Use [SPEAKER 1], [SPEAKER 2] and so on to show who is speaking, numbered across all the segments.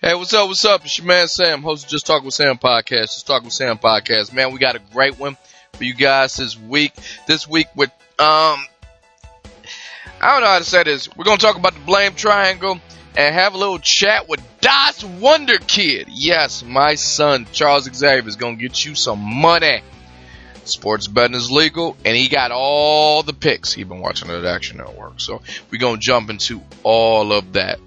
[SPEAKER 1] Hey, what's up? What's up? It's your man Sam, host of Just Talk with Sam podcast. Just Talk with Sam podcast. Man, we got a great one for you guys this week. This week with um, I don't know how to say this. We're gonna talk about the blame triangle and have a little chat with Das Wonder Kid. Yes, my son Charles Xavier is gonna get you some money. Sports betting is legal, and he got all the picks. He's been watching it at Action Network, so we're gonna jump into all of that.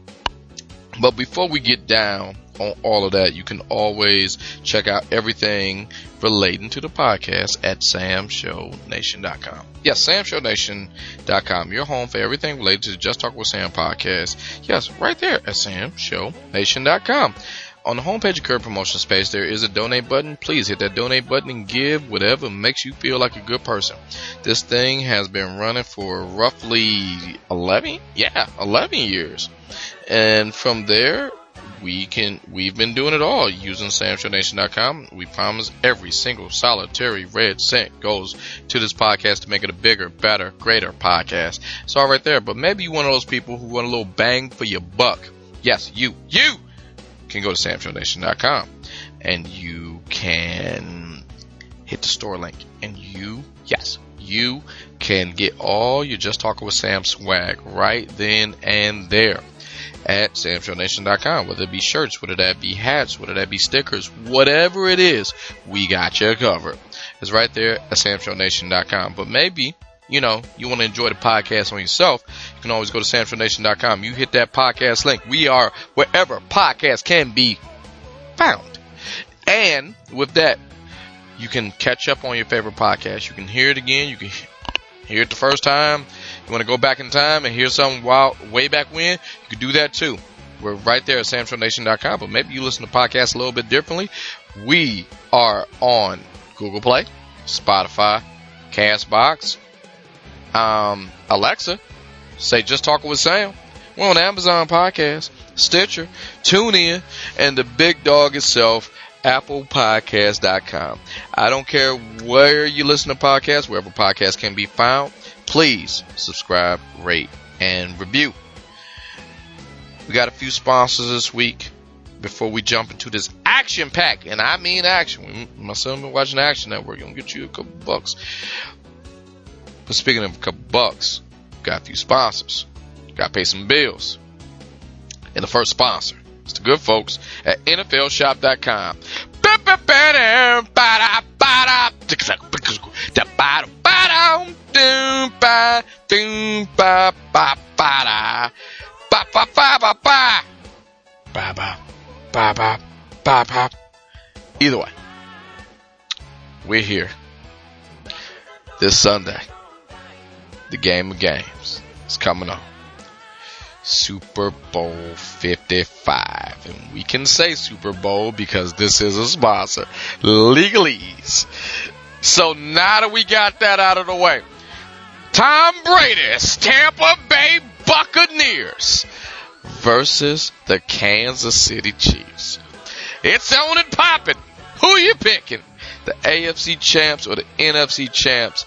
[SPEAKER 1] But before we get down on all of that, you can always check out everything relating to the podcast at samshownation.com. Yes, samshownation.com. Your home for everything related to the Just Talk with Sam podcast. Yes, right there at samshownation.com. On the homepage of Current Promotions page, there is a donate button. Please hit that donate button and give whatever makes you feel like a good person. This thing has been running for roughly 11, yeah, 11 years. And from there, we can we've been doing it all using samshownation.com. We promise every single solitary red cent goes to this podcast to make it a bigger, better, greater podcast. It's all right there. But maybe you're one of those people who want a little bang for your buck. Yes, you, you can go to samshownation.com and you can hit the store link and you, yes, you can get all your Just Talking with Sam swag right then and there at samshownation.com. Whether it be shirts, whether that be hats, whether that be stickers, whatever it is, we got you covered. It's right there at samshownation.com. But maybe, you know, you want to enjoy the podcast on yourself, you can always go to samshownation.com. You hit that podcast link. We are wherever podcasts can be found. And with that, you can catch up on your favorite podcast. You can hear it again. You can hear it the first time. You want to go back in time and hear something wild, way back when? You can do that too. We're right there at samshownation.com, but maybe you listen to podcasts a little bit differently. We are on Google Play, Spotify, Castbox, um, Alexa, say just talking with Sam. We're on Amazon Podcast, Stitcher, TuneIn, and the big dog itself, ApplePodcast.com. I don't care where you listen to podcasts, wherever podcasts can be found. Please subscribe, rate, and review. We got a few sponsors this week before we jump into this action pack, and I mean action. My son been watching Action Network. Gonna get you a couple bucks. But speaking of a couple bucks, got a few sponsors. Got to pay some bills. And the first sponsor is the good folks at NFLShop.com. Either way, we're here this Sunday. The game of games is coming on. Super Bowl 55. And we can say Super Bowl because this is a sponsor. Legalese. So now that we got that out of the way, Tom Brady's Tampa Bay Buccaneers versus the Kansas City Chiefs. It's on and popping. Who you picking? The AFC champs or the NFC champs?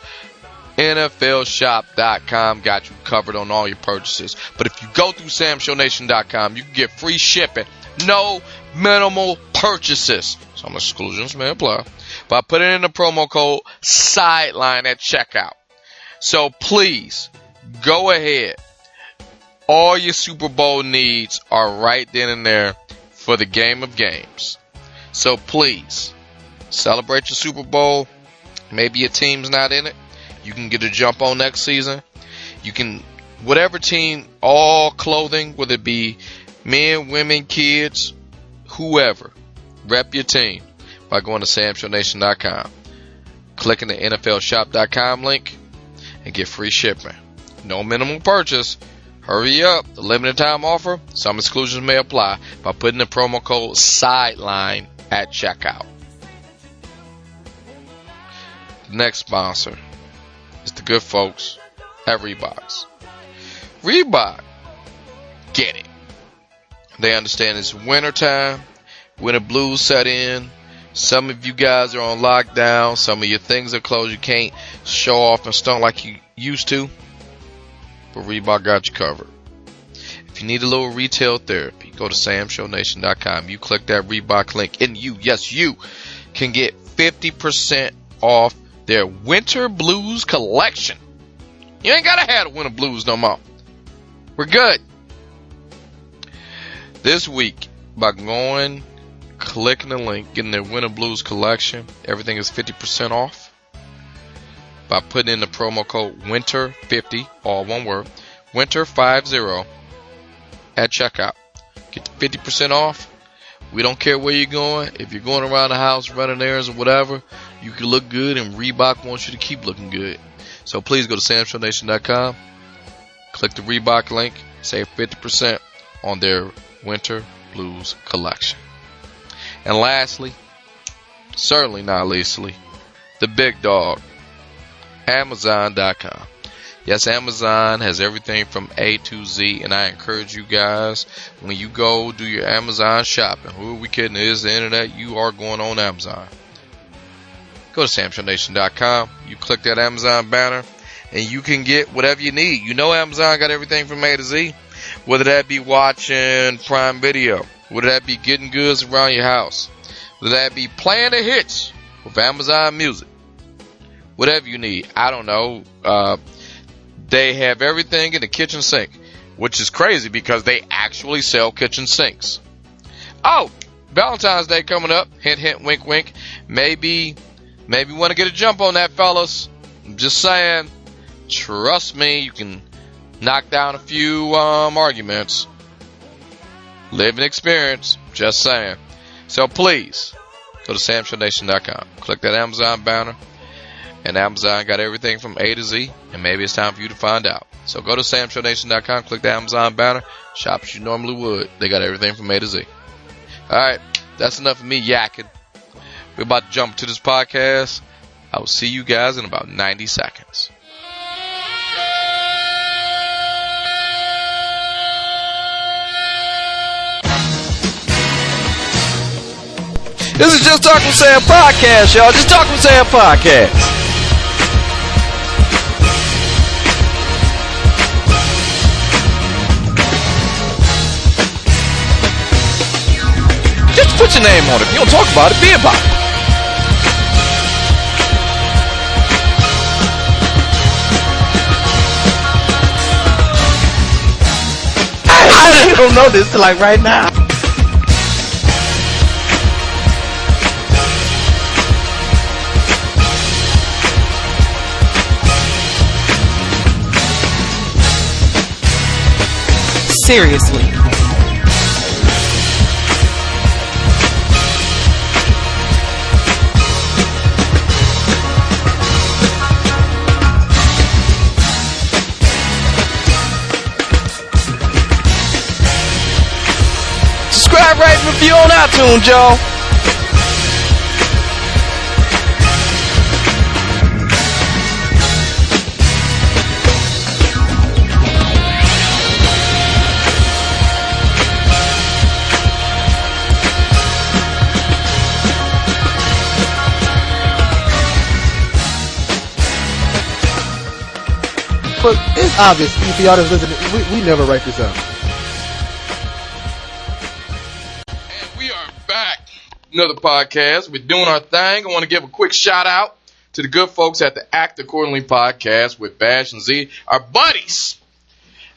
[SPEAKER 1] NFLshop.com got you covered on all your purchases. But if you go through samshownation.com, you can get free shipping. No minimal purchases. Some exclusions may apply. But put in the promo code sideline at checkout. So please go ahead. All your Super Bowl needs are right then and there for the game of games. So please celebrate your Super Bowl. Maybe your team's not in it. You can get a jump on next season. You can, whatever team, all clothing, whether it be men, women, kids, whoever, rep your team by going to samshownation.com, clicking the NFLshop.com link, and get free shipping. No minimum purchase. Hurry up. The limited time offer. Some exclusions may apply by putting the promo code sideline at checkout. Next sponsor is the good folks at Reeboks. Reebok, get it. They understand it's winter time, winter blues set in. Some of you guys are on lockdown. Some of your things are closed. You can't show off and stunt like you used to. But Reebok got you covered. If you need a little retail therapy, go to samshownation.com. You click that Reebok link, and you, yes, you can get 50% off their Winter Blues collection. You ain't gotta have Winter Blues no more. We're good. This week, by going, clicking the link, getting their Winter Blues collection, everything is 50% off. By putting in the promo code WINTER50, all one word, WINTER50 at checkout. Get 50% off. We don't care where you're going. If you're going around the house, running errands or whatever, you can look good and Reebok wants you to keep looking good. So please go to samshownation.com, click the Reebok link, save 50% on their winter blues collection. And lastly, certainly not leastly, the big dog, Amazon.com. Yes, Amazon has everything from A to Z, and I encourage you guys when you go do your Amazon shopping. Who are we kidding? It is the internet. You are going on Amazon. Go to SamShowNation.com. You click that Amazon banner, and you can get whatever you need. You know, Amazon got everything from A to Z. Whether that be watching Prime Video, whether that be getting goods around your house, whether that be playing the hits with Amazon Music, whatever you need. I don't know. Uh, they have everything in the kitchen sink, which is crazy because they actually sell kitchen sinks. Oh, Valentine's Day coming up. Hint, hint, wink, wink. Maybe, maybe want to get a jump on that, fellas. I'm just saying. Trust me, you can knock down a few um, arguments. Living experience. Just saying. So please go to samshownation.com. Click that Amazon banner and Amazon got everything from A to Z, and maybe it's time for you to find out. So go to samshownation.com, click the Amazon banner, shop as you normally would. They got everything from A to Z. Alright, that's enough of me yakking. We're about to jump to this podcast. I will see you guys in about 90 seconds. This is Just Talk with Sam podcast, y'all. Just Talk with Sam podcast. Just put your name on it. If you don't talk about it, be about it.
[SPEAKER 2] I don't know this till like right now. Seriously.
[SPEAKER 1] Review on iTunes, y'all.
[SPEAKER 2] But it's obvious if y'all that's listening, we, we never write this out.
[SPEAKER 1] Another podcast. We're doing our thing. I want to give a quick shout out to the good folks at the Act Accordingly podcast with Bash and Z, our buddies.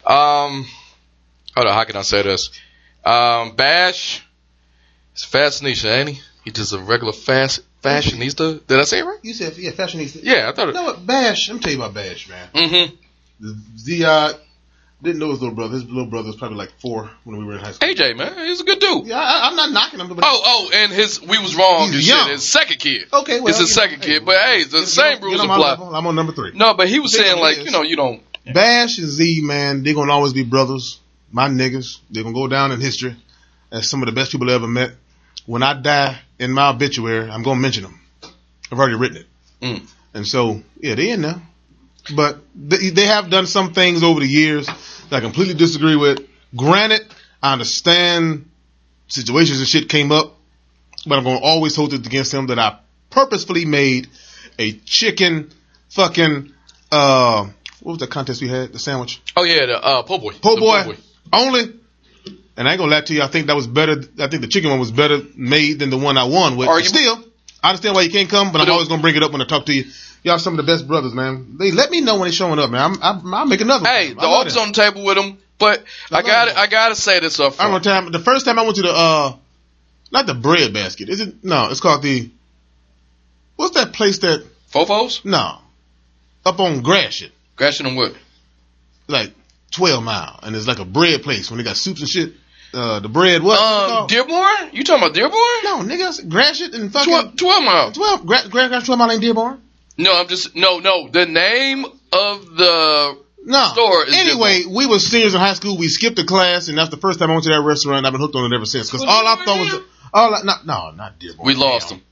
[SPEAKER 1] Um, hold on, how can I say this? Um, Bash is fashionista, ain't he? He just a regular fast fashionista. Did I say it right?
[SPEAKER 2] You said, yeah, fashionista.
[SPEAKER 1] Yeah, I thought
[SPEAKER 2] You
[SPEAKER 1] it.
[SPEAKER 2] know what? Bash, I'm tell you about Bash, man.
[SPEAKER 1] Mm-hmm.
[SPEAKER 2] Ziad didn't know his little brother. His little brother was probably like four when we were in high school.
[SPEAKER 1] AJ, man, he's a good dude.
[SPEAKER 2] Yeah, I, I'm not knocking him, but
[SPEAKER 1] Oh, oh, and his we was wrong.
[SPEAKER 2] He's
[SPEAKER 1] shit.
[SPEAKER 2] young.
[SPEAKER 1] His second kid.
[SPEAKER 2] okay, well,
[SPEAKER 1] it's his
[SPEAKER 2] you know,
[SPEAKER 1] second kid, but hey, the same rules apply.
[SPEAKER 2] level. I'm on number three.
[SPEAKER 1] No, but he was saying like,
[SPEAKER 2] is.
[SPEAKER 1] you know, you don't.
[SPEAKER 2] Bash and Z, man, they're gonna always be brothers. My niggas. They're gonna go down in history as some of the best people I ever met. When I die in my obituary, I'm gonna mention them. I've already written it.
[SPEAKER 1] Mm.
[SPEAKER 2] And so, yeah, they in there. But they, they have done some things over the years that I completely disagree with. Granted, I understand situations and shit came up, but I'm gonna always hold it against them that I purposefully made a chicken fucking uh what was the contest we had? The sandwich?
[SPEAKER 1] Oh yeah, the uh, po' boy.
[SPEAKER 2] Po'
[SPEAKER 1] The
[SPEAKER 2] boy. Only And I ain't gonna lie to you, I think that was better. I think the chicken one was better made than the one I won with. Still, I understand why you can't come, but,
[SPEAKER 1] But
[SPEAKER 2] I'm always gonna bring it up when I talk to you. Y'all some of the best brothers, man. They let me know when they're showing up, man. I'm, I'm, I'll make another.
[SPEAKER 1] Hey, the
[SPEAKER 2] I that.
[SPEAKER 1] on the table with them, but I gotta I got to say this up
[SPEAKER 2] I
[SPEAKER 1] front.
[SPEAKER 2] remember time the first time I went to the uh, not the bread basket. Is it? No, it's called the. What's that place that?
[SPEAKER 1] Fofos,
[SPEAKER 2] No, up on Gratiot,
[SPEAKER 1] Gratiot and Wood.
[SPEAKER 2] like twelve mile, and it's like a bread place when they got soups and shit. Uh, the bread what?
[SPEAKER 1] Um, Dearborn? You talking about Dearborn?
[SPEAKER 2] no, niggas, Gratiot and fucking
[SPEAKER 1] Twelve, 12 mile.
[SPEAKER 2] 12, Gra- Gra- Gra- 12 mile ain't Dearborn?
[SPEAKER 1] No, I'm just no, no. The name of the
[SPEAKER 2] No.
[SPEAKER 1] Store is
[SPEAKER 2] anyway, we were seniors in high school. We skipped a class, and that's the first time I went to that restaurant. I've been hooked on it ever since. Because all I thought was, all I, not, no, not Dearborn.
[SPEAKER 1] we lost
[SPEAKER 2] them.
[SPEAKER 1] him.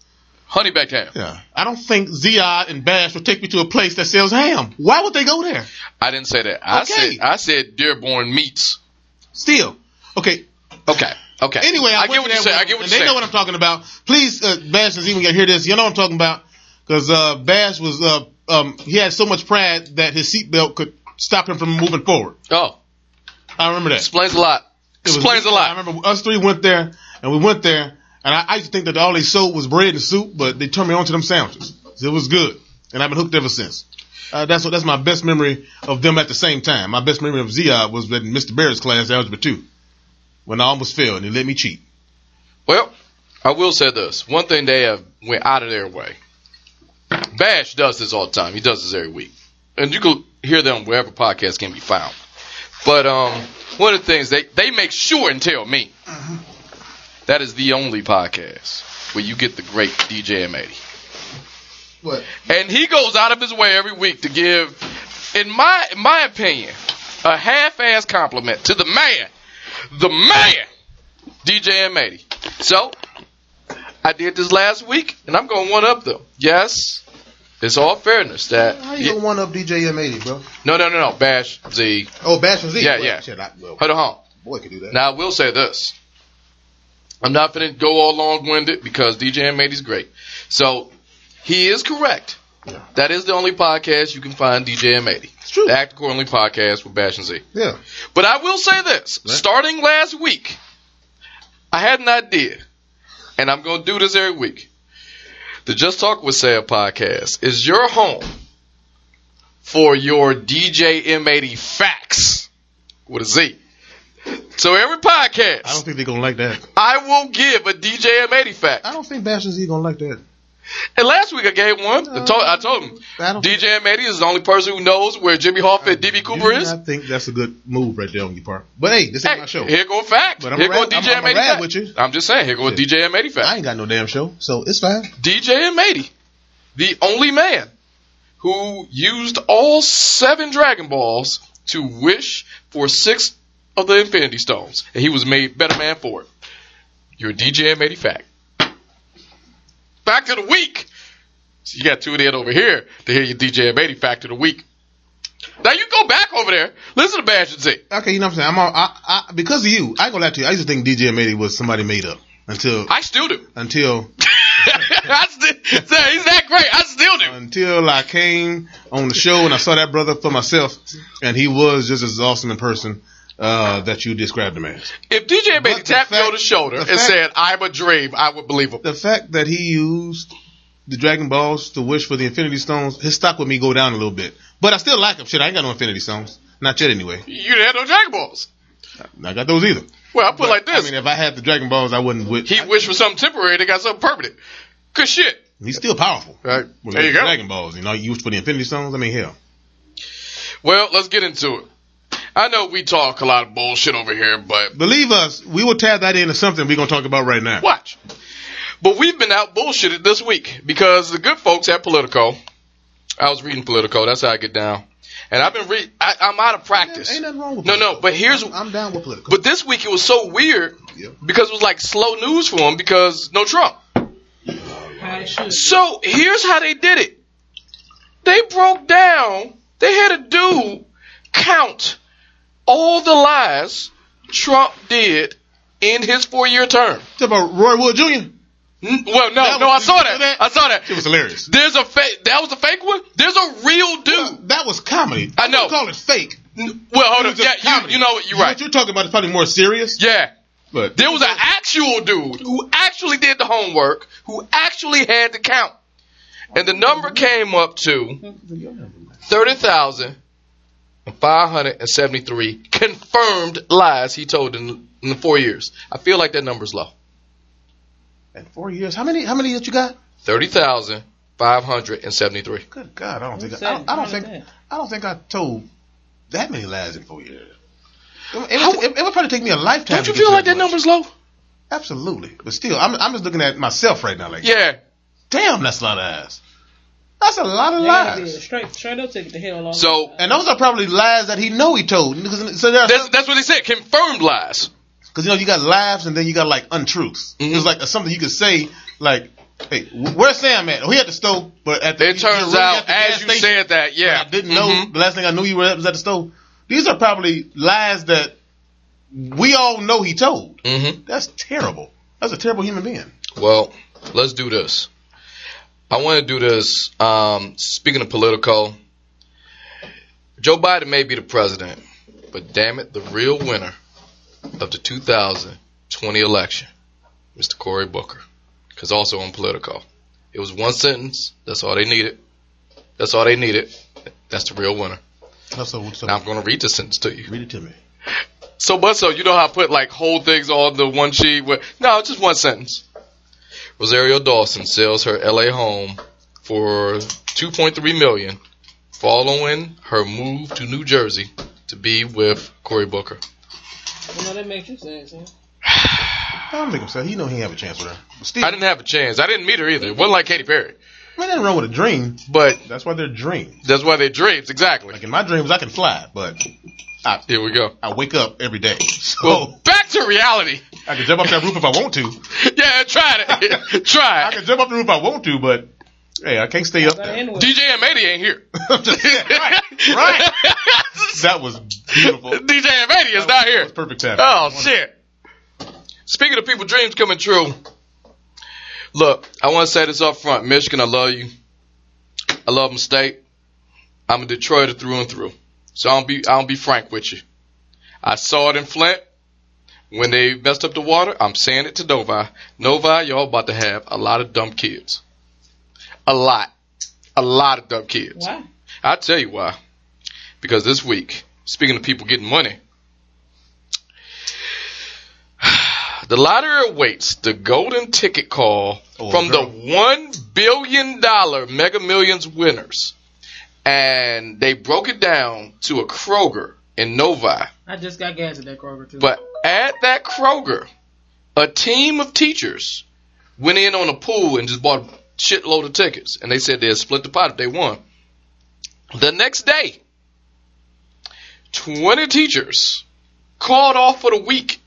[SPEAKER 1] HoneyBaked Ham.
[SPEAKER 2] Yeah. I don't think Ziad and Bash would take me to a place that sells ham. Why would they go there?
[SPEAKER 1] I didn't say that. I
[SPEAKER 2] Okay.
[SPEAKER 1] said I said Dearborn meats.
[SPEAKER 2] Still. Okay.
[SPEAKER 1] Okay. Okay.
[SPEAKER 2] Anyway, I,
[SPEAKER 1] I get what you say. I get what you
[SPEAKER 2] They know what I'm talking about. Please, uh, Bash when you hear this, you know what I'm talking about. Because uh, Bash was, uh, um, he had so much pride that his seatbelt could stop him from moving forward.
[SPEAKER 1] Oh,
[SPEAKER 2] I remember that.
[SPEAKER 1] explains a lot.
[SPEAKER 2] It was-
[SPEAKER 1] Explains a
[SPEAKER 2] I
[SPEAKER 1] lot.
[SPEAKER 2] I remember us three went there, and we went there, and I, I used to think that all they sold was bread and soup, but they turned me on to them sandwiches. It was good, and I've been hooked ever since. Uh, that's what that's my best memory of them at the same time. My best memory of Zia was in Mr. Barrett's class, algebra two, when I almost failed and he let me cheat.
[SPEAKER 1] Well, I will say this. One thing they have went out of their way. Bash does this all the time. He does this every week. And you can hear them wherever podcasts can be found. But um, one of the things they, they make sure and tell me that is the only podcast where you get the great DJ M80.
[SPEAKER 2] What?
[SPEAKER 1] And he goes out of his way every week to give, in my in my opinion, a half-ass compliment to the man, the man, DJ M80. So, I did this last week, and I'm going to one up them. Yes, it's all fairness that.
[SPEAKER 2] How you gonna one up DJ M80, bro?
[SPEAKER 1] no, no, no, no. Bash Z.
[SPEAKER 2] Oh, Bash Z.
[SPEAKER 1] Yeah,
[SPEAKER 2] well,
[SPEAKER 1] yeah.
[SPEAKER 2] Shit, I, well,
[SPEAKER 1] Hold on.
[SPEAKER 2] boy can do that.
[SPEAKER 1] Now I will say this. I'm not going to go all long winded because DJ M80 is great. So he is correct.
[SPEAKER 2] Yeah.
[SPEAKER 1] That is the only podcast you can find DJ M80.
[SPEAKER 2] It's true.
[SPEAKER 1] The Act Accordingly podcast with Bash and Z.
[SPEAKER 2] Yeah.
[SPEAKER 1] But I will say this.
[SPEAKER 2] Right.
[SPEAKER 1] Starting last week, I had an idea. And I'm going to do this every week. The Just Talk with Sam podcast is your home for your DJ M80 facts with a Z. So every podcast,
[SPEAKER 2] I don't think they're gonna like that.
[SPEAKER 1] I will give a DJ M80 fact.
[SPEAKER 2] I don't think Bash and Z gonna like that.
[SPEAKER 1] And last week I gave one. I oh, told, I told him DJ M80 is the only person who knows where Jimmy Hoffa and DB Cooper is.
[SPEAKER 2] I think that's a good move right there on your part. But hey, this ain't
[SPEAKER 1] Hey,
[SPEAKER 2] my show.
[SPEAKER 1] here go fact.
[SPEAKER 2] But I'm
[SPEAKER 1] here go
[SPEAKER 2] rap-
[SPEAKER 1] DJ
[SPEAKER 2] I'm- I'm a
[SPEAKER 1] M80 fact.
[SPEAKER 2] with you.
[SPEAKER 1] I'm just saying, here go a
[SPEAKER 2] Yeah.
[SPEAKER 1] DJ M80
[SPEAKER 2] I ain't got no damn show, so it's fine.
[SPEAKER 1] DJ M80, the only man who used all seven Dragon Balls to wish for six of the Infinity Stones, and he was made better man for it. Your DJ M80 fact. Fact of the week. So you got to tune in over here to hear your DJ M80 fact of the week. Now you go back over there, listen to Bash and Z.
[SPEAKER 2] Okay, you know what I'm saying? I'm all, I, I, because of you, I ain't gonna lie to you. I used to think DJ M80 was somebody made up until
[SPEAKER 1] I still do.
[SPEAKER 2] until
[SPEAKER 1] I still, say, he's that great. I still do.
[SPEAKER 2] until I came on the show and I saw that brother for myself, and he was just as awesome in person uh, that you described him as.
[SPEAKER 1] If DJ
[SPEAKER 2] But
[SPEAKER 1] Baby tapped me on the shoulder
[SPEAKER 2] the
[SPEAKER 1] and
[SPEAKER 2] fact-
[SPEAKER 1] said, I'm a dream, I would believe him.
[SPEAKER 2] The fact that he used the Dragon Balls to wish for the Infinity Stones, his stock with me go down a little bit. But I still like him. Shit, I ain't got no Infinity Stones. Not yet, anyway.
[SPEAKER 1] You didn't have no Dragon Balls.
[SPEAKER 2] I got those either.
[SPEAKER 1] Well, I put it like this.
[SPEAKER 2] I mean, if I had the Dragon Balls, I wouldn't. Wish.
[SPEAKER 1] he wished for something temporary, they got something permanent. Good shit.
[SPEAKER 2] He's still powerful.
[SPEAKER 1] Right. There you go.
[SPEAKER 2] Dragon Balls, you know, you used for the Infinity Stones. I mean, hell.
[SPEAKER 1] Well, let's get into it. I know we talk a lot of bullshit over here, but
[SPEAKER 2] Believe us, we will tab that into something we're gonna talk about right now.
[SPEAKER 1] watch. But we've been out bullshitted this week because the good folks at Politico, I was reading Politico, that's how I get down. And I've been reading, I'm out of practice.
[SPEAKER 2] Ain't nothing wrong with
[SPEAKER 1] No, no, but here's,
[SPEAKER 2] I'm, I'm down with Politico.
[SPEAKER 1] but this week it was so weird because it was like slow news for him because no Trump. So here's how they did it. They broke down. They had a dude count all the lies Trump did in his four-year term.
[SPEAKER 2] Talk about Roy Wood Jr.
[SPEAKER 1] Well, no,
[SPEAKER 2] That
[SPEAKER 1] no, I saw that.
[SPEAKER 2] that?
[SPEAKER 1] I saw that.
[SPEAKER 2] It was hilarious.
[SPEAKER 1] There's a fake. That was a fake one. There's a real dude.
[SPEAKER 2] That was comedy.
[SPEAKER 1] I know.
[SPEAKER 2] wouldn't call it fake.
[SPEAKER 1] Well, hold on. Yeah, you,
[SPEAKER 2] comedy.
[SPEAKER 1] you know what? You're right.
[SPEAKER 2] What you're talking about is probably more serious.
[SPEAKER 1] Yeah.
[SPEAKER 2] But
[SPEAKER 1] There was an actual dude who actually did the homework, who actually had to count. And the number came up to mm-hmm. 30,573 confirmed lies he told in, in the four years. I feel like that number's low.
[SPEAKER 2] in four years, how many? How many that you got?
[SPEAKER 1] 30,573.
[SPEAKER 2] Good God, I don't think I, I, don't, I don't think? I don't think I told that many lies in four years. It, it, would, it, it would probably take me a lifetime.
[SPEAKER 1] Don't you
[SPEAKER 2] to
[SPEAKER 1] feel
[SPEAKER 2] to
[SPEAKER 1] like that
[SPEAKER 2] much.
[SPEAKER 1] number's low?
[SPEAKER 2] Absolutely, but still, I'm I'm just looking at myself right now. Like,
[SPEAKER 1] Yeah.
[SPEAKER 2] damn, that's a lot of lies. That's a lot of
[SPEAKER 3] They gotta
[SPEAKER 2] lies.
[SPEAKER 3] straight, straight up take it to hell. Long
[SPEAKER 1] So-
[SPEAKER 2] And those are probably lies that he know he told. Because- So there's
[SPEAKER 1] That's, that's what they said. Confirmed lies.
[SPEAKER 2] Because you know you got laughs and then you got like untruths.
[SPEAKER 1] Mhm.
[SPEAKER 2] It's like something you could say like, "Hey, where's Sam at? Oh, he at the stove, but at the
[SPEAKER 1] It turns
[SPEAKER 2] really
[SPEAKER 1] out,
[SPEAKER 2] at the gas
[SPEAKER 1] as you
[SPEAKER 2] station,
[SPEAKER 1] said that, yeah.
[SPEAKER 2] I didn't know.
[SPEAKER 1] Mhm.
[SPEAKER 2] The last thing I knew you were at was at the stove. These are probably lies that we all know he told.
[SPEAKER 1] Mm-hmm.
[SPEAKER 2] That's terrible. That's a terrible human being.
[SPEAKER 1] Well, let's do this. I want to do this. Um, speaking of Politico, Joe Biden may be the president, but damn it, the real winner of the 2020 election, Mr. Cory Booker, because also on Politico, it was one sentence. That's all they needed. That's all they needed. That's the real winner.
[SPEAKER 2] That's so
[SPEAKER 1] Now I'm going to read the sentence to you.
[SPEAKER 2] read it to me.
[SPEAKER 1] So but so, you know how I put like whole things on the one sheet? With, no, just one sentence. Rosario Dawson sells her LA home for 2.3 million following her move to New Jersey to be with Cory Booker.
[SPEAKER 3] You know that makes you sad, son.
[SPEAKER 2] I don't make him say he know he have a chance with her. But still,
[SPEAKER 1] I didn't have a chance. I didn't meet her either. It wasn't like Katy Perry.
[SPEAKER 2] I mean, nothing wrong with a dream.
[SPEAKER 1] But
[SPEAKER 2] That's why they're dreams.
[SPEAKER 1] that's why they're dreams. Exactly.
[SPEAKER 2] Like in my dreams, I can fly, but I,
[SPEAKER 1] Here we go.
[SPEAKER 2] I wake up every day. So
[SPEAKER 1] Well, back to reality.
[SPEAKER 2] I can jump off that roof if I want to.
[SPEAKER 1] Yeah, try it. try
[SPEAKER 2] I can jump off the roof if I want to, but hey, I can't stay up there.
[SPEAKER 1] DJ M80 ain't here.
[SPEAKER 2] I'm just saying, right, right. That was beautiful.
[SPEAKER 1] DJ M80 is not
[SPEAKER 2] That
[SPEAKER 1] here.
[SPEAKER 2] was perfect timing.
[SPEAKER 1] Oh shit! Speaking of people dreams coming true, look, I want to say this up front, Michigan. I love you. I love my state. I'm a Detroiter through and through. So I'll be I'll be frank with you. I saw it in Flint when they messed up the water. I'm saying it to Novi. Novi, y'all about to have a lot of dumb kids. A lot, a lot of dumb kids.
[SPEAKER 3] Why?
[SPEAKER 1] I'll tell you why. Because this week, speaking of people getting money, the lottery awaits the golden ticket call
[SPEAKER 2] Oh,
[SPEAKER 1] from
[SPEAKER 2] girl.
[SPEAKER 1] the one billion dollar Mega Millions winners, and they broke it down to a Kroger in Novi.
[SPEAKER 3] I just got gas at that Kroger too.
[SPEAKER 1] But at that Kroger, a team of teachers went in on a pool and just bought a shitload of tickets, and they said they'd split the pot if they won. The next day, 20 teachers called off for the week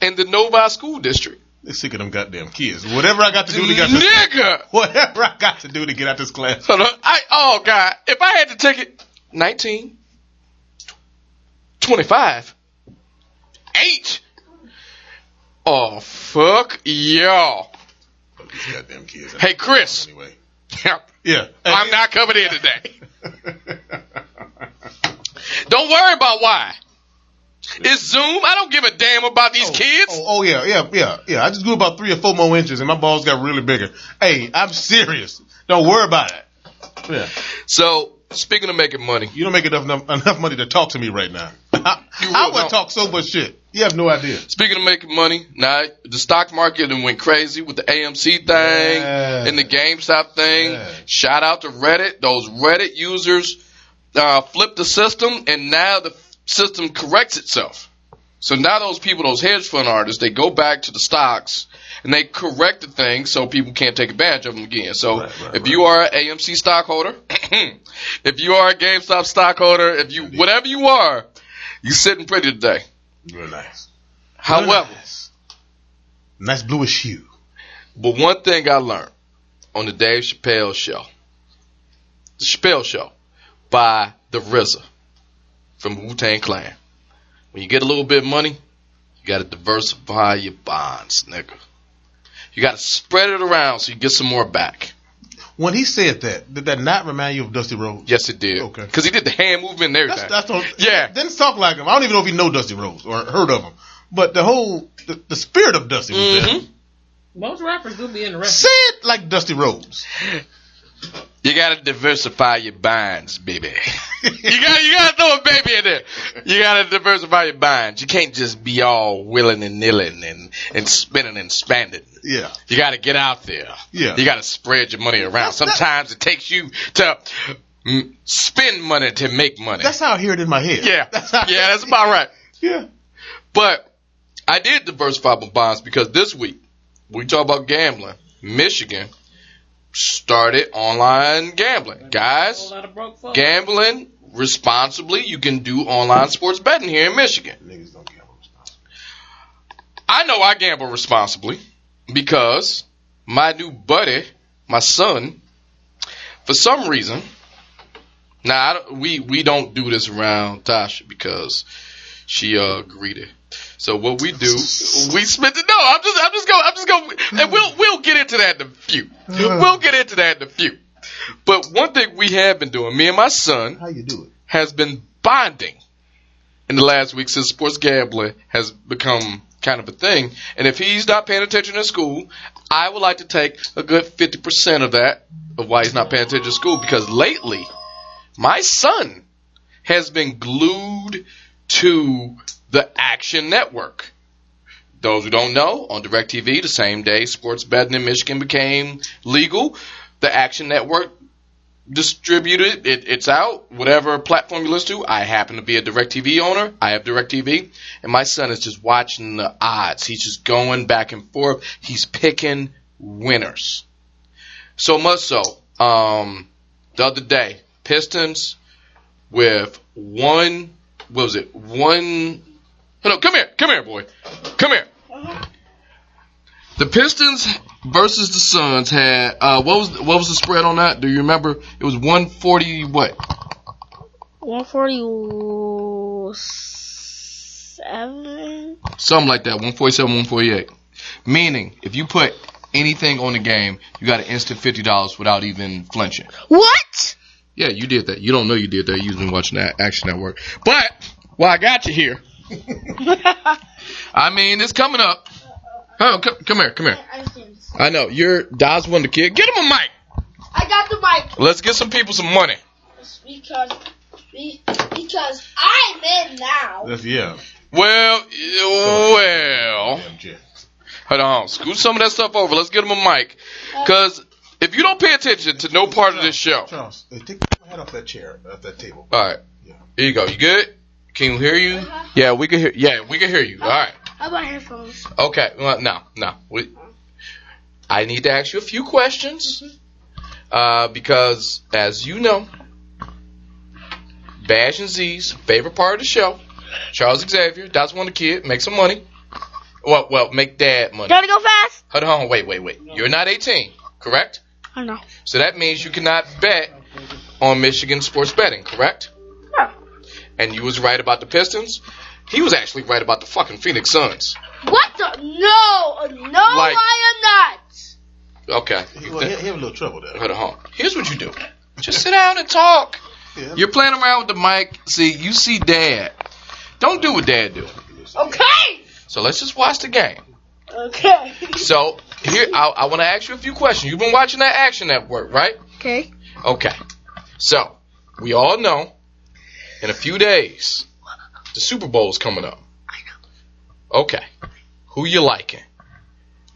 [SPEAKER 1] in the Novi school district.
[SPEAKER 2] They're sick of them goddamn kids. Whatever I got to do to get this,
[SPEAKER 1] Nigga!
[SPEAKER 2] whatever I got to do to get out this class.
[SPEAKER 1] Hold on. I, oh, God. If I had the ticket, 19, 25, 8. Oh, fuck y'all.
[SPEAKER 2] These goddamn kids.
[SPEAKER 1] Hey, Chris.
[SPEAKER 2] Anyway.
[SPEAKER 1] Yep.
[SPEAKER 2] Yeah.
[SPEAKER 1] I'm not coming in today. Don't worry about why. It's Zoom. I don't give a damn about these kids.
[SPEAKER 2] Oh, oh yeah, yeah, yeah, yeah. I just grew about three or four more inches, and my balls got really bigger. Hey, I'm serious. Don't worry about it. Yeah,
[SPEAKER 1] So, speaking of making money,
[SPEAKER 2] you don't make enough enough money to talk to me right now. I, I would talk so much shit. You have no idea.
[SPEAKER 1] speaking of making money, now the stock market went crazy with the AMC thing
[SPEAKER 2] Yeah.
[SPEAKER 1] and the GameStop thing.
[SPEAKER 2] Yeah.
[SPEAKER 1] Shout out to Reddit. Those Reddit users uh, flipped the system, and now the system corrects itself. So now those people, those hedge fund artists, they go back to the stocks and they correct the thing so people can't take advantage of them again. So
[SPEAKER 2] Right, right,
[SPEAKER 1] if
[SPEAKER 2] right.
[SPEAKER 1] you are an AMC stockholder, if you are a GameStop stockholder, if you whatever you are, you're sitting pretty today.
[SPEAKER 2] Real nice. Real
[SPEAKER 1] However,
[SPEAKER 2] nice. nice bluish hue.
[SPEAKER 1] but one thing I learned on the Dave Chappelle show, the Chappelle show by the RZA from Wu Tang Clan. When you get a little bit of money, you got to diversify your bonds, nigga. You got to spread it around so you get some more back.
[SPEAKER 2] When he said that, did that not remind you of Dusty Rhodes?
[SPEAKER 1] Yes, it did.
[SPEAKER 2] Okay.
[SPEAKER 1] Because he did the hand movement and everything.
[SPEAKER 2] That's, that's what,
[SPEAKER 1] Yeah.
[SPEAKER 2] Didn't talk like him. I don't even know if he know Dusty Rhodes or heard of him. But the whole the, the spirit of Dusty was there.
[SPEAKER 1] Mhm.
[SPEAKER 3] Most rappers do be in the rap.
[SPEAKER 2] Say it like Dusty Rhodes.
[SPEAKER 1] You gotta diversify your binds, baby. you gotta, you gotta throw a baby in there. You gotta diversify your binds. You can't just be all willing and nilling and, and spinning and spending.
[SPEAKER 2] Yeah.
[SPEAKER 1] You gotta get out there.
[SPEAKER 2] Yeah.
[SPEAKER 1] You gotta spread your money around. Sometimes it takes you to mm, spend money to make money.
[SPEAKER 2] That's how I hear it in my head.
[SPEAKER 1] yeah.
[SPEAKER 2] That's
[SPEAKER 1] yeah, that's about right.
[SPEAKER 2] yeah.
[SPEAKER 1] But I did diversify my bonds because this week we talk about gambling. Michigan started online gambling. Guys,
[SPEAKER 3] whole lot of broke folks.
[SPEAKER 1] gambling responsibly. You can do online sports betting here in Michigan.
[SPEAKER 2] Niggas don't gamble responsibly.
[SPEAKER 1] I know I gamble responsibly because my new buddy, my son, for some reason, now I don't- we we don't do this around Tasha because she uh greedy. So what we do, we spend it. No, I'm just I'm just going I'm just going, and we'll we'll get into that in a few. We'll get into that in a few. But one thing we have been doing, me and my son,
[SPEAKER 2] How you do it?
[SPEAKER 1] has been bonding in the last week since sports gambling has become kind of a thing. And if he's not paying attention in school, I would like to take a good 50% of that of why he's not paying attention to school because lately my son has been glued to the Action Network. Those who don't know, on DirecTV, the same day sports betting in Michigan became legal, the Action Network distributed it. It's out. Whatever platform you listen to. I happen to be a DirecTV owner. I have DirecTV, and my son is just watching the odds. He's just going back and forth. He's picking winners. So much so, um, the other day, Pistons with one. What was it? One. No, come here, come here, boy, come here. The Pistons versus the Suns had uh, what was what was the spread on that? Do you remember? It was one forty what?
[SPEAKER 4] 147?
[SPEAKER 1] Something like that. One forty seven, one forty eight. Meaning, if you put anything on the game, you got an instant fifty dollars without even flinching.
[SPEAKER 4] What?
[SPEAKER 1] Yeah, you did that. You don't know you did that. You've been watching that Action Network. But well, I got you here. I mean, it's coming up. Oh, come, come here, come here. I know you're Daz Wonder Kid. Get him a mic.
[SPEAKER 4] I got the mic
[SPEAKER 1] Let's get some people some money.
[SPEAKER 4] because because I'm in now.
[SPEAKER 2] That's yeah.
[SPEAKER 1] Well, well.
[SPEAKER 2] Damn
[SPEAKER 1] Hold on, scoot some of that stuff over. Let's get him a mic. Cause if you don't pay attention to no part of this show,
[SPEAKER 2] Charles, take your head off that chair, off that table.
[SPEAKER 1] all right,
[SPEAKER 2] Yeah.
[SPEAKER 1] here you go. You good? Can you hear you?
[SPEAKER 4] Uh-huh.
[SPEAKER 1] Yeah, we can hear. Yeah, we can hear you. All right.
[SPEAKER 4] How about headphones?
[SPEAKER 1] Okay. Well, no, no. We, I need to ask you a few questions. Uh, because as you know, Bash and Z's favorite part of the show, Charles Xavier, that's one the kid, make some money. Well, well, make dad money.
[SPEAKER 4] Gotta go fast?
[SPEAKER 1] Hold on, wait, wait, wait. You're not 18, correct?
[SPEAKER 4] I know.
[SPEAKER 1] So that means you cannot bet on Michigan sports betting, correct?
[SPEAKER 4] Yeah.
[SPEAKER 1] And you was right about the Pistons. He was actually right about the fucking Phoenix Suns.
[SPEAKER 4] What the? No! No,
[SPEAKER 1] Like-
[SPEAKER 4] I am not!
[SPEAKER 1] Okay.
[SPEAKER 2] He, well, he, he have a little trouble there.
[SPEAKER 1] Hold on. Here's what you do. Just sit down and talk.
[SPEAKER 2] Yeah.
[SPEAKER 1] You're playing around with the mic. See, you see dad. Don't do what dad do.
[SPEAKER 4] Okay!
[SPEAKER 1] So let's just watch the game.
[SPEAKER 4] Okay.
[SPEAKER 1] So here, I, I want to ask you a few questions. You've been watching that Action Network, right?
[SPEAKER 4] Okay.
[SPEAKER 1] Okay. So we all know in a few days the Super Bowl's coming up. Okay. Who you liking?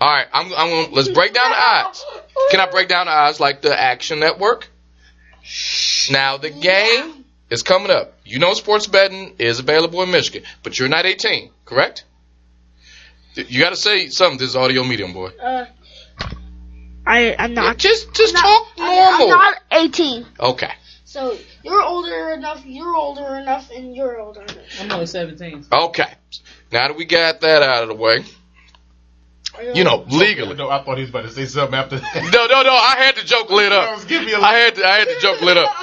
[SPEAKER 1] All right. I'm. I'm. Gonna, let's break down the odds. Can I break down the odds like the Action Network? Now the game is coming up. You know sports betting is available in Michigan, but you're not 18, correct? You got to say something. This is audio medium, boy.
[SPEAKER 4] Uh, I, I'm not.
[SPEAKER 1] Just, just
[SPEAKER 4] I'm
[SPEAKER 1] talk
[SPEAKER 4] not,
[SPEAKER 1] normal.
[SPEAKER 4] I'm not 18.
[SPEAKER 1] Okay.
[SPEAKER 4] So you're older enough, you're older enough, and you're older enough.
[SPEAKER 3] I'm only 17.
[SPEAKER 1] Okay. Now that we got that out of the way, you know, legally.
[SPEAKER 2] No, I thought he was about to say something after that.
[SPEAKER 1] No, no, no. I had the joke lit up.
[SPEAKER 2] Charles, give me a
[SPEAKER 1] I had to, I had the joke lit up.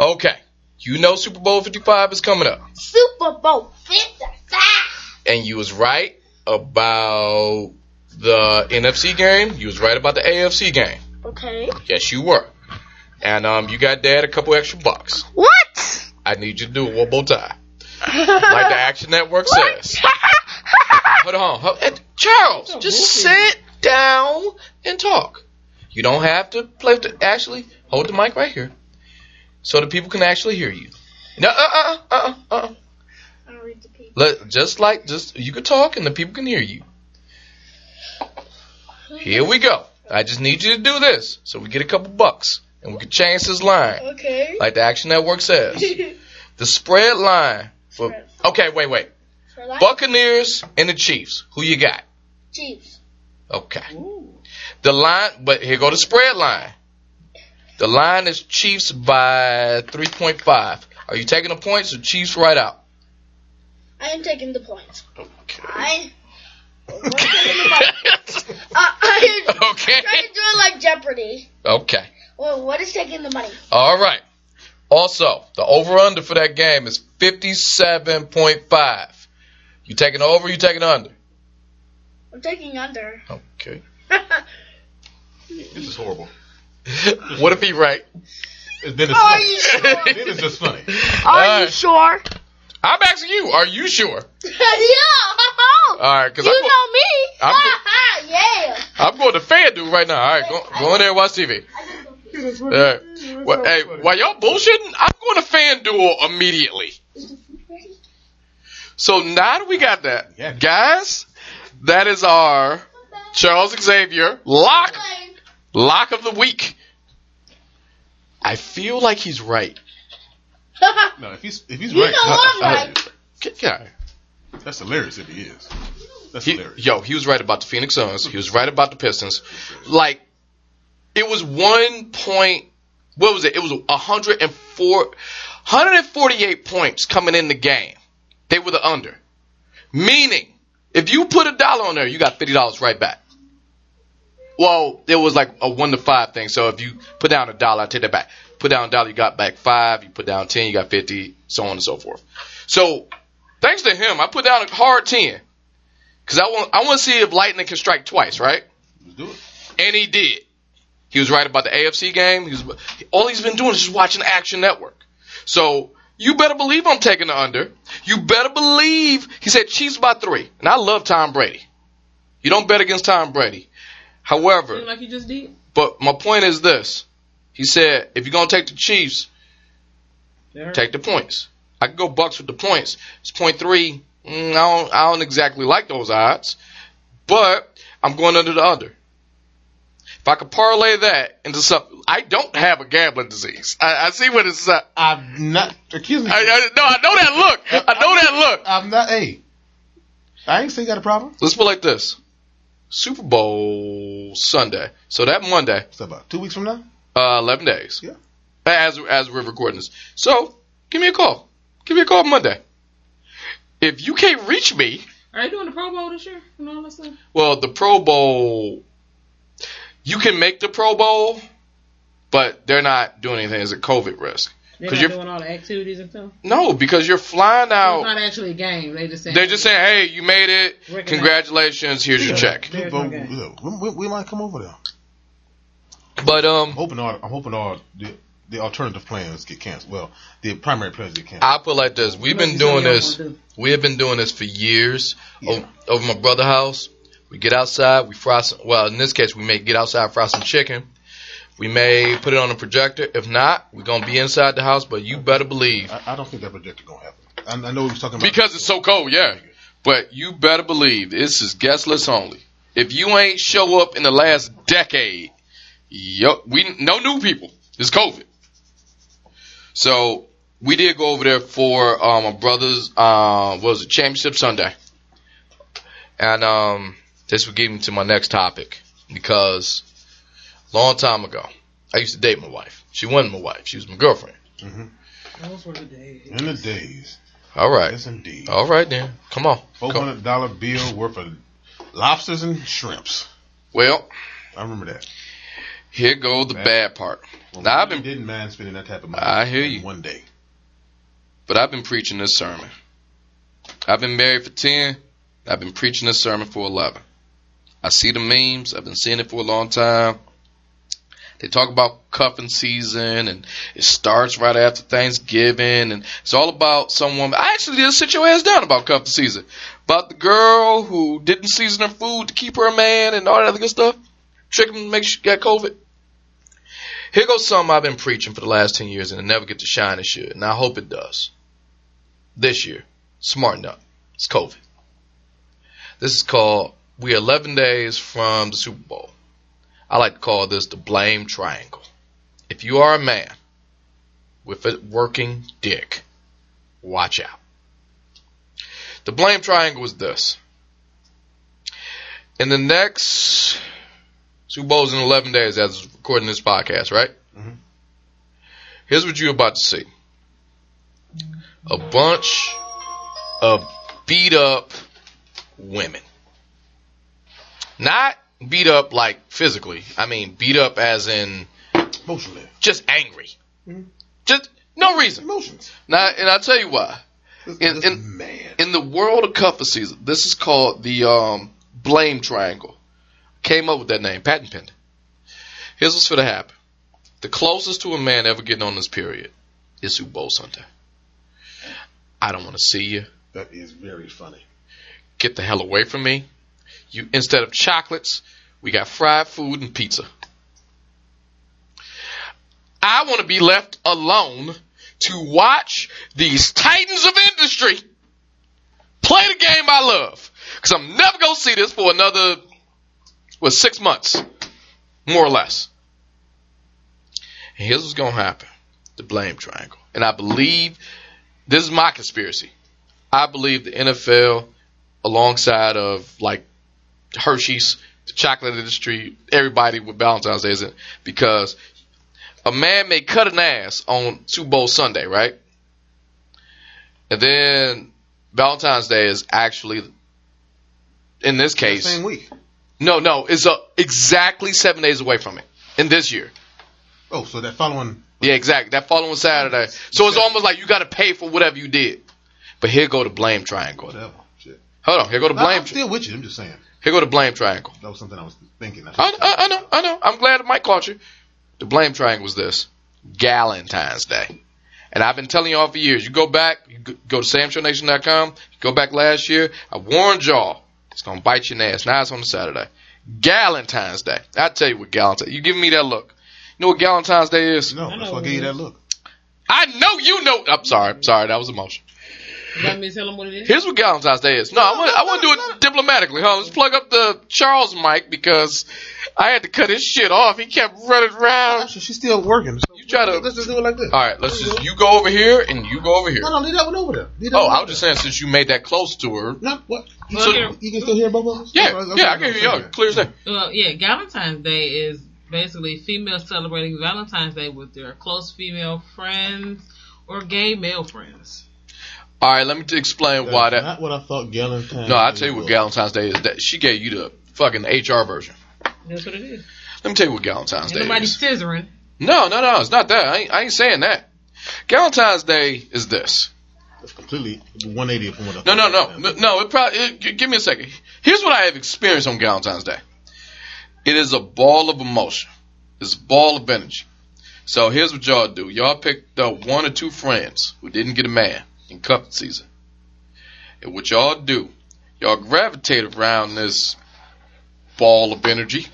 [SPEAKER 1] Okay. You know Super Bowl 55 is coming up.
[SPEAKER 4] Super Bowl 55.
[SPEAKER 1] And you was right about the NFC game. You was right about the AFC game.
[SPEAKER 4] Okay.
[SPEAKER 1] Yes, you were. And um, you got dad a couple extra bucks.
[SPEAKER 4] What?
[SPEAKER 1] I need you to do it one more time, like the Action Network says. Hold on, hold, eh, Charles, just sit down and talk. You don't have to play with the. Actually, hold the mic right here, so the people can actually hear you. No, uh, uh, uh, uh, uh.
[SPEAKER 4] I'll read the paper.
[SPEAKER 1] Let just like just you can talk and the people can hear you. Here we go. I just need you to do this so we get a couple bucks and we can change this line
[SPEAKER 4] Okay.
[SPEAKER 1] like the Action Network says. The spread line for okay, wait, wait. Buccaneers and the Chiefs. Who you got?
[SPEAKER 4] Chiefs.
[SPEAKER 1] Okay.
[SPEAKER 3] Ooh.
[SPEAKER 1] The line, but here go the spread line. The line is Chiefs by 3.5. Are you taking the points or Chiefs right out?
[SPEAKER 4] I am taking the points.
[SPEAKER 1] Okay.
[SPEAKER 4] I. Taking. Uh, I
[SPEAKER 1] okay.
[SPEAKER 4] trying to do it like Jeopardy.
[SPEAKER 1] Okay.
[SPEAKER 4] Well, what is taking the money?
[SPEAKER 1] All right. Also, the over under for that game is 57.5. You taking over, you taking under?
[SPEAKER 4] I'm taking under.
[SPEAKER 1] Okay.
[SPEAKER 2] This is horrible.
[SPEAKER 1] what if he right?
[SPEAKER 2] Then it's
[SPEAKER 4] Are
[SPEAKER 2] funny.
[SPEAKER 4] you sure?
[SPEAKER 2] then it's just funny.
[SPEAKER 4] Are
[SPEAKER 1] Alright.
[SPEAKER 4] you sure?
[SPEAKER 1] I'm asking you, are you sure?
[SPEAKER 4] yeah.
[SPEAKER 1] All right, cuz
[SPEAKER 4] you
[SPEAKER 1] I'm, go-
[SPEAKER 4] know me.
[SPEAKER 1] I'm
[SPEAKER 4] yeah.
[SPEAKER 1] I'm going to FanDuel right now. All right, go, go in there and watch TV. All right. Well, hey, while y'all bullshitting, I'm going to FanDuel immediately. So now that we got that,
[SPEAKER 2] Yeah.
[SPEAKER 1] guys, that is our Charles Xavier lock lock of the week. I feel like he's right.
[SPEAKER 2] No, if he's if he's
[SPEAKER 4] You
[SPEAKER 2] right,
[SPEAKER 4] know I'm
[SPEAKER 2] uh,
[SPEAKER 4] right.
[SPEAKER 1] Yeah.
[SPEAKER 2] that's hilarious if he is. That's
[SPEAKER 1] He,
[SPEAKER 2] hilarious.
[SPEAKER 1] yo, he was right about the Phoenix Suns. He was right about the Pistons. Like, it was one point. What was it? It was 104, 148 points coming in the game. They were the under. Meaning, if you put a dollar on there, you got fifty dollars right back. Well, it was like a one to five thing. So if you put down a dollar, I take that back. Put down a dollar, you got back five. You put down ten, you got fifty, so on and so forth. So, thanks to him, I put down a hard ten. Cause I want I want to see if lightning can strike twice, right?
[SPEAKER 2] Let's do it.
[SPEAKER 1] And he did. He was right about the AFC game. He was all he's been doing is just watching Action Network. So you better believe I'm taking the under. You better believe he said Chiefs by three, and I love Tom Brady. You don't bet against Tom Brady. However,
[SPEAKER 3] like you just did.
[SPEAKER 1] but my point is this: he said if you're gonna take the Chiefs, take the points. I can go Bucks with the points. It's point three. Mm, I don't, I don't exactly like those odds, but I'm going under the under. If I could parlay that into something, I don't have a gambling disease. I, I see what it's. Uh,
[SPEAKER 2] I'm not. Excuse me.
[SPEAKER 1] I, I, no, I know that look. I know that look.
[SPEAKER 2] I'm not. Hey, I ain't say you got a problem.
[SPEAKER 1] Let's put it like this: Super Bowl Sunday. So that Monday,
[SPEAKER 2] What's that about? Two weeks from now?
[SPEAKER 1] uh, 11 days.
[SPEAKER 2] Yeah.
[SPEAKER 1] As as we're recording this. So give me a call. Give me a call Monday. If you can't reach me,
[SPEAKER 3] Are you doing the Pro Bowl this year and all that stuff?
[SPEAKER 1] well, the Pro Bowl, you can make the Pro Bowl, but they're not doing anything as a COVID risk.
[SPEAKER 3] They're
[SPEAKER 1] 'Cause
[SPEAKER 3] not
[SPEAKER 1] you're-
[SPEAKER 3] doing all the activities and stuff.
[SPEAKER 1] No, because you're flying
[SPEAKER 3] So
[SPEAKER 1] out.
[SPEAKER 3] it's not actually a game. They just saying
[SPEAKER 1] They're just saying, "Hey, you made it.
[SPEAKER 3] Recognize-
[SPEAKER 1] Congratulations. Here's your check."
[SPEAKER 2] But,
[SPEAKER 3] no
[SPEAKER 2] we, we, we might come over there.
[SPEAKER 1] But
[SPEAKER 2] I'm
[SPEAKER 1] um,
[SPEAKER 2] hoping all. I'm hoping all the, the alternative plans get canceled. Well, the primary plans get canceled.
[SPEAKER 1] I put it like this: We've been doing this. We have been doing this for years
[SPEAKER 2] Yeah.
[SPEAKER 1] o- over my brother's house. We get outside, we fry some. Well, in this case, we may get outside, fry some chicken. We may put it on a projector. If not, we're gonna be inside the house. But you better believe,
[SPEAKER 2] I, I don't think that projector gonna happen. I, I know he was talking about
[SPEAKER 1] because it's so cold, yeah. But you better believe this is guest list only. If you ain't show up in the last decade, yo, we no new people. It's COVID. So we did go over there for um, my brother's uh, what was it championship Sunday, and um, this would get me to my next topic because long time ago I used to date my wife. She wasn't my wife. She was my girlfriend. Mm-hmm.
[SPEAKER 3] Those were the days.
[SPEAKER 2] in the days.
[SPEAKER 1] All right.
[SPEAKER 2] Yes, indeed.
[SPEAKER 1] All right then. Come on.
[SPEAKER 2] Four
[SPEAKER 1] Come.
[SPEAKER 2] hundred dollar bill worth of lobsters and shrimps.
[SPEAKER 1] Well,
[SPEAKER 2] I remember that.
[SPEAKER 1] here go the
[SPEAKER 2] Bad.
[SPEAKER 1] bad part.
[SPEAKER 2] Well,
[SPEAKER 1] Now, I've been-
[SPEAKER 2] didn't mind spending that type of money.
[SPEAKER 1] I hear you.
[SPEAKER 2] One day.
[SPEAKER 1] But I've been preaching this sermon. I've been married for 10. I've been preaching this sermon for 11. I see the memes. I've been seeing it for a long time. They talk about cuffing season and it starts right after Thanksgiving and it's all about someone. I actually did sit your ass down about cuffing season. About the girl who didn't season her food to keep her man and all that other good stuff. Trick him to make sure she got COVID. Here goes something I've been preaching for the last 10 years and it never get to shine it should. And I hope it does. This year. Smarten up. It's COVID. This is called, we're 11 days from the Super Bowl. I like to call this the blame triangle. If you are a man with a working dick, watch out. The blame triangle is this. In the next Super Bowl's in 11 days as recording this podcast, right?
[SPEAKER 2] Mhm.
[SPEAKER 1] Here's what you're about to see. A bunch of beat up women. Not beat up like physically. I mean beat up as in
[SPEAKER 2] Emotionally.
[SPEAKER 1] just angry.
[SPEAKER 2] Mhm.
[SPEAKER 1] Just no reason.
[SPEAKER 2] Emotions.
[SPEAKER 1] Now, and I'll tell you why.
[SPEAKER 2] This,
[SPEAKER 1] In-
[SPEAKER 2] this
[SPEAKER 1] in-
[SPEAKER 2] man.
[SPEAKER 1] In the world of cuffing season, this is called the um, blame triangle. Came up with that name, patent pending. Here's what's going to happen. The closest to a man ever getting on this period is Super Bowl Sunday. I don't want to see you.
[SPEAKER 2] That is very funny.
[SPEAKER 1] Get the hell away from me. You instead of chocolates, we got fried food and pizza. I want to be left alone to watch these titans of industry play the game I love. Cause I'm never gonna see this for another, well, six months, more or less. And here's what's gonna happen. The blame triangle. And I believe, this is my conspiracy. I believe the NFL, alongside of like Hershey's, the chocolate industry, everybody with Valentine's Day isn't because a man may cut an ass on Super Bowl Sunday, right? And then Valentine's Day is actually, in this case,
[SPEAKER 2] Same week.
[SPEAKER 1] no, no, it's uh, exactly seven days away from it in this year.
[SPEAKER 2] Oh, so that following.
[SPEAKER 1] Yeah, exactly. That following Saturday. So it's almost like you got to pay for whatever you did. But here go the blame triangle.
[SPEAKER 2] Whatever. Shit.
[SPEAKER 1] Hold on, here go the blame.
[SPEAKER 2] I'm still with you. I'm just saying.
[SPEAKER 1] Here go the blame triangle.
[SPEAKER 2] That was something I was thinking. I,
[SPEAKER 1] I, I, I know, I know. I'm glad Mike caught you. The blame triangle was this: Galentine's Day. And I've been telling y'all for years. You go back, you go go to SamShowNation.com. You go back last year. I warned y'all it's gonna bite you in the ass. Now it's on a Saturday. Galentine's Day. I tell you what Galentine's. You giving me that look? You know what Galentine's Day is?
[SPEAKER 2] no,
[SPEAKER 3] I
[SPEAKER 2] that's
[SPEAKER 3] know
[SPEAKER 2] I
[SPEAKER 3] what
[SPEAKER 2] gave you
[SPEAKER 3] it
[SPEAKER 2] that
[SPEAKER 3] is.
[SPEAKER 2] look.
[SPEAKER 1] I know you know. I'm sorry. Sorry. That was emotion.
[SPEAKER 3] You want me to tell them what it is?
[SPEAKER 1] Here's what Galentine's Day is. No, I want I want to do it diplomatically. Huh? Let's plug up the Charles mic because I had to cut his shit off. He kept running around.
[SPEAKER 2] Actually, she's still working. So
[SPEAKER 1] You try to-
[SPEAKER 2] Let's just do it like this.
[SPEAKER 1] All right, let's just you go over here and you go over here.
[SPEAKER 2] No, no, leave that one over there. Leave that
[SPEAKER 1] Oh,
[SPEAKER 2] one
[SPEAKER 1] I
[SPEAKER 2] over
[SPEAKER 1] was just saying since you made that close to her.
[SPEAKER 2] No, what? You,
[SPEAKER 3] Well,
[SPEAKER 2] so,
[SPEAKER 3] here-
[SPEAKER 2] you can still hear both of us?
[SPEAKER 1] Yeah,
[SPEAKER 2] That's- that's
[SPEAKER 1] yeah, I can hear you.
[SPEAKER 2] saying.
[SPEAKER 1] Clear as day.
[SPEAKER 3] Well, yeah, Valentine's Day is basically females celebrating Valentine's Day with their close female friends or gay male friends.
[SPEAKER 1] All right, let me t- explain
[SPEAKER 2] That's
[SPEAKER 1] why that.
[SPEAKER 2] Not what I thought Galentine's
[SPEAKER 1] No, I'll tell you what
[SPEAKER 2] was.
[SPEAKER 1] Galentine's Day is. That she gave you the fucking HR version.
[SPEAKER 3] That's what it is.
[SPEAKER 1] Let me tell you what Galentine's
[SPEAKER 3] Ain't
[SPEAKER 1] Day
[SPEAKER 3] nobody
[SPEAKER 1] is.
[SPEAKER 3] scissoring.
[SPEAKER 1] No, no, no, it's not that. I ain't, I ain't saying that. Galentine's Day is this.
[SPEAKER 2] That's completely 180 from what I
[SPEAKER 1] No, no, no, no, no. It probably. It, give me a second. Here's what I have experienced on Valentine's Day. It is a ball of emotion. It's a ball of energy. So here's what y'all do. Y'all pick up one or two friends who didn't get a man in cuffing season. And what y'all do, y'all gravitate around this ball of energy.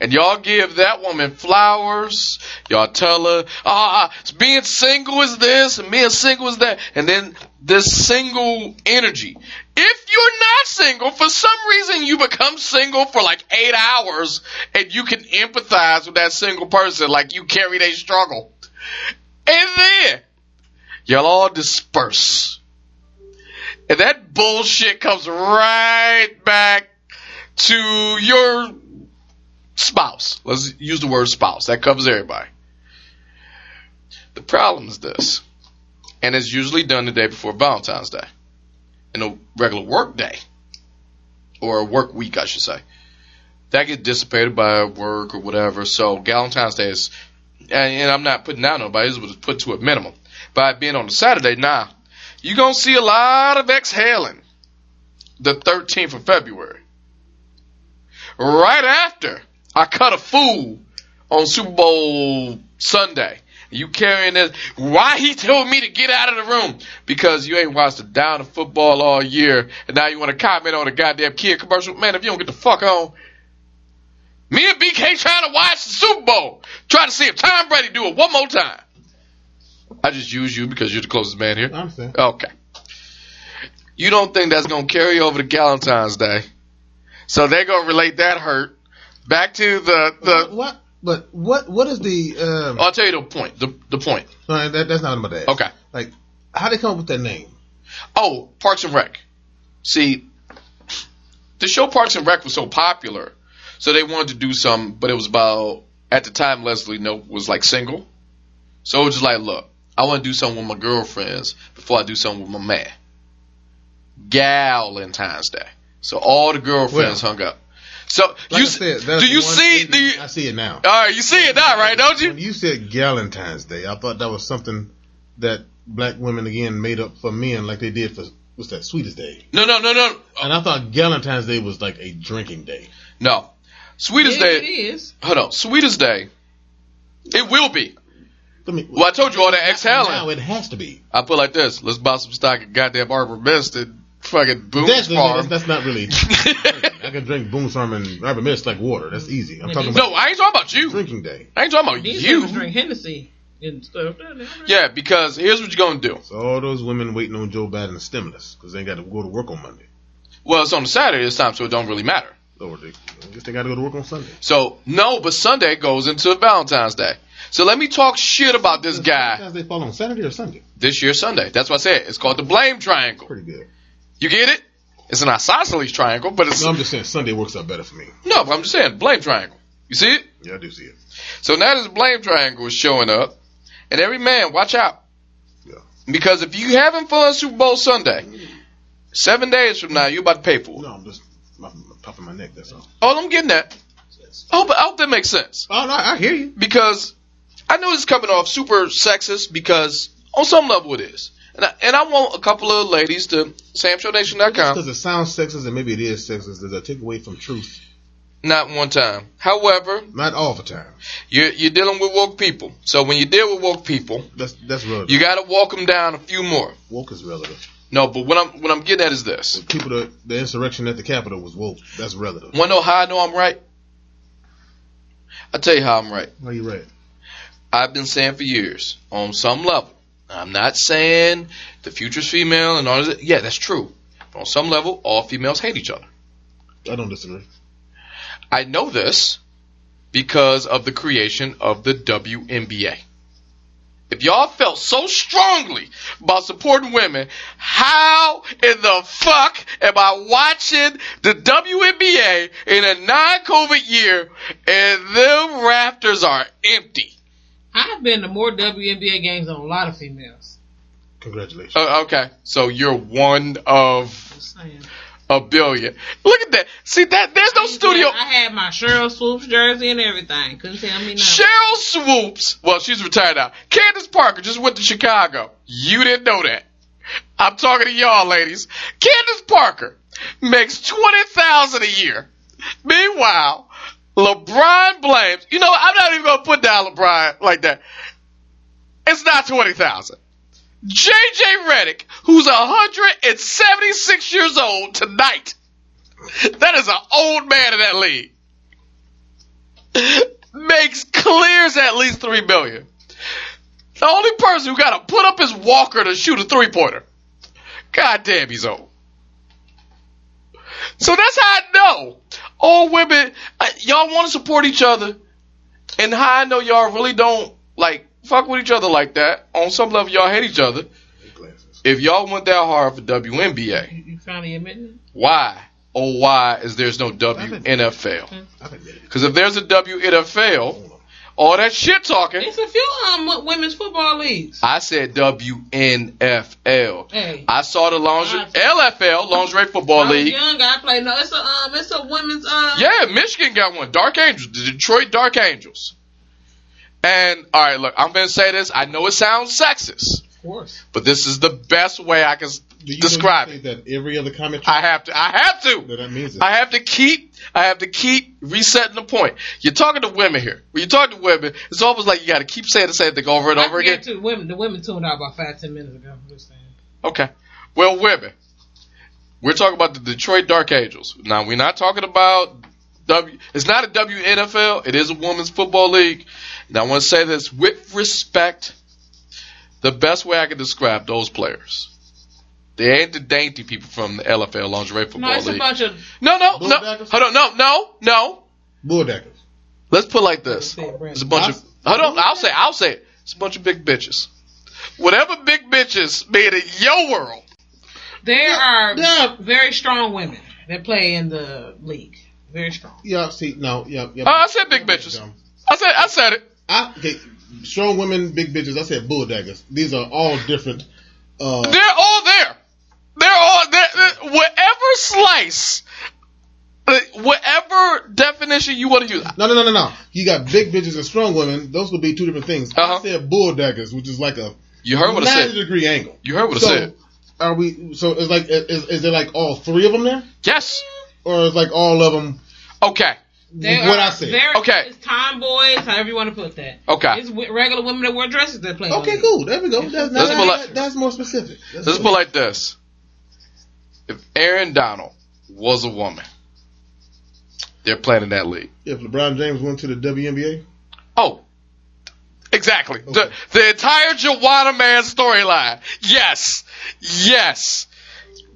[SPEAKER 1] And y'all give that woman flowers. Y'all tell her, ah, it's being single is this and being single is that. And then this single energy. If you're not single, for some reason you become single for like eight hours and you can empathize with that single person like you carry their struggle. And then y'all all disperse. And that bullshit comes right back to your spouse. Let's use the word spouse. That covers everybody. The problem is this, and it's usually done the day before Valentine's Day, in a regular work day, or a work week, I should say. That gets dissipated by work or whatever. So Valentine's Day is, and, I'm not putting down nobody, it was put to a minimum. By being on a Saturday, now nah, you're gonna see a lot of exhaling the 13th of February. Right after I cut a fool on Super Bowl Sunday. You carrying this. Why he told me to get out of the room? Because you ain't watched a down of football all year, and now you want to comment on a goddamn kid commercial. Man, if you don't get the fuck on. Me and BK trying to watch the Super Bowl. Trying to see if Tom Brady do it one more time. I just use you because you're the closest man here.
[SPEAKER 2] I understand.
[SPEAKER 1] Okay. You don't think that's gonna carry over to Galentine's Day? So they're gonna relate that hurt back to the the.
[SPEAKER 2] what? But what? What is the? Um,
[SPEAKER 1] I'll tell you the point. The the point.
[SPEAKER 2] no, that, that's not what I'm about to ask.
[SPEAKER 1] Okay.
[SPEAKER 2] Like, how they come up with that name?
[SPEAKER 1] Oh, Parks and Rec. See, the show Parks and Rec was so popular, so they wanted to do something, but it was about at the time Leslie Knope was like single, so it was just like, look, I want to do something with my girlfriends before I do something with my man. Galentine's Day. So all the girlfriends
[SPEAKER 2] Well,
[SPEAKER 1] hung up. So
[SPEAKER 2] Like
[SPEAKER 1] you
[SPEAKER 2] I said, that's
[SPEAKER 1] do you
[SPEAKER 2] one
[SPEAKER 1] see? Do you?
[SPEAKER 2] I see it now.
[SPEAKER 1] All right, you see it now, right? Don't you?
[SPEAKER 2] When you said Galentine's Day, I thought that was something that black women again made up for men, like they did for what's that Sweetest Day.
[SPEAKER 1] No, no, no, no,
[SPEAKER 2] And I thought Galentine's Day was like a drinking day.
[SPEAKER 1] no. Sweetest
[SPEAKER 3] Yeah,
[SPEAKER 1] Day.
[SPEAKER 3] is.
[SPEAKER 1] Hold on. Sweetest Day. It will be.
[SPEAKER 2] I mean,
[SPEAKER 1] Well, I told you all that exhaling.
[SPEAKER 2] Now it has to be.
[SPEAKER 1] I put like this: Let's buy some stock at goddamn Arbor Mist and fucking Boom
[SPEAKER 2] That's, that's,
[SPEAKER 1] Farm.
[SPEAKER 2] that's not really. I can drink Boom Farm and Rapid Mist like water. That's easy. I'm talking about
[SPEAKER 1] no, I ain't talking about you.
[SPEAKER 2] drinking day.
[SPEAKER 1] I ain't talking about
[SPEAKER 3] These
[SPEAKER 1] you.
[SPEAKER 3] niggas drink Hennessy and stuff.
[SPEAKER 1] Yeah, because here's what you're gonna do.
[SPEAKER 2] So all those women waiting on Joe Biden's stimulus because they ain't got to go to work on Monday.
[SPEAKER 1] Well, it's on a Saturday this time, so it don't really matter.
[SPEAKER 2] Or they, I guess they got to go to work on Sunday.
[SPEAKER 1] So no, but Sunday goes into Valentine's Day. So let me talk shit about this guy
[SPEAKER 2] Sometimes they fall on Saturday or Sunday.
[SPEAKER 1] this year Sunday. That's what I said. It's called the blame triangle.
[SPEAKER 2] Pretty good.
[SPEAKER 1] You get it? It's an isosceles triangle, but it's
[SPEAKER 2] No, I'm just saying Sunday works out better for me.
[SPEAKER 1] no. But I'm just saying blame triangle. You see it?
[SPEAKER 2] Yeah, I do see it.
[SPEAKER 1] So now this blame triangle is showing up, and every man, watch out.
[SPEAKER 2] Yeah.
[SPEAKER 1] Because if you haven't fun Super Bowl Sunday, seven days from now, you're about to pay for it.
[SPEAKER 2] No, I'm just puffing my neck. That's all.
[SPEAKER 1] Oh, I'm getting that. I hope, oh, I hope that makes sense.
[SPEAKER 2] Oh no, I hear you.
[SPEAKER 1] Because I know this is coming off super sexist because on some level it is. And I, and I want a couple of ladies to samshownation.com.
[SPEAKER 2] Because it sounds sexist and maybe it is sexist. Does that take away from truth?
[SPEAKER 1] Not one time. However,
[SPEAKER 2] Not all the time.
[SPEAKER 1] you're, you're dealing with woke people. So when you deal with woke people,
[SPEAKER 2] That's that's relative.
[SPEAKER 1] you got to walk them down a few more.
[SPEAKER 2] woke is relative.
[SPEAKER 1] No, but what I'm what I'm getting at is this.
[SPEAKER 2] The people that the insurrection at the Capitol was woke. That's relative.
[SPEAKER 1] Want to know how I know I'm right? I'll tell you how I'm right.
[SPEAKER 2] Are you right?
[SPEAKER 1] I've been saying for years, on some level. I'm not saying the future's female and all that. Yeah, that's true. But on some level, all females hate each other.
[SPEAKER 2] I don't disagree.
[SPEAKER 1] I know this because of the creation of the WNBA. If y'all felt so strongly about supporting women, how in the fuck am I watching the WNBA in a non-COVID year and them rafters are empty?
[SPEAKER 3] I've been to more WNBA games than a lot of females.
[SPEAKER 2] Congratulations.
[SPEAKER 1] Uh, okay, so you're one of a billion. Look at that. See that? There's no studio.
[SPEAKER 3] I had my Sheryl Swoopes jersey and everything. Couldn't tell me nothing.
[SPEAKER 1] Sheryl Swoopes. Well, she's retired now. Candace Parker just went to Chicago. You didn't know that. I'm talking to y'all, ladies. Candace Parker makes twenty thousand a year. Meanwhile, LeBron blames. You know, I'm not even gonna put down LeBron like that. It's not twenty thousand. JJ Redick, who's 176 years old tonight. That is an old man in that league. Makes clears at least three million. The only person who got to put up his walker to shoot a three pointer. God damn, he's old. So that's how I know all women, y'all want to support each other, and how I know y'all really don't like fuck with each other like that. On some level, y'all hate each other. If y'all went that hard for WNBA,
[SPEAKER 3] You, you finally admitting it?
[SPEAKER 1] why? Oh, why is there's no WNFL?
[SPEAKER 2] I've admitted it.
[SPEAKER 1] Because if there's a WNFL,
[SPEAKER 2] Hold on.
[SPEAKER 1] All that shit talking,
[SPEAKER 3] It's a few um women's football leagues.
[SPEAKER 1] I said WNFL.
[SPEAKER 3] Hey.
[SPEAKER 1] I saw the lingerie, LFL, Lingerie Football
[SPEAKER 3] I
[SPEAKER 1] League.
[SPEAKER 3] young. I played. No, it's a um, it's a women's um.
[SPEAKER 1] Yeah, Michigan got one. Dark Angels, the Detroit Dark Angels. And all right, look, I'm gonna say this. I know it sounds sexist,
[SPEAKER 3] Of course.
[SPEAKER 1] but this is the best way I can
[SPEAKER 2] Do you
[SPEAKER 1] Describe
[SPEAKER 2] know
[SPEAKER 1] it.
[SPEAKER 2] say that every other comment.
[SPEAKER 1] I have to. I have to.
[SPEAKER 2] No, that means it.
[SPEAKER 1] I have to keep. I have to keep resetting the point. You're talking to women here. When you talk to women, it's almost like you got to keep saying the same thing over and
[SPEAKER 3] I
[SPEAKER 1] over
[SPEAKER 3] can
[SPEAKER 1] again.
[SPEAKER 3] get to women. The women tuned out about five ten minutes ago. Saying.
[SPEAKER 1] Okay. Well, women. We're talking about the Detroit Dark Angels. Now, we're not talking about W. It's not a WNFL. It is a women's football league. And I want to say this with respect. The best way I can describe those players. They ain't the dainty people from the LFL Lingerie
[SPEAKER 3] No,
[SPEAKER 1] Football
[SPEAKER 3] it's a
[SPEAKER 1] League.
[SPEAKER 3] bunch of.
[SPEAKER 1] No, no, no. Hold on. No, no, no.
[SPEAKER 2] Bulldaggers.
[SPEAKER 1] Let's put it like this.
[SPEAKER 3] Say it, Brandon.
[SPEAKER 1] It's a bunch of. Hold on. I'll say. I'll say it. It's a bunch of big bitches. Whatever big bitches made in your world.
[SPEAKER 3] There are
[SPEAKER 2] yeah.
[SPEAKER 3] very strong women that play in the league. Very strong.
[SPEAKER 2] Yeah, see, no, yeah, yeah.
[SPEAKER 1] Oh, I said big bitches. I said. I said it.
[SPEAKER 2] I, okay, strong women, big bitches. I said bulldaggers. These are all different. Uh,
[SPEAKER 1] They're all there. They're all there. there- Whatever slice, uh, whatever definition you want to use.
[SPEAKER 2] no, no, no, no, no. You got big bitches and strong women. Those would be two different things.
[SPEAKER 1] Uh-huh.
[SPEAKER 2] I said bulldaggers, which is like a
[SPEAKER 1] You heard what I
[SPEAKER 2] 90
[SPEAKER 1] said.
[SPEAKER 2] degree angle.
[SPEAKER 1] You heard what I said.
[SPEAKER 2] are we? So it's like, is, is there like all three of them there,
[SPEAKER 1] Yes.
[SPEAKER 2] or is like all of them?
[SPEAKER 1] Okay.
[SPEAKER 3] There
[SPEAKER 2] what
[SPEAKER 3] are
[SPEAKER 2] I said.
[SPEAKER 1] Okay.
[SPEAKER 3] It's tomboys, however you want to put that.
[SPEAKER 1] Okay.
[SPEAKER 3] It's regular women that wear dresses that play.
[SPEAKER 2] Okay, cool. There we go. That's,
[SPEAKER 1] Let's
[SPEAKER 2] that-
[SPEAKER 1] pull
[SPEAKER 2] that's more specific. That's
[SPEAKER 1] Let's
[SPEAKER 2] cool.
[SPEAKER 1] put like this. If Aaron Donald was a woman, they're playing in that league.
[SPEAKER 2] If LeBron James went to the WNBA,
[SPEAKER 1] Oh, exactly. The
[SPEAKER 2] Okay.
[SPEAKER 1] the entire Juwanna Mann storyline. Yes, yes,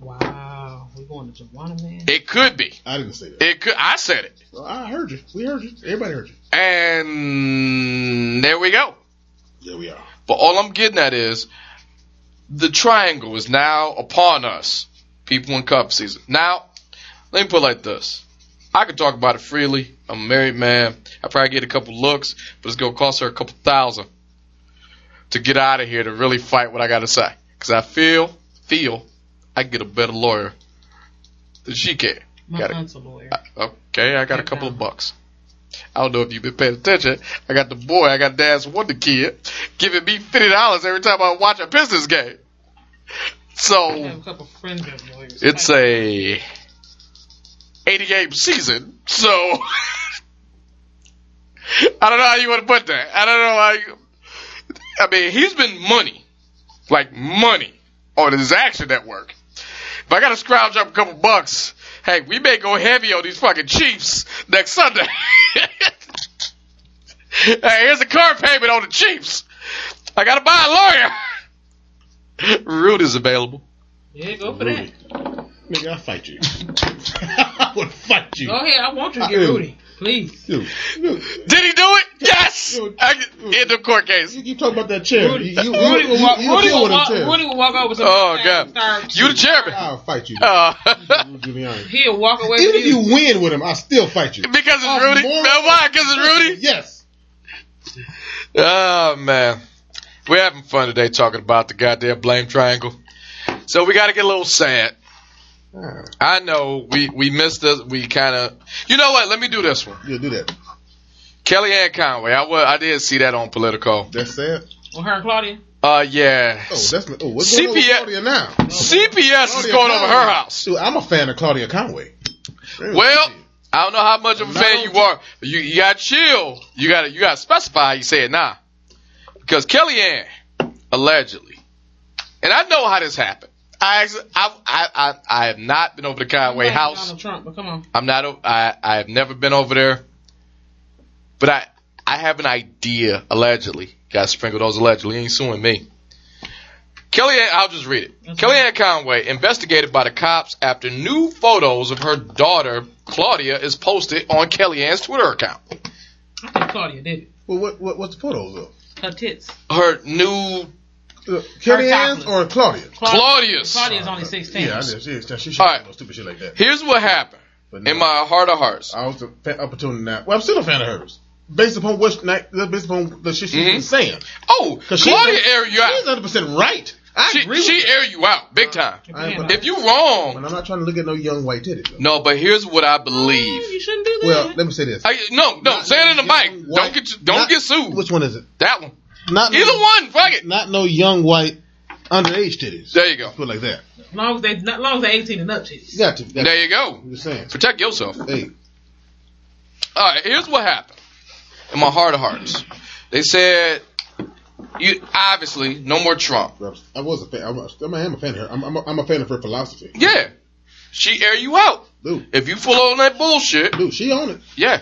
[SPEAKER 3] Wow, we're going to Juwanna Mann.
[SPEAKER 1] it could be.
[SPEAKER 2] I didn't say that.
[SPEAKER 1] It could. I said it,
[SPEAKER 2] Well, I heard you. We heard you. Everybody heard you.
[SPEAKER 1] and there we go.
[SPEAKER 2] There we are.
[SPEAKER 1] But all I'm getting at is the triangle is now upon us. People in cup season. Now, let me put it like this. I could talk about it freely. I'm a married man. I probably get a couple looks, but it's gonna cost her a couple thousand to get out of here to really fight what I gotta say. Cause I feel, feel, I get a better lawyer than she can.
[SPEAKER 3] My
[SPEAKER 1] Got
[SPEAKER 3] aunt's a lawyer.
[SPEAKER 1] I- Okay, I got a couple of bucks. I don't know if you've been paying attention. I got the boy, I got Dad's Wonder Kid, giving me fifty dollars every time I watch a Pistons game. So
[SPEAKER 3] a couple friends that lawyers.
[SPEAKER 1] it's a eighty game season. So I don't know how you want to put that. I don't know how. You, I mean, he's been money, like money, on his action network. If I got to scrounge up a couple bucks, hey, we may go heavy on these fucking Chiefs next Sunday. hey, here's a car payment on the Chiefs. I got to buy a lawyer. Rudy's available.
[SPEAKER 3] Yeah, go for
[SPEAKER 2] Rudy.
[SPEAKER 3] that.
[SPEAKER 2] Nigga, I'll fight you. I would fight you.
[SPEAKER 3] Go ahead. I want you to get
[SPEAKER 2] Dude.
[SPEAKER 3] Rudy, please.
[SPEAKER 2] Dude, dude,
[SPEAKER 1] Did he do it? Yes.
[SPEAKER 2] Dude.
[SPEAKER 1] I, in the court case.
[SPEAKER 2] you keep talking about that chair.
[SPEAKER 3] Rudy,
[SPEAKER 2] You, you,
[SPEAKER 3] Rudy will walk.
[SPEAKER 2] you, you
[SPEAKER 3] Rudy
[SPEAKER 2] deal
[SPEAKER 3] will
[SPEAKER 2] with them
[SPEAKER 3] walk.
[SPEAKER 2] chairs.
[SPEAKER 3] Rudy will walk over to
[SPEAKER 1] Oh,
[SPEAKER 3] my
[SPEAKER 1] God. You the chairman.
[SPEAKER 2] I'll fight you.
[SPEAKER 1] Uh,
[SPEAKER 3] He'll walk away
[SPEAKER 2] Even
[SPEAKER 3] from
[SPEAKER 2] if you win with him, I'll still fight you.
[SPEAKER 1] because it's Rudy. why? Because it's Rudy.
[SPEAKER 2] Yes.
[SPEAKER 1] Oh man, we're having fun today talking about the goddamn blame triangle. So we got to get a little sad. I know we we missed this. We kind of, you know what? Let me do this one.
[SPEAKER 2] You'll do that.
[SPEAKER 1] Kellyanne Conway. I wa- I did see that on Politico.
[SPEAKER 2] That's sad.
[SPEAKER 3] With her and Claudia.
[SPEAKER 1] Uh, yeah.
[SPEAKER 2] Oh, that's oh, what's going on with Claudia now?
[SPEAKER 1] CPS is
[SPEAKER 2] Claudia
[SPEAKER 1] going over her house.
[SPEAKER 2] Dude, I'm a fan of Claudia Conway.
[SPEAKER 1] Well, I don't know how much of a fan you are. You you got chill. You got to you got to specify how you say it now, because Kellyanne allegedly, and I know how this happened. I actually, I, I I I have not been over to Conway
[SPEAKER 3] Like
[SPEAKER 1] house.
[SPEAKER 3] Donald Trump, but come on.
[SPEAKER 1] I'm not. o- I I have never been over there, but I I have an idea. Allegedly, got sprinkled those allegedly. Ain't suing me. Kellyanne, I'll just read it.
[SPEAKER 3] That's
[SPEAKER 1] Kellyanne Conway investigated by the cops after new photos of her daughter Claudia is posted on Kellyanne's Twitter account.
[SPEAKER 3] I think Claudia did it.
[SPEAKER 2] Well, what, what what's the photos of?
[SPEAKER 3] Her tits.
[SPEAKER 1] Her new
[SPEAKER 2] Uh, Kellyanne's
[SPEAKER 3] topless.
[SPEAKER 2] or Claudia?
[SPEAKER 1] Claudia's.
[SPEAKER 3] Claudia's only 16.
[SPEAKER 2] Yeah, I did. She, she, she should
[SPEAKER 1] All right.
[SPEAKER 2] no stupid shit like that.
[SPEAKER 1] Here's what happened.
[SPEAKER 2] But no,
[SPEAKER 1] In my heart of hearts,
[SPEAKER 2] I was a fan, up until now. Well, I'm still a fan of hers, based upon what based upon the shit she's
[SPEAKER 1] Mhm.
[SPEAKER 2] been saying.
[SPEAKER 1] oh,
[SPEAKER 2] 'Cause she's
[SPEAKER 1] Claudia
[SPEAKER 2] like-
[SPEAKER 1] air you
[SPEAKER 2] She's
[SPEAKER 1] out.
[SPEAKER 2] 100 percent right. I
[SPEAKER 1] She,
[SPEAKER 2] agree.
[SPEAKER 1] she air you out big time.
[SPEAKER 2] I ain't-
[SPEAKER 1] If you wrong, And
[SPEAKER 2] I'm not trying to look at no young white titties. though.
[SPEAKER 1] no. But here's what I
[SPEAKER 3] Oh,
[SPEAKER 1] believe.
[SPEAKER 3] you shouldn't do that.
[SPEAKER 2] Well, let me say this.
[SPEAKER 1] I, no, no,
[SPEAKER 2] Not
[SPEAKER 1] say it in the
[SPEAKER 2] no
[SPEAKER 1] mic.
[SPEAKER 2] young
[SPEAKER 1] Don't get don't
[SPEAKER 2] not-
[SPEAKER 1] get sued.
[SPEAKER 2] Which one is it?
[SPEAKER 1] That one.
[SPEAKER 2] Not no-
[SPEAKER 1] Either one. Fuck it.
[SPEAKER 2] Not no young white underage titties.
[SPEAKER 1] There you go.
[SPEAKER 2] Put it like that.
[SPEAKER 3] As long as they, as long as they're 18 and up, titties.
[SPEAKER 2] You got to.
[SPEAKER 1] There you go.
[SPEAKER 2] I'm just saying.
[SPEAKER 1] Protect yourself.
[SPEAKER 2] Hey,
[SPEAKER 1] All right, here's what happened. In my heart of hearts, they said, "You obviously no more Trump."
[SPEAKER 2] I was a fan. I'm a, I'm a, I'm a fan of her. I'm, I'm, a, I'm a fan of her philosophy.
[SPEAKER 1] Yeah, she air you out.
[SPEAKER 2] Dude,
[SPEAKER 1] If you full on that bullshit,
[SPEAKER 2] dude, she on it.
[SPEAKER 1] yeah.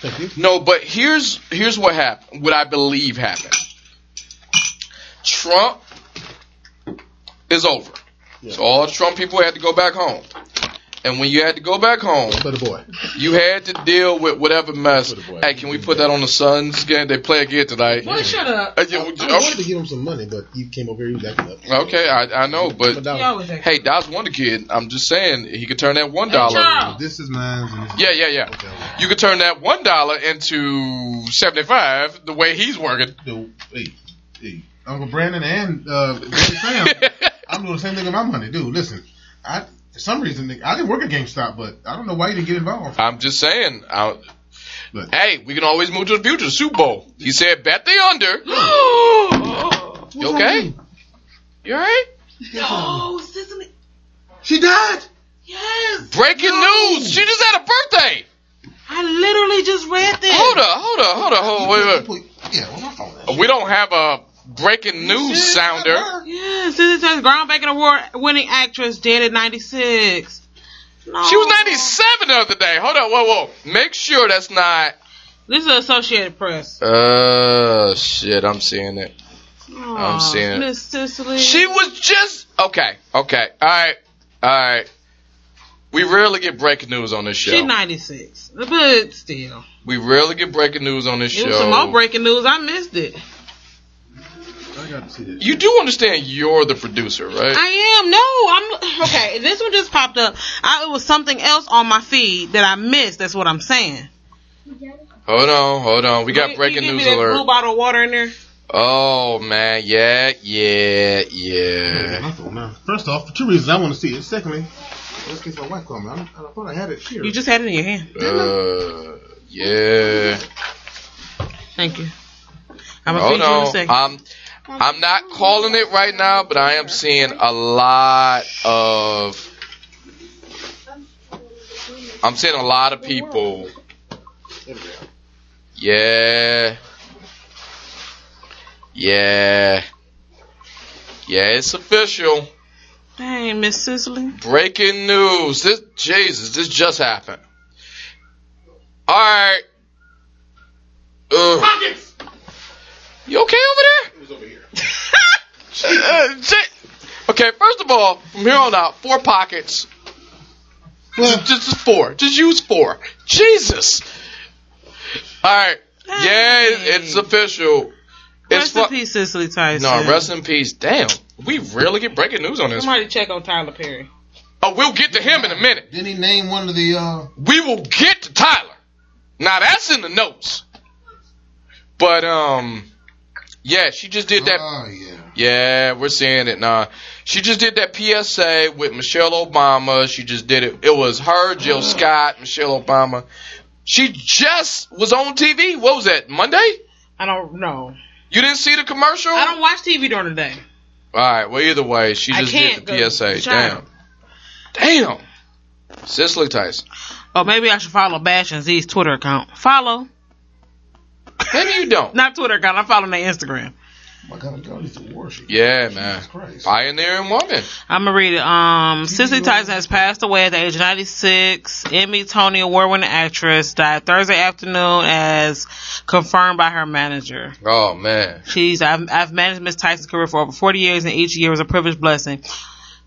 [SPEAKER 2] Thank you.
[SPEAKER 1] No, but here's here's what happened. What I believe happened. Trump is over.
[SPEAKER 2] Yeah.
[SPEAKER 1] So all Trump people had to go back home. And when you had to go back home,
[SPEAKER 2] But boy.
[SPEAKER 1] you had to deal with whatever mess.
[SPEAKER 2] Put it.
[SPEAKER 1] Hey, can we put that on the Suns game? They play again tonight.
[SPEAKER 3] Boy, shut up.
[SPEAKER 1] Yeah,
[SPEAKER 2] I,
[SPEAKER 1] we-
[SPEAKER 2] I wanted to give him some money, but you came over here. He was acting up.
[SPEAKER 1] Okay, I, I know,
[SPEAKER 2] But
[SPEAKER 1] but
[SPEAKER 2] that
[SPEAKER 3] He
[SPEAKER 2] was-
[SPEAKER 1] hey, Dodge Wonder Kid. I'm just saying he could turn that one
[SPEAKER 3] Hey,
[SPEAKER 2] this is mine. and this is-
[SPEAKER 1] Yeah, yeah, yeah.
[SPEAKER 2] Okay, okay.
[SPEAKER 1] You could turn that one dollar into seventy five the way he's working.
[SPEAKER 2] Dude, hey, hey, Uncle Brandon and uh, Sam, I'm doing the same thing with my money, dude. Listen, I for some reason I didn't work at GameStop, but I don't know why you didn't get involved.
[SPEAKER 1] I'm just saying. I,
[SPEAKER 2] But
[SPEAKER 1] hey, we can always move to the future. Super Bowl. He said, bet the under. you okay? You alright?
[SPEAKER 3] No, Sesame.
[SPEAKER 2] She died.
[SPEAKER 3] Yes.
[SPEAKER 1] Breaking
[SPEAKER 2] No.
[SPEAKER 1] news. She just had a birthday.
[SPEAKER 3] I literally just read this.
[SPEAKER 1] Hold up, hold up, hold up, hold up. Wait, wait.
[SPEAKER 2] Yeah, well, my phone.
[SPEAKER 1] We don't have a breaking news sounder.
[SPEAKER 3] Yes, this is a groundbreaking award winning actress dead at 96. No.
[SPEAKER 1] She was 97 the other day. Hold up, whoa, whoa. Make sure that's not.
[SPEAKER 3] This is Associated Press.
[SPEAKER 1] Uh, shit, I'm seeing it.
[SPEAKER 3] I'm
[SPEAKER 1] seeing it.
[SPEAKER 3] Miss Cicely.
[SPEAKER 1] She was just okay. Okay. All right. All right. We rarely get breaking news on this show.
[SPEAKER 3] She's 96. But still.
[SPEAKER 1] we rarely get breaking news on this
[SPEAKER 3] It was some
[SPEAKER 1] show.
[SPEAKER 3] more breaking news. I missed it.
[SPEAKER 2] I got to see this.
[SPEAKER 1] You do understand you're the producer, right?
[SPEAKER 3] I am. No, I'm. Okay, this one just popped up. I, it was something else on my feed that I missed. That's what I'm saying.
[SPEAKER 1] hold on, hold on. We got
[SPEAKER 3] Can you
[SPEAKER 1] breaking
[SPEAKER 3] give
[SPEAKER 1] news
[SPEAKER 3] me that Blue bottle of water in there.
[SPEAKER 1] Oh man, yeah, yeah, yeah.
[SPEAKER 2] My. First off, for two reasons, I want to see it. Secondly, let's get my wife called me. I, I thought I had it here.
[SPEAKER 3] You just had it in your hand.
[SPEAKER 1] Uh, yeah.
[SPEAKER 3] Thank you. I'm gonna
[SPEAKER 1] Hold
[SPEAKER 3] feed you in a second.
[SPEAKER 1] I'm I'm not calling it right now, but I am seeing a lot of I'm seeing a lot of people. Yeah. Yeah. Yeah, it's official.
[SPEAKER 3] Dang, Miss Cicely.
[SPEAKER 1] Breaking news. This Jesus, this just happened. All right. Ugh. You okay over there?
[SPEAKER 2] It over here.
[SPEAKER 1] Uh, okay, first of all, from here on out, four pockets. Just, just four. Just use four. Jesus. All right. Yeah, it- it's official. It's
[SPEAKER 3] Rest in peace, Cicely Tyson.
[SPEAKER 1] No, rest in peace. Damn, we rarely get breaking news on this.
[SPEAKER 3] Somebody check on Tyler Perry.
[SPEAKER 1] Oh, we'll get to him in a minute.
[SPEAKER 2] Didn't he name one of the? uh
[SPEAKER 1] We will get to Tyler. Now that's in the notes. But um, yeah, she just did that.
[SPEAKER 2] Oh yeah.
[SPEAKER 1] Yeah, we're seeing it now. She just did that PSA with Michelle Obama. She just did it. It was her, Jill oh. Scott, Michelle Obama. She just was on TV. What was that? Monday?
[SPEAKER 3] I don't know.
[SPEAKER 1] You didn't see the commercial?
[SPEAKER 3] I don't watch TV during the day.
[SPEAKER 1] All right. Well, either way, she just did the PSA. Damn. Damn. Cicely Tyson.
[SPEAKER 3] Oh, maybe I should follow Bash and Z's Twitter account. Follow.
[SPEAKER 1] Maybe you don't.
[SPEAKER 3] Not Twitter account. I'm following their Instagram.
[SPEAKER 2] Oh my God, God, he's a worship.
[SPEAKER 1] Yeah, man.
[SPEAKER 2] Jesus Christ.
[SPEAKER 1] Pioneering woman.
[SPEAKER 3] I'm gonna read it. Um, Cicely Tyson has passed away at the age of 96. Emmy, Tony Award-winning actress died Thursday afternoon, as confirmed by her manager.
[SPEAKER 1] Oh man.
[SPEAKER 3] She's I've, I've managed Miss Tyson's career for over 40 years, and each year was a privileged blessing.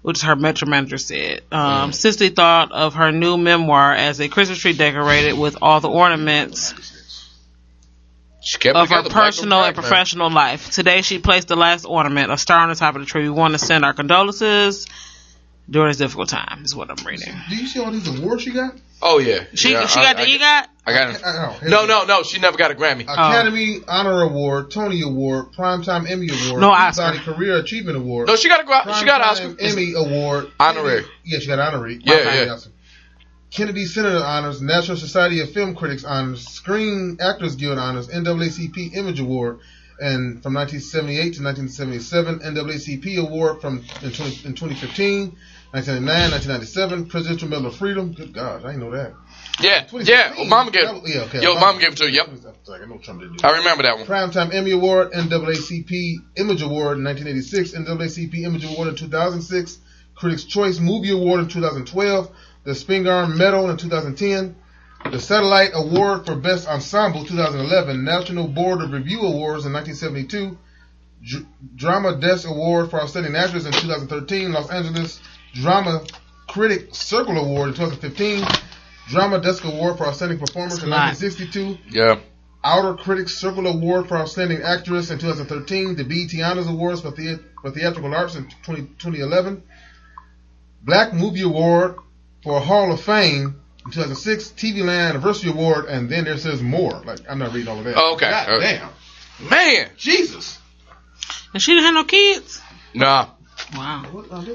[SPEAKER 3] Which her metro manager said. Um, Cicely thought of her new memoir as a Christmas tree decorated with all the ornaments
[SPEAKER 1] She kept
[SPEAKER 3] of her personal
[SPEAKER 1] on
[SPEAKER 3] and
[SPEAKER 1] black, man.
[SPEAKER 3] professional life. Today, she placed the last ornament, a star on the top of the tree. We want to send our condolences during this difficult time. Is what I'm reading.
[SPEAKER 2] Do you see all these awards she got?
[SPEAKER 1] Oh yeah.
[SPEAKER 3] She
[SPEAKER 1] Yeah,
[SPEAKER 3] she
[SPEAKER 1] I-
[SPEAKER 3] got the
[SPEAKER 1] I,
[SPEAKER 3] EGOT.
[SPEAKER 1] I got it.
[SPEAKER 2] Oh,
[SPEAKER 1] No, no, no. She never got a Grammy.
[SPEAKER 2] Academy Honor Award, Tony Award, Primetime Emmy Award,
[SPEAKER 3] No
[SPEAKER 2] Peabody
[SPEAKER 3] Oscar.
[SPEAKER 2] Career Achievement Award,
[SPEAKER 1] No, she got a gra- she got an Oscar.
[SPEAKER 2] Emmy Award,
[SPEAKER 1] Honorary.
[SPEAKER 2] Yeah, she got honorary.
[SPEAKER 1] Yeah,
[SPEAKER 2] Okay,
[SPEAKER 1] yeah.
[SPEAKER 2] Kennedy Center Honors, National Society of Film Critics Honors, Screen Actors Guild Honors, NAACP Image Award, and from 1978 to 1977 NAACP award from in, 20, in 2015, 1999, 1997 Presidential Medal of Freedom. Good God, I didn't know that.
[SPEAKER 1] Yeah, yeah. Obama gave.
[SPEAKER 2] Was- yeah, okay.
[SPEAKER 1] Yo, Obama gave it to you. Yep.
[SPEAKER 2] I was like, I know Trump didn't do.
[SPEAKER 1] I remember that one.
[SPEAKER 2] Primetime Emmy Award, NAACP Image Award in 1986, NAACP Image Award in 2006, Critics' Choice Movie Award in 2012, the Spingarn Medal in 2010, the Satellite Award for Best Ensemble 2011, National Board of Review Awards in 1972, Dr- Drama Desk Award for Outstanding Actress in 2013, Los Angeles Drama Critic Circle Award in 2015, Drama Desk Award for Outstanding Performance in
[SPEAKER 3] That's
[SPEAKER 2] 1962,
[SPEAKER 1] Yeah.
[SPEAKER 2] Outer Critics Circle Award for Outstanding Actress in 2013, the BET Honors Awards for, thea- for Theatrical Arts in 20, 2011, Black Movie Award for a Hall of Fame 2006, TV Land Anniversary Award, and then there says more. Like, I'm not reading all of that.
[SPEAKER 1] Oh, okay.
[SPEAKER 2] God
[SPEAKER 1] Okay.
[SPEAKER 2] damn.
[SPEAKER 1] Man.
[SPEAKER 2] Jesus.
[SPEAKER 3] And she didn't have no kids.
[SPEAKER 1] Nah.
[SPEAKER 3] Wow.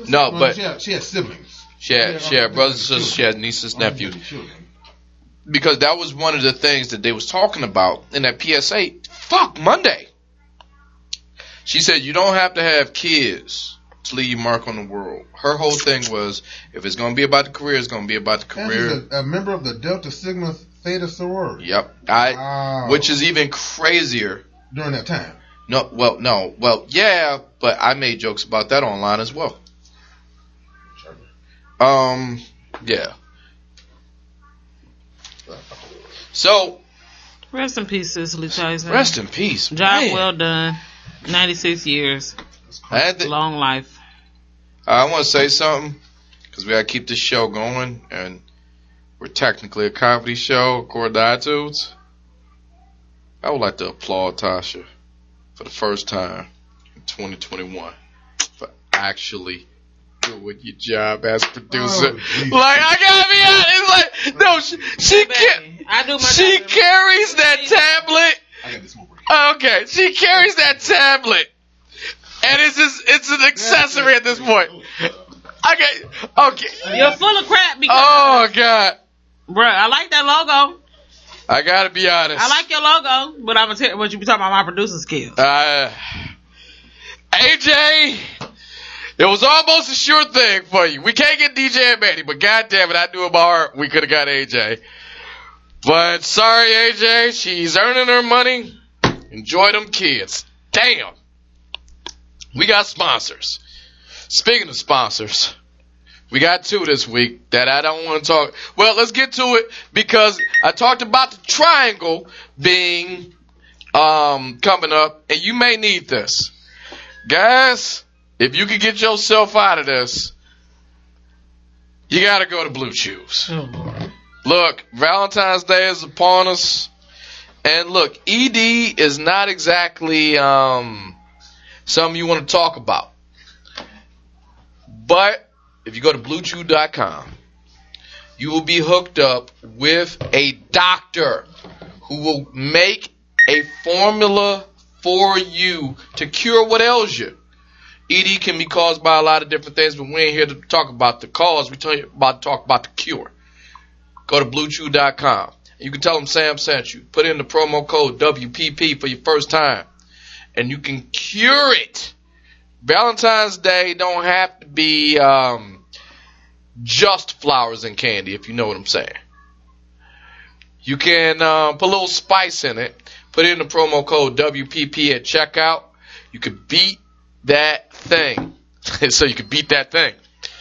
[SPEAKER 1] No, but-
[SPEAKER 2] She had, she had siblings.
[SPEAKER 1] She had, she had brothers, sisters, she had nieces, nephews. Because that was one of the things that they was talking about in that PSA. Fuck Monday. She said you don't have to have kids to leave your mark on the world. Her whole thing was if it's going to be about the career, it's going to be about the
[SPEAKER 2] And
[SPEAKER 1] career.
[SPEAKER 2] a, a member of the Delta Sigma Theta sorority.
[SPEAKER 1] Yep. I,
[SPEAKER 2] Wow.
[SPEAKER 1] which is even crazier.
[SPEAKER 2] during that time.
[SPEAKER 1] No, well, no, well, yeah, but I made jokes about that online as well. Um, yeah. So
[SPEAKER 3] Rest in peace, Cicely Tyson.
[SPEAKER 1] rest in peace.
[SPEAKER 3] Job
[SPEAKER 1] man.
[SPEAKER 3] well done. 96 years.
[SPEAKER 1] I had to-
[SPEAKER 3] Long life.
[SPEAKER 1] I want to say something because we got to keep this show going, and we're technically a comedy show according to iTunes. I would like to applaud Tasha for the first time in 2021 for actually doing your job as producer.
[SPEAKER 2] Oh,
[SPEAKER 1] like I gotta be honest, like no, she she, ca-
[SPEAKER 3] I do my
[SPEAKER 1] she carries that tablet.
[SPEAKER 2] I got this smoke break.
[SPEAKER 1] Okay, she carries that tablet, and it's just it's an accessory at this point. Okay, okay.
[SPEAKER 3] You're full of crap because,
[SPEAKER 1] Oh God,
[SPEAKER 3] bruh, I like that logo.
[SPEAKER 1] I gotta be honest.
[SPEAKER 3] I like your logo, but I'm gonna tell you what you be talking about my producer skills.
[SPEAKER 1] Uh, AJ, it was almost a sure thing for you. We can't get DJ and Manny, but God damn it, I knew in my heart we could have got AJ. But sorry, AJ, she's earning her money. Enjoy them kids. Damn. We got sponsors. Speaking of sponsors, we got two this week that I don't want to talk. Well, let's get to it because I talked about the triangle being um, coming up, and you may need this. Guys, if you can get yourself out of this, you gotta go to Blue Chews.
[SPEAKER 3] Oh,
[SPEAKER 1] Look, Valentine's Day is upon us, and look, ED is not exactly um, something you want to talk about. But if you go to BlueChew.com, you will be hooked up with a doctor who will make a formula for you to cure what ails you. ED can be caused by a lot of different things, but we ain't here to talk about the cause. We tell you about talk about the cure. Go to BlueChew.com. You can tell them Sam sent you. Put in the promo code WPP for your first time, and you can cure it. Valentine's Day don't have to be um, just flowers and candy, if you know what I'm saying. You can uh, put a little spice in it. Put in the promo code WPP at checkout. You could beat that thing. so you could beat that thing.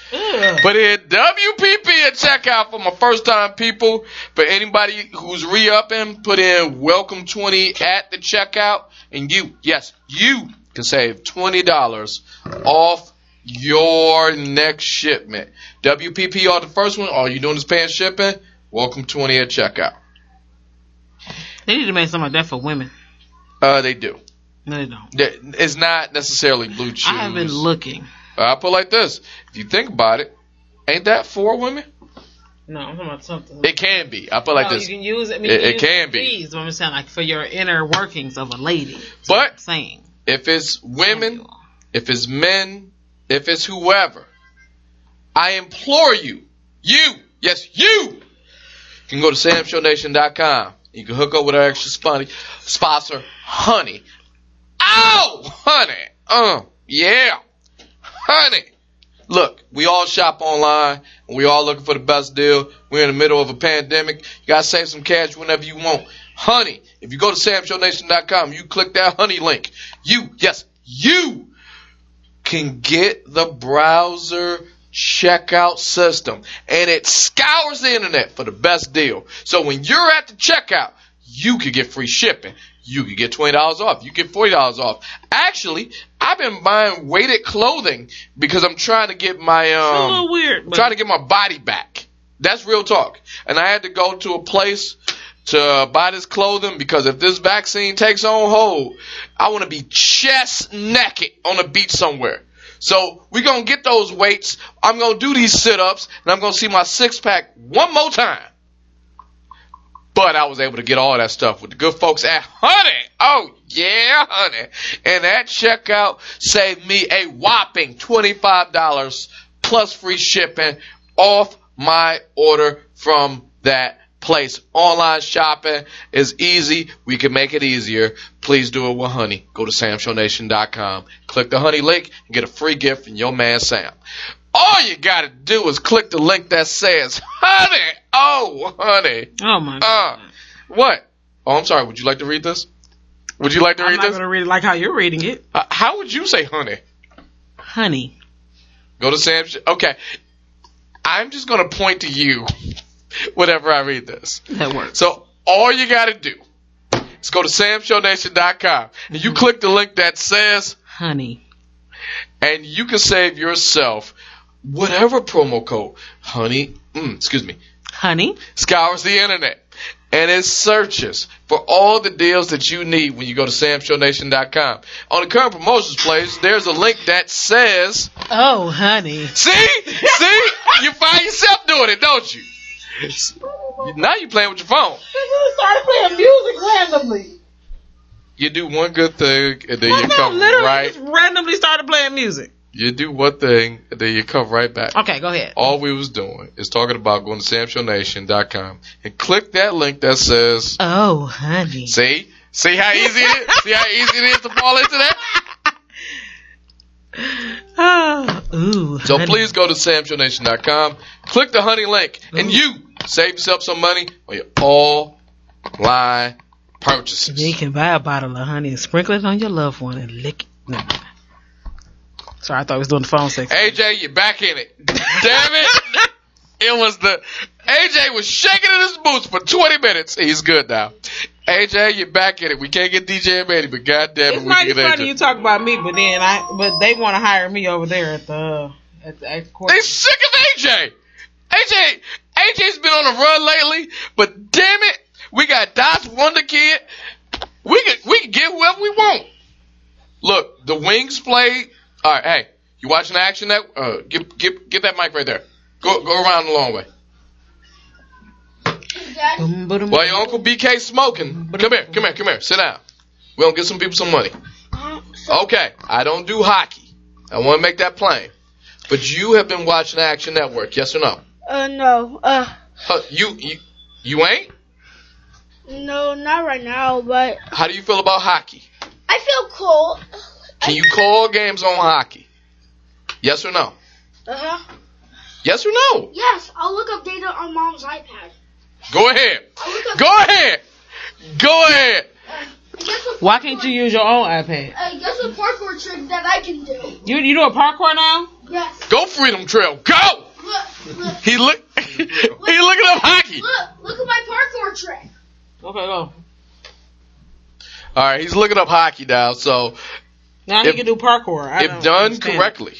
[SPEAKER 1] Put in WPP at checkout for my first time people. For anybody who's re upping, put in welcome 20 at the checkout. And you, yes, you can save $20 off your next shipment. WPP are the first one. All you doing is paying shipping. Welcome 20 at checkout.
[SPEAKER 3] They need to make something like that for women.
[SPEAKER 1] Uh, they do.
[SPEAKER 3] No, they don't.
[SPEAKER 1] It's not necessarily blue chews.
[SPEAKER 3] I have been looking.
[SPEAKER 1] I'll put it like this. If you think about it, ain't that for women?
[SPEAKER 3] No, I'm talking about something.
[SPEAKER 1] It can be. I feel like
[SPEAKER 3] no,
[SPEAKER 1] this.
[SPEAKER 3] you can use it. I mean,
[SPEAKER 1] It- it can be.
[SPEAKER 3] What I'm saying, like for your inner workings of a lady.
[SPEAKER 1] But-
[SPEAKER 3] I'm saying.
[SPEAKER 1] If it's women, if it's men, if it's whoever, I implore you, you, yes, you, can go to samshownation.com. You can hook up with our extra sponsor, sponsor, honey. Oh, honey. Uh, yeah. Honey. Look, we all shop online and we all looking for the best deal. We're in the middle of a pandemic. You gotta save some cash whenever you want. Honey, if you go to samshownation.com, you click that honey link. You, yes, you can get the browser checkout system and it scours the internet for the best deal. So when you're at the checkout, you could get free shipping. You could get $20 off. You get $40 off. Actually, I've been buying weighted clothing because I'm trying to get my, um,
[SPEAKER 3] little weird. But
[SPEAKER 1] trying to get my body back. That's real talk. And I had to go to a place to buy this clothing because if this vaccine takes on hold, I want to be chest naked on a beach somewhere. So we're going to get those weights. I'm going to do these sit ups and I'm going to see my six pack one more time. But I was able to get all that stuff with the good folks at Honey. Oh, yeah, honey. And that checkout saved me a whopping $25 plus free shipping off my order from that place. Online shopping is easy. We can make it easier. Please do it with Honey. Go to samshownation.com. Click the Honey link and get a free gift from your man Sam. All you gotta do is click the link that says Honey. Oh, honey.
[SPEAKER 3] oh my
[SPEAKER 1] Uh,
[SPEAKER 3] god.
[SPEAKER 1] what? Oh, I'm sorry. Would you like to read this? Would you like to
[SPEAKER 3] I'm
[SPEAKER 1] read
[SPEAKER 3] not
[SPEAKER 1] this?
[SPEAKER 3] gonna read it like how you're reading it,
[SPEAKER 1] Uh, how would you say honey?
[SPEAKER 3] honey.
[SPEAKER 1] Go to Sam's. Okay. I'm just going to point to you whenever I read this.
[SPEAKER 3] That works.
[SPEAKER 1] So all you got to do is go to samshownation.com and you click the link that says,
[SPEAKER 3] Honey.
[SPEAKER 1] and you can save yourself whatever promo code, honey, mm, excuse me,
[SPEAKER 3] Honey.
[SPEAKER 1] scours the internet and it searches for all the deals that you need when you go to samshownation.com. On the current promotions page, there's a link that says,
[SPEAKER 3] Oh, honey.
[SPEAKER 1] see, see, you find yourself doing it, don't you? Now you're playing with your phone.
[SPEAKER 3] started playing music randomly.
[SPEAKER 1] You do one good thing and then you come
[SPEAKER 3] literally
[SPEAKER 1] right.
[SPEAKER 3] just randomly started playing music.
[SPEAKER 1] You do one thing then you come right back.
[SPEAKER 3] Okay, go ahead.
[SPEAKER 1] All we was doing is talking about going to samshownation.com and click that link that says,
[SPEAKER 3] Oh, honey.
[SPEAKER 1] see, see how easy it is? See how easy it is to fall into that?
[SPEAKER 3] Oh, ooh.
[SPEAKER 1] So
[SPEAKER 3] honey.
[SPEAKER 1] please go to samshownation.com, click the honey link, and you save yourself some money on your online purchases.
[SPEAKER 3] You can buy a bottle of honey and sprinkle it on your loved one and lick it. No. Sorry, I thought I was doing the phone sex.
[SPEAKER 1] AJ, you're back in it. Damn it. It was the AJ was shaking in his boots for 20 minutes. He's good now. AJ, you're back in it. We can't get DJ and Manny, but goddamn it,
[SPEAKER 3] It's
[SPEAKER 1] we
[SPEAKER 3] mighty
[SPEAKER 1] can get
[SPEAKER 3] funny you talk about me, but then I, but they want to hire me over there at the, at the at court.
[SPEAKER 1] They sick of AJ. AJ, AJ's been on a run lately, but damn it, we got Dots Wonder Kid. We can we can get whoever we want. Look, the Wings played. All right, hey, you watching the action? That uh, get get get that mic right there. Go go around the long way.
[SPEAKER 4] Dad,
[SPEAKER 3] Boom, boom,
[SPEAKER 1] While your Uncle BK smoking, come here, come here, come here, sit down. We're gonna get some people some money. Okay, I don't do hockey. I want to make that plain. But you have been watching Action Network, yes or no?
[SPEAKER 4] uh, no, uh,
[SPEAKER 1] Huh, you you you ain't?
[SPEAKER 4] no, not right now, but
[SPEAKER 1] How do you feel about hockey?
[SPEAKER 4] I feel cold.
[SPEAKER 1] Can you call games on hockey? Yes or no?
[SPEAKER 4] Uh huh.
[SPEAKER 1] Yes or no?
[SPEAKER 4] Yes, I'll look up data on mom's iPad.
[SPEAKER 1] Go ahead.
[SPEAKER 4] I'll look.
[SPEAKER 1] Go ahead. Go ahead.
[SPEAKER 4] Guess what?
[SPEAKER 3] Why can't you use your own iPad?
[SPEAKER 4] Uh, guess what parkour trick that I can do?
[SPEAKER 3] You you do a parkour now?
[SPEAKER 4] Yes.
[SPEAKER 1] Go Freedom Trail. Go.
[SPEAKER 4] Look, look,
[SPEAKER 1] He look. he looking up hockey.
[SPEAKER 4] look, look at my parkour trick.
[SPEAKER 3] Okay, go.
[SPEAKER 1] All right, he's looking up hockey now. So
[SPEAKER 3] Now
[SPEAKER 1] If-
[SPEAKER 3] he can do parkour. I
[SPEAKER 1] if done
[SPEAKER 3] understand.
[SPEAKER 1] correctly,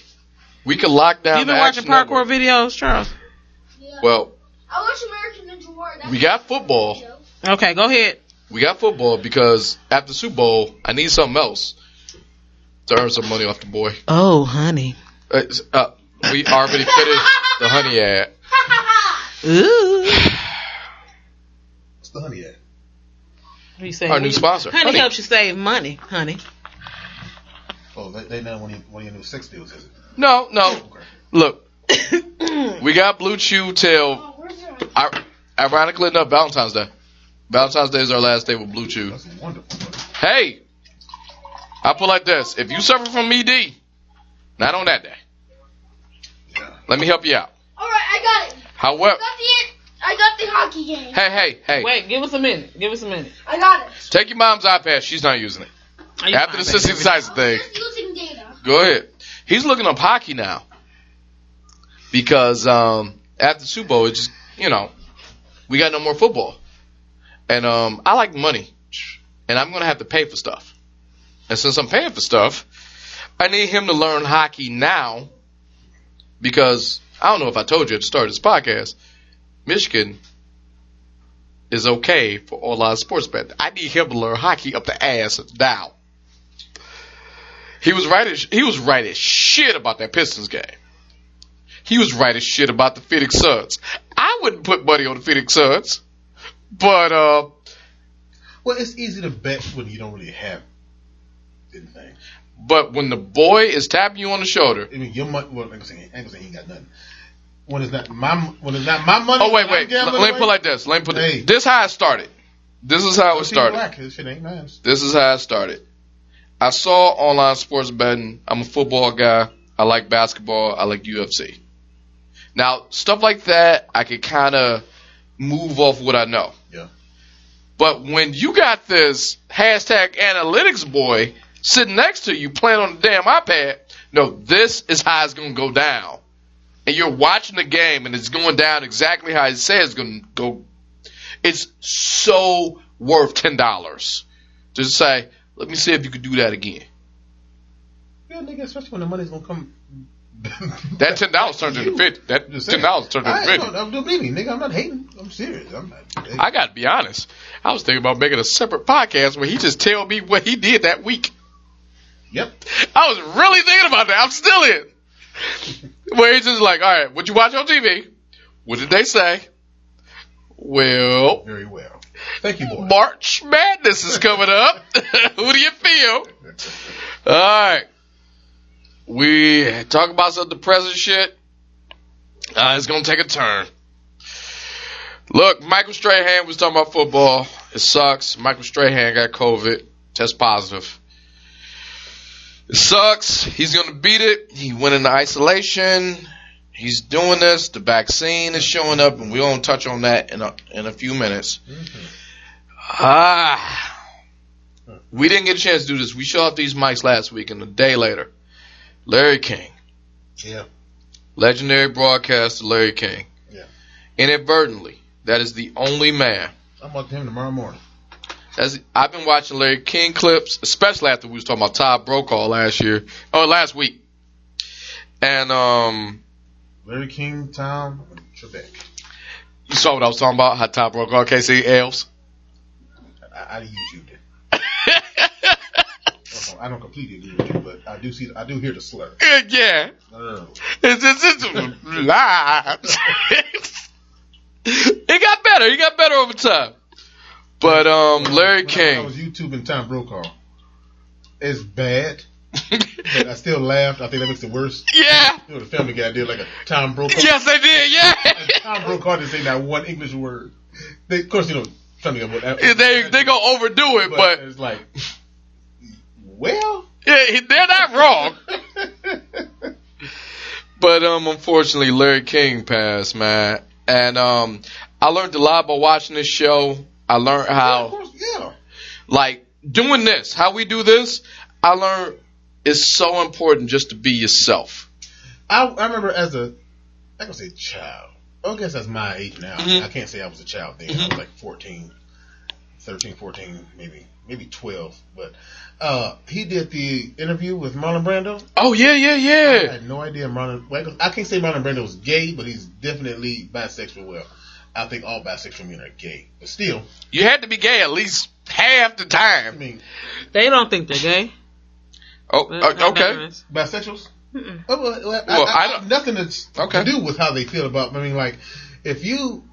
[SPEAKER 1] we can lock down.
[SPEAKER 3] You been
[SPEAKER 1] the
[SPEAKER 3] watching
[SPEAKER 1] Action
[SPEAKER 3] parkour
[SPEAKER 1] Network.
[SPEAKER 3] videos, Charles?
[SPEAKER 4] Yeah.
[SPEAKER 1] Well,
[SPEAKER 4] I watch American Ninja Warrior.
[SPEAKER 1] We got football.
[SPEAKER 3] Okay, go ahead.
[SPEAKER 1] We got football because after Super Bowl, I need something else to earn some money off the boy.
[SPEAKER 3] Oh, honey.
[SPEAKER 1] Uh, uh, we already finished the honey ad.
[SPEAKER 3] Ooh.
[SPEAKER 2] What's the honey at?
[SPEAKER 3] What do you say?
[SPEAKER 1] Our new sponsor,
[SPEAKER 3] Honey,
[SPEAKER 1] Honey.
[SPEAKER 3] helps you save money, honey.
[SPEAKER 2] Oh, they, they know one of, your, one of your new sex deals, is it?
[SPEAKER 1] No, no.
[SPEAKER 2] Okay.
[SPEAKER 1] Look, we got BlueChew till
[SPEAKER 4] Oh, where's
[SPEAKER 1] ironically enough Valentine's Day. Valentine's Day is our last day with BlueChew.
[SPEAKER 2] That's wonderful.
[SPEAKER 1] Hey, I put it like this: if you suffer from ED, not on that day,
[SPEAKER 2] Yeah.
[SPEAKER 1] let me help you out.
[SPEAKER 4] All right, I got it. I
[SPEAKER 1] However,
[SPEAKER 4] got the I got the hockey game.
[SPEAKER 1] hey, hey, hey,
[SPEAKER 3] Wait, give us a minute. Give us a minute.
[SPEAKER 4] I got it.
[SPEAKER 1] take your mom's iPad. She's not using it.
[SPEAKER 3] Are
[SPEAKER 1] After the
[SPEAKER 3] fine, baby?
[SPEAKER 1] sissy size thing,
[SPEAKER 4] Just
[SPEAKER 1] go ahead. He's looking up hockey now because um, after the Super Bowl, it just you know we got no more football, and um, I like money, and I'm gonna have to pay for stuff, and since I'm paying for stuff, I need him to learn hockey now because I don't know if I told you at the start of this podcast, Michigan is okay for online sports betting. I need him to learn hockey up the ass now. He was right as he was right as shit about that Pistons game. He was right as shit about the Phoenix Suns. I wouldn't put money on the Phoenix Suns, but uh,
[SPEAKER 2] Well, it's easy to bet when you don't really have anything.
[SPEAKER 1] but when the boy is tapping you on the shoulder,
[SPEAKER 2] I mean, your money. Well, like I say, I ain't gonna say he ain't got nothing. When it's not my when it's not my money.
[SPEAKER 1] oh wait, wait, let, me put like this. Let me put
[SPEAKER 2] Hey.
[SPEAKER 1] it. This how it started. This is how it started.
[SPEAKER 2] black, This shit ain't mine.
[SPEAKER 1] This is how it started. I saw online sports betting. I'm a football guy. I like basketball. I like UFC. Now, stuff like that, I can kind of move off what I know.
[SPEAKER 2] Yeah.
[SPEAKER 1] But when you got this hashtag analytics boy sitting next to you playing on the damn iPad, no, this is how it's going to go down. And you're watching the game and it's going down exactly how it says it's going to go. It's so worth $10 to say, let me see if you could do that again.
[SPEAKER 2] Yeah, nigga, especially when the money's gonna come.
[SPEAKER 1] That ten dollars turned into fifty. That ten dollars turned into fifty.
[SPEAKER 2] I'm, I'm, me, nigga. I'm not hating. I'm serious. I'm not.
[SPEAKER 1] I gotta be honest. I was thinking about making a separate podcast where he just tell me what he did that week.
[SPEAKER 2] Yep.
[SPEAKER 1] I was really thinking about that. I'm still in. Where he's just like, all right, what you watch on TV? What did they say? Well,
[SPEAKER 2] Very well. Thank you, boy.
[SPEAKER 1] March Madness is coming up. Who do you feel? All right. We talk about some depressing shit. Uh, it's gonna take a turn. Look, Michael Strahan was talking about football. It sucks. Michael Strahan got COVID. Test positive. It sucks. He's gonna beat it. He went into isolation. He's doing this. The vaccine is showing up, and we'll touch on that in a in a few minutes. Ah. We didn't get a chance to do this. We showed off these mics last week, and a day later, Larry King,
[SPEAKER 2] Yeah.
[SPEAKER 1] legendary broadcaster Larry King,
[SPEAKER 2] Yeah.
[SPEAKER 1] inadvertently, that is the only man.
[SPEAKER 2] I'm about to him tomorrow morning.
[SPEAKER 1] That's, I've been watching Larry King clips, especially after we was talking about Todd Brokaw last year, or last week. And um,
[SPEAKER 2] Larry King, Tom, Trebek.
[SPEAKER 1] you saw what I was talking about, how Todd Brokaw can't L's.
[SPEAKER 2] I, I use you. I don't completely agree with you, but I do see. I do hear the slur.
[SPEAKER 1] yeah,
[SPEAKER 2] Oh.
[SPEAKER 1] it's, it's, it's lies. it got better. He got better over time. But um, Larry
[SPEAKER 2] When I
[SPEAKER 1] King.
[SPEAKER 2] was YouTubing Tom Brokaw. It's bad, but I still laughed. I think that makes it worse.
[SPEAKER 1] Yeah.
[SPEAKER 2] You know, the Family Guy did like a Tom Brokaw.
[SPEAKER 1] Yes, they did. Yeah.
[SPEAKER 2] Tom Brokaw didn't say that one English word. They, of course, you know, Family Guy. But,
[SPEAKER 1] they they gonna overdo it,
[SPEAKER 2] but
[SPEAKER 1] but
[SPEAKER 2] it's like, well,
[SPEAKER 1] yeah, they're not wrong. But um, unfortunately, Larry King passed, man, and um, I learned a lot by watching this show. I learned
[SPEAKER 2] of
[SPEAKER 1] how,
[SPEAKER 2] course, yeah.
[SPEAKER 1] like, doing this, how we do this. I learned it's so important just to be yourself.
[SPEAKER 2] I, I remember as a, I can say child. I guess that's my age now.
[SPEAKER 1] Mhm.
[SPEAKER 2] I can't say I was a child then. I was like 14, 13, 14, maybe, maybe 12. But, uh, he did the interview with Marlon Brando.
[SPEAKER 1] Oh yeah, yeah, yeah.
[SPEAKER 2] I
[SPEAKER 1] yeah.
[SPEAKER 2] had no idea Marlon, well, I can't say Marlon Brando was gay, but he's definitely bisexual. Well, I think all bisexual men are gay. But still,
[SPEAKER 1] You had to be gay at least half the
[SPEAKER 2] I
[SPEAKER 1] time.
[SPEAKER 2] mean,
[SPEAKER 3] They don't think they're gay.
[SPEAKER 1] Oh, uh, okay.
[SPEAKER 2] bisexuals?
[SPEAKER 3] Mm-mm.
[SPEAKER 2] Oh, well, well,
[SPEAKER 1] Well,
[SPEAKER 2] I,
[SPEAKER 1] I
[SPEAKER 2] I,
[SPEAKER 1] don't-
[SPEAKER 2] nothing that's
[SPEAKER 1] Okay.
[SPEAKER 2] to do with how they feel about. I mean, like, if you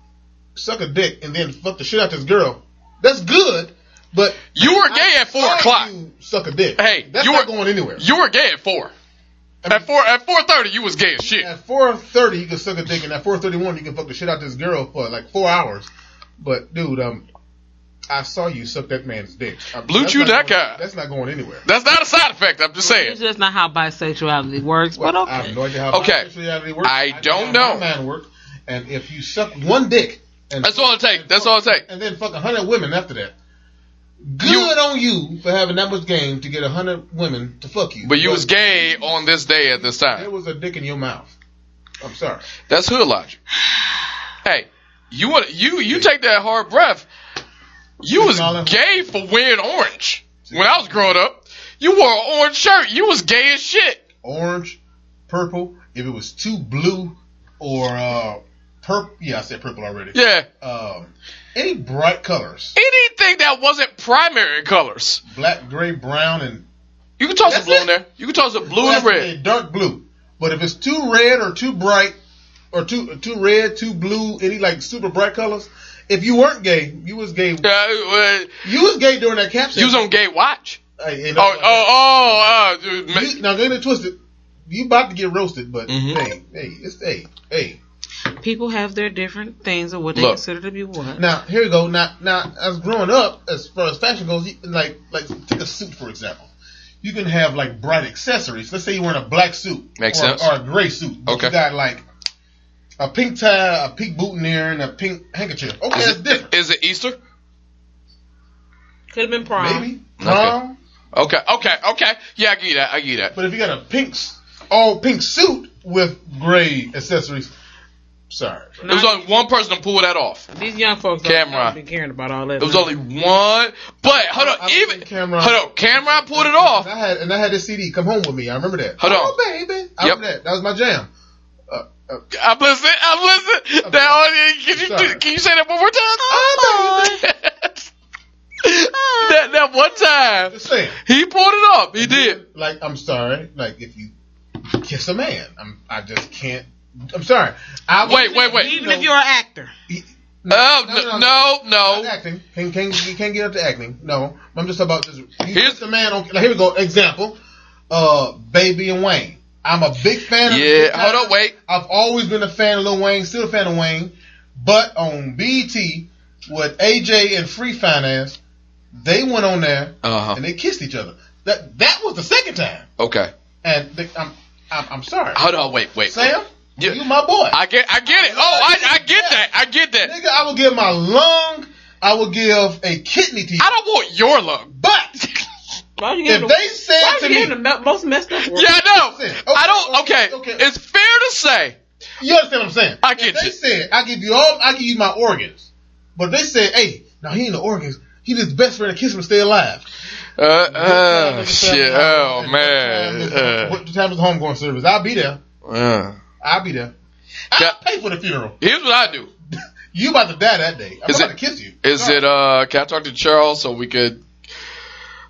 [SPEAKER 2] suck a dick and then fuck the shit out of this girl, that's good. But
[SPEAKER 1] You were gay
[SPEAKER 2] I
[SPEAKER 1] at four o'clock.
[SPEAKER 2] You suck a dick.
[SPEAKER 1] Hey,
[SPEAKER 2] that's
[SPEAKER 1] you
[SPEAKER 2] not
[SPEAKER 1] were-
[SPEAKER 2] going anywhere.
[SPEAKER 1] You were gay at four. At four at four thirty, you was gay as shit.
[SPEAKER 2] At four thirty, you can suck a dick, and at four thirty one, you can fuck the shit out this girl for like four hours. But dude, um, I saw you suck that man's dick. Uh,
[SPEAKER 1] Blue
[SPEAKER 2] that's
[SPEAKER 1] Chew that
[SPEAKER 2] going-
[SPEAKER 1] guy.
[SPEAKER 2] That's not going anywhere.
[SPEAKER 1] That's not a side effect. I'm just saying.
[SPEAKER 3] It's just not how bisexuality works, but
[SPEAKER 2] Well, I have
[SPEAKER 3] okay.
[SPEAKER 2] no idea how
[SPEAKER 1] Okay.
[SPEAKER 2] bisexuality works.
[SPEAKER 1] I
[SPEAKER 2] know
[SPEAKER 1] don't know.
[SPEAKER 2] my man work. And if you suck one dick, and
[SPEAKER 1] That's all it takes. That's all it takes.
[SPEAKER 2] and then fuck a hundred women after that. Good
[SPEAKER 1] You-
[SPEAKER 2] on you for having that much game to get a hundred women to fuck you.
[SPEAKER 1] But you was gay on this day at this time.
[SPEAKER 2] There
[SPEAKER 1] time.
[SPEAKER 2] was a dick in your mouth. I'm sorry.
[SPEAKER 1] That's hood logic. Hey, you want you you take that hard breath. You was gay for wearing orange when I was growing up. You wore an orange shirt. You was gay as shit.
[SPEAKER 2] Orange, purple. If it was too blue or uh purple, yeah, I said purple already.
[SPEAKER 1] Yeah.
[SPEAKER 2] Um, any bright colors,
[SPEAKER 1] Anything that wasn't primary colors.
[SPEAKER 2] black, gray, brown, and
[SPEAKER 1] You can toss a blue
[SPEAKER 2] it.
[SPEAKER 1] in there. You can toss a blue and red.
[SPEAKER 2] dark blue. But if it's too red or too bright, or too too red, too blue, any like super bright colors, if you weren't gay, you was gay.
[SPEAKER 1] Uh, uh,
[SPEAKER 2] You was gay during that cap
[SPEAKER 1] you was on gay watch.
[SPEAKER 2] Hey, hey,
[SPEAKER 1] Oh, oh, oh, uh, dude,
[SPEAKER 2] You, now get it twisted. You about to get roasted, but
[SPEAKER 1] Mhm.
[SPEAKER 2] hey, hey, it's hey, hey.
[SPEAKER 3] People have their different things of what they
[SPEAKER 1] Look.
[SPEAKER 3] consider to be what.
[SPEAKER 2] Now here you go. Now, now as growing up, as far as fashion goes, you, like like take a suit for example. You can have like bright accessories. Let's say you're wearing a black suit,
[SPEAKER 1] Makes
[SPEAKER 2] or,
[SPEAKER 1] sense.
[SPEAKER 2] or a gray suit. But
[SPEAKER 1] Okay.
[SPEAKER 2] You got like a pink tie, a pink boutonniere, and a pink handkerchief. Okay,
[SPEAKER 1] is
[SPEAKER 2] that's
[SPEAKER 1] it,
[SPEAKER 2] different.
[SPEAKER 1] is it Easter?
[SPEAKER 3] Could have been prom.
[SPEAKER 2] Maybe prom.
[SPEAKER 1] Okay, okay, okay. Yeah, I get that. I get that.
[SPEAKER 2] But if you got a pink, s- all pink suit with gray accessories, sorry.
[SPEAKER 1] It was only one person to pull that off.
[SPEAKER 3] These young folks
[SPEAKER 1] Cameron.
[SPEAKER 3] don't be caring about all that.
[SPEAKER 1] It was only one. But hold on,
[SPEAKER 2] don't
[SPEAKER 1] even
[SPEAKER 2] think Cameron-
[SPEAKER 1] hold on, Cameron pulled it off.
[SPEAKER 2] And I had and I had this CD. Come home with me. I remember that.
[SPEAKER 1] Hold on.
[SPEAKER 2] oh, baby. I
[SPEAKER 1] Yep.
[SPEAKER 2] remember that. That was my jam. Uh, uh,
[SPEAKER 1] I'm listening. I'm listening. Now, can you
[SPEAKER 2] sorry.
[SPEAKER 1] can you say that one more time?
[SPEAKER 2] Oh,
[SPEAKER 1] that that one time
[SPEAKER 2] just
[SPEAKER 1] he pulled it off. He did.
[SPEAKER 2] Like I'm sorry. Like if you kiss a man, I'm I just can't. I'm sorry. I
[SPEAKER 1] Wait, wait, wait.
[SPEAKER 3] Even if you're an actor.
[SPEAKER 1] Oh no, no,
[SPEAKER 2] Not
[SPEAKER 1] no.
[SPEAKER 2] acting. Can, can, you can't get up to acting. No, I'm just about this. You
[SPEAKER 1] Here's-
[SPEAKER 2] the man. On, here we go. Example. Uh, Baby and Wayne. I'm a big fan. of
[SPEAKER 1] Yeah, hold on, wait.
[SPEAKER 2] I've always been a fan of Lil Wayne. Still a fan of Wayne. But on BT with AJ and Free Finance, they went on there
[SPEAKER 1] Uh huh.
[SPEAKER 2] and they kissed each other. That that was the second time.
[SPEAKER 1] Okay.
[SPEAKER 2] And they, I'm, I'm I'm sorry.
[SPEAKER 1] Hold on. Wait. Wait.
[SPEAKER 2] Sam,
[SPEAKER 1] Yeah.
[SPEAKER 2] you my boy.
[SPEAKER 1] I get. I get it. Oh, I, I get that. I get that.
[SPEAKER 2] Nigga, I will give my lung. I will give a kidney to you.
[SPEAKER 1] I don't want your lung.
[SPEAKER 2] But
[SPEAKER 3] Why would you
[SPEAKER 2] if
[SPEAKER 3] give them
[SPEAKER 2] they
[SPEAKER 3] why
[SPEAKER 2] said
[SPEAKER 3] would
[SPEAKER 2] to
[SPEAKER 3] you give
[SPEAKER 2] me,
[SPEAKER 3] them the most messed up words?
[SPEAKER 1] Yeah, I know.
[SPEAKER 2] Listen,
[SPEAKER 1] I don't.
[SPEAKER 2] okay,
[SPEAKER 1] Okay.
[SPEAKER 2] okay.
[SPEAKER 1] It's fair to say.
[SPEAKER 2] you understand what I'm saying?
[SPEAKER 1] I get
[SPEAKER 2] if they
[SPEAKER 1] you.
[SPEAKER 2] said I give you all, I give you my organs, but they said, hey, now he ain't the organs. He his best friend to kiss him to stay alive.
[SPEAKER 1] Uh, uh, shit. Oh man.
[SPEAKER 2] What time is the homegoing service? I'll be there.
[SPEAKER 1] uh.
[SPEAKER 2] I'll be there. I'll
[SPEAKER 1] Yeah.
[SPEAKER 2] pay for the funeral.
[SPEAKER 1] Here's what I do.
[SPEAKER 2] You about to die that day. I'm
[SPEAKER 1] Is
[SPEAKER 2] about
[SPEAKER 1] it-
[SPEAKER 2] to kiss you.
[SPEAKER 1] Is
[SPEAKER 2] Sorry.
[SPEAKER 1] it uh can I talk to Charles so we could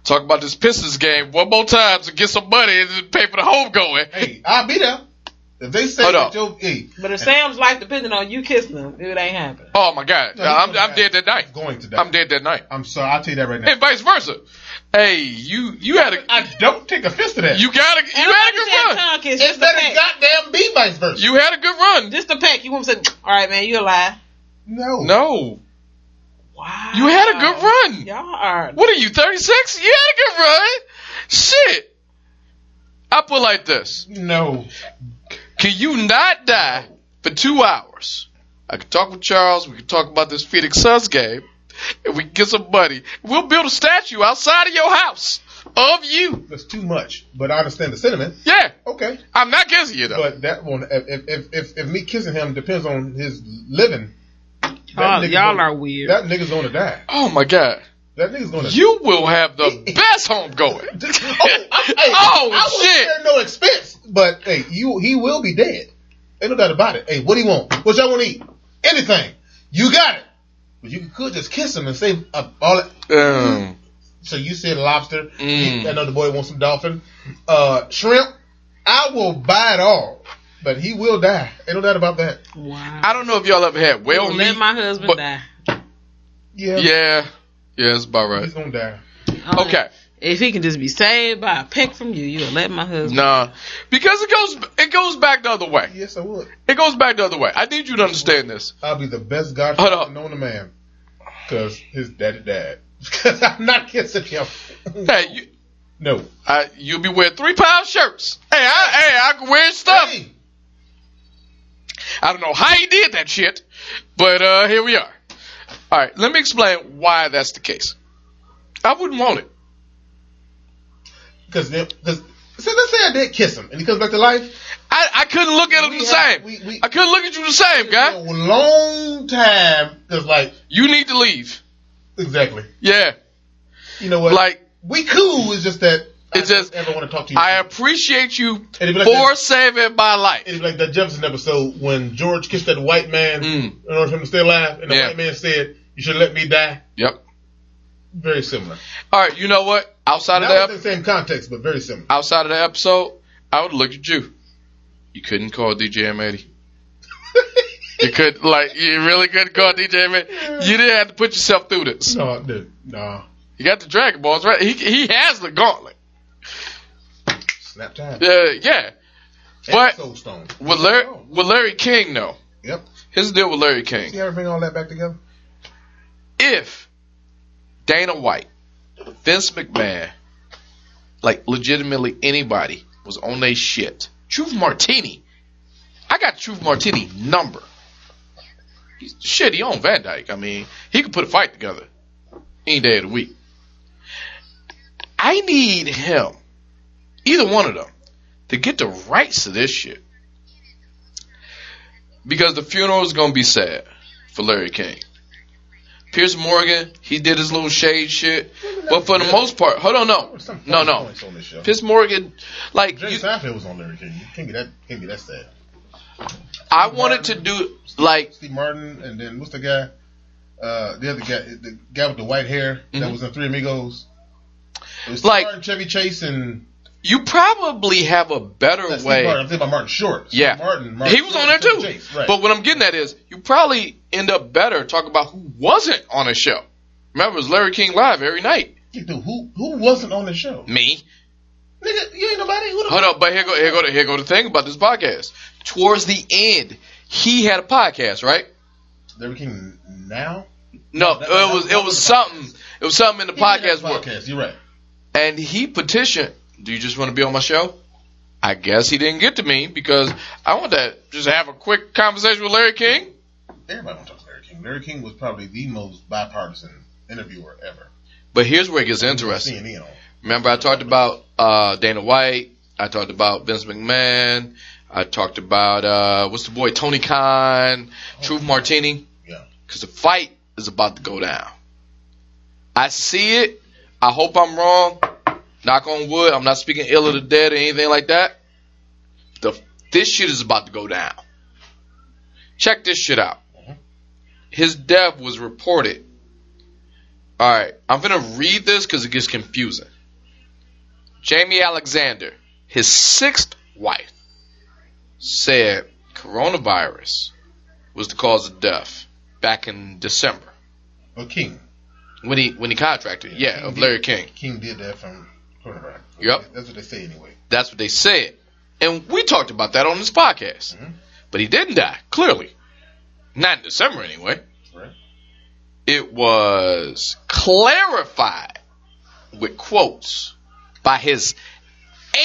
[SPEAKER 1] talk about this Pistons game one more time to get some money and pay for the home going?
[SPEAKER 2] Hey, I'll be there. If they say
[SPEAKER 1] Hold
[SPEAKER 2] that
[SPEAKER 1] on.
[SPEAKER 2] your, hey,
[SPEAKER 3] But if Sam's life depended on you kissing him, it ain't happening.
[SPEAKER 1] Oh my god.
[SPEAKER 2] No,
[SPEAKER 1] I'm I'm dead that night.
[SPEAKER 2] going to die.
[SPEAKER 1] I'm dead that night.
[SPEAKER 2] I'm sorry. I'll tell you that right now.
[SPEAKER 1] And vice versa. Hey, you you had a
[SPEAKER 2] I don't take offense to that.
[SPEAKER 1] you got a you had a good run.
[SPEAKER 3] tongue kiss,
[SPEAKER 2] It's
[SPEAKER 3] just a
[SPEAKER 2] better goddamn be vice versa.
[SPEAKER 1] You had a good run.
[SPEAKER 3] Just a pack. You want to say, all right, man, you a lie.
[SPEAKER 2] no.
[SPEAKER 1] No.
[SPEAKER 3] Wow.
[SPEAKER 1] You had a good run.
[SPEAKER 3] Y'all are.
[SPEAKER 1] What are you, 36? You had a good run. Shit. I put like this.
[SPEAKER 2] No.
[SPEAKER 1] Can you not die for two hours? I can talk with Charles. We can talk about this Phoenix Suns game. And we can get some money. We'll build a statue outside of your house of you.
[SPEAKER 2] That's too much. But I understand the sentiment.
[SPEAKER 1] Yeah.
[SPEAKER 2] Okay.
[SPEAKER 1] I'm not kissing you though.
[SPEAKER 2] But that one, if, if, if, if me kissing him depends on his living, that oh,
[SPEAKER 3] Y'all,
[SPEAKER 2] gonna-
[SPEAKER 3] are weird.
[SPEAKER 2] that nigga's gonna die.
[SPEAKER 1] oh my God.
[SPEAKER 2] That nigga's gonna
[SPEAKER 1] You will have the best home going.
[SPEAKER 2] Oh, oh, I, hey,
[SPEAKER 1] Oh,
[SPEAKER 2] I won't
[SPEAKER 1] shit.
[SPEAKER 2] spare no expense. But hey, you he will be dead. Ain't no doubt about it. Hey, what do you want? What y'all want to eat? Anything. You got it. But you could just kiss him and say uh, all that.
[SPEAKER 1] Um,
[SPEAKER 2] So you said lobster.
[SPEAKER 1] Mm.
[SPEAKER 2] I know the boy wants some dolphin. Uh, shrimp. I will buy it all. But he will die. Ain't no doubt about that.
[SPEAKER 3] wow.
[SPEAKER 1] I don't know if y'all ever had whale
[SPEAKER 3] Well, let my husband
[SPEAKER 1] but-
[SPEAKER 3] die.
[SPEAKER 2] Yeah.
[SPEAKER 1] Yeah. Yeah, that's about right.
[SPEAKER 2] He's gonna die.
[SPEAKER 3] Um,
[SPEAKER 1] Okay.
[SPEAKER 3] If he can just be saved by a peck from you, you'll let my husband.
[SPEAKER 1] Nah. Because it goes it goes back the other way.
[SPEAKER 2] Yes, I would.
[SPEAKER 1] It goes back the other way. I need you to understand this.
[SPEAKER 2] I'll be the best
[SPEAKER 1] Hold
[SPEAKER 2] godfather
[SPEAKER 1] up.
[SPEAKER 2] known to man. Because his daddy died. Because I'm not kissing him.
[SPEAKER 1] Hey, you,
[SPEAKER 2] No.
[SPEAKER 1] I, you'll be wearing three pound shirts. Hey, I, hey, I can wear stuff.
[SPEAKER 2] Hey,
[SPEAKER 1] I don't know how he did that shit, but uh, here we are. All right, let me explain why that's the case. I wouldn't want it.
[SPEAKER 2] Because, because, so let's say I did kiss him and he comes back to life.
[SPEAKER 1] I, I couldn't look at him
[SPEAKER 2] We
[SPEAKER 1] the
[SPEAKER 2] have-
[SPEAKER 1] same.
[SPEAKER 2] we- we-
[SPEAKER 1] I couldn't look at you the same,
[SPEAKER 2] For
[SPEAKER 1] guy.
[SPEAKER 2] a long time. Because, like,
[SPEAKER 1] You need to leave.
[SPEAKER 2] exactly.
[SPEAKER 1] Yeah,
[SPEAKER 2] You know what?
[SPEAKER 1] like
[SPEAKER 2] we cool. It's just that I
[SPEAKER 1] It's just-
[SPEAKER 2] don't ever want to talk to you.
[SPEAKER 1] I appreciate you
[SPEAKER 2] And it'd be like
[SPEAKER 1] for
[SPEAKER 2] that-
[SPEAKER 1] saving my life.
[SPEAKER 2] It'd like that Jefferson episode when George kissed that white man
[SPEAKER 1] Mm.
[SPEAKER 2] in order for him to stay alive, and the
[SPEAKER 1] Yeah.
[SPEAKER 2] white man said, "You should let me die."
[SPEAKER 1] Yep.
[SPEAKER 2] Very similar.
[SPEAKER 1] All right, you know what? Outside of
[SPEAKER 2] Not
[SPEAKER 1] that,
[SPEAKER 2] within the same context, but very similar.
[SPEAKER 1] outside of the episode, I would look at you. You couldn't call DJ M80. You could like you really couldn't call DJ M80. You didn't have to put yourself through this.
[SPEAKER 2] no, dude, no.
[SPEAKER 1] You got the Dragon Balls right. He he has the gauntlet.
[SPEAKER 2] Snap time.
[SPEAKER 1] Uh, yeah. But
[SPEAKER 2] Soul Stone.
[SPEAKER 1] with Larry with Larry King though,
[SPEAKER 2] Yep.
[SPEAKER 1] his deal with Larry
[SPEAKER 2] See
[SPEAKER 1] King.
[SPEAKER 2] how we bring all that back together?
[SPEAKER 1] If Dana White, Vince McMahon, like legitimately anybody was on their shit, Truth Martini, I got Truth Martini number. He's shit. He on Van Dyke. I mean, he could put a fight together any day of the week. I need him, either one of them, to get the rights to this shit. Because the funeral is gonna be sad for Larry King. Piers Morgan, he did his little shade shit, but for the most part, hold on, no, no, no.
[SPEAKER 2] points On this show.
[SPEAKER 1] Piers Morgan, like
[SPEAKER 2] Jay
[SPEAKER 1] you,
[SPEAKER 2] Seinfeld was on Larry King. You can't be that. Can't be that sad.
[SPEAKER 1] I wanted to do like
[SPEAKER 2] Steve Martin, and then what's the guy? Uh, the other guy, the guy with the white hair that
[SPEAKER 1] Mhm.
[SPEAKER 2] was in Three Amigos. It was Steve
[SPEAKER 1] Like-
[SPEAKER 2] Martin, Chevy Chase, and
[SPEAKER 1] you probably have a better
[SPEAKER 2] That's
[SPEAKER 1] way.
[SPEAKER 2] Martin. I'm thinking about Martin Short.
[SPEAKER 1] Yeah,
[SPEAKER 2] Martin. Martin
[SPEAKER 1] he was
[SPEAKER 2] Short,
[SPEAKER 1] on there too.
[SPEAKER 2] Chase, right.
[SPEAKER 1] But what I'm getting at is, you probably end up better talking about who wasn't on the show. Remember, it was Larry King live every night.
[SPEAKER 2] Dude, who who wasn't on the show?
[SPEAKER 1] Me.
[SPEAKER 2] Nigga, you ain't nobody. Who the
[SPEAKER 1] Hold up, but here go here go the, here go the thing about this podcast. Towards the end, he had a podcast, right?
[SPEAKER 2] Larry King now?
[SPEAKER 1] No,
[SPEAKER 2] That-
[SPEAKER 1] it was it
[SPEAKER 2] was
[SPEAKER 1] something. It was something in the
[SPEAKER 2] He
[SPEAKER 1] podcast
[SPEAKER 2] podcast. You're right.
[SPEAKER 1] and he petitioned, "Do you just want to be on my show?" I guess he didn't get to me because I want to just have a quick conversation with Larry King.
[SPEAKER 2] Everybody want to talk to Larry King. Larry King was probably the most bipartisan interviewer ever.
[SPEAKER 1] But here's where it gets interesting.
[SPEAKER 2] CNN.
[SPEAKER 1] Remember, I talked about uh, Dana White. I talked about Vince McMahon. I talked about uh, what's the boy Tony Khan, Truth Martini.
[SPEAKER 2] Yeah.
[SPEAKER 1] Because the fight is about to go down. I see it. I hope I'm wrong. Knock on wood. I'm not speaking ill of the dead or anything like that. The this shit is about to go down. Check this shit out. Mm-hmm. His death was reported. All right, I'm gonna read this because it gets confusing. Jamie Alexander, his sixth wife, said coronavirus was the cause of death back in December
[SPEAKER 2] Well, King.
[SPEAKER 1] when he when he contracted. Yeah,
[SPEAKER 2] King
[SPEAKER 1] of
[SPEAKER 2] did-
[SPEAKER 1] Larry King.
[SPEAKER 2] King did that from
[SPEAKER 1] Yep.
[SPEAKER 2] That's what they say anyway.
[SPEAKER 1] That's what they said, and we talked about that on this podcast.
[SPEAKER 2] Mhm.
[SPEAKER 1] But he didn't die. Clearly, not in December anyway.
[SPEAKER 2] Right.
[SPEAKER 1] It was clarified with quotes by his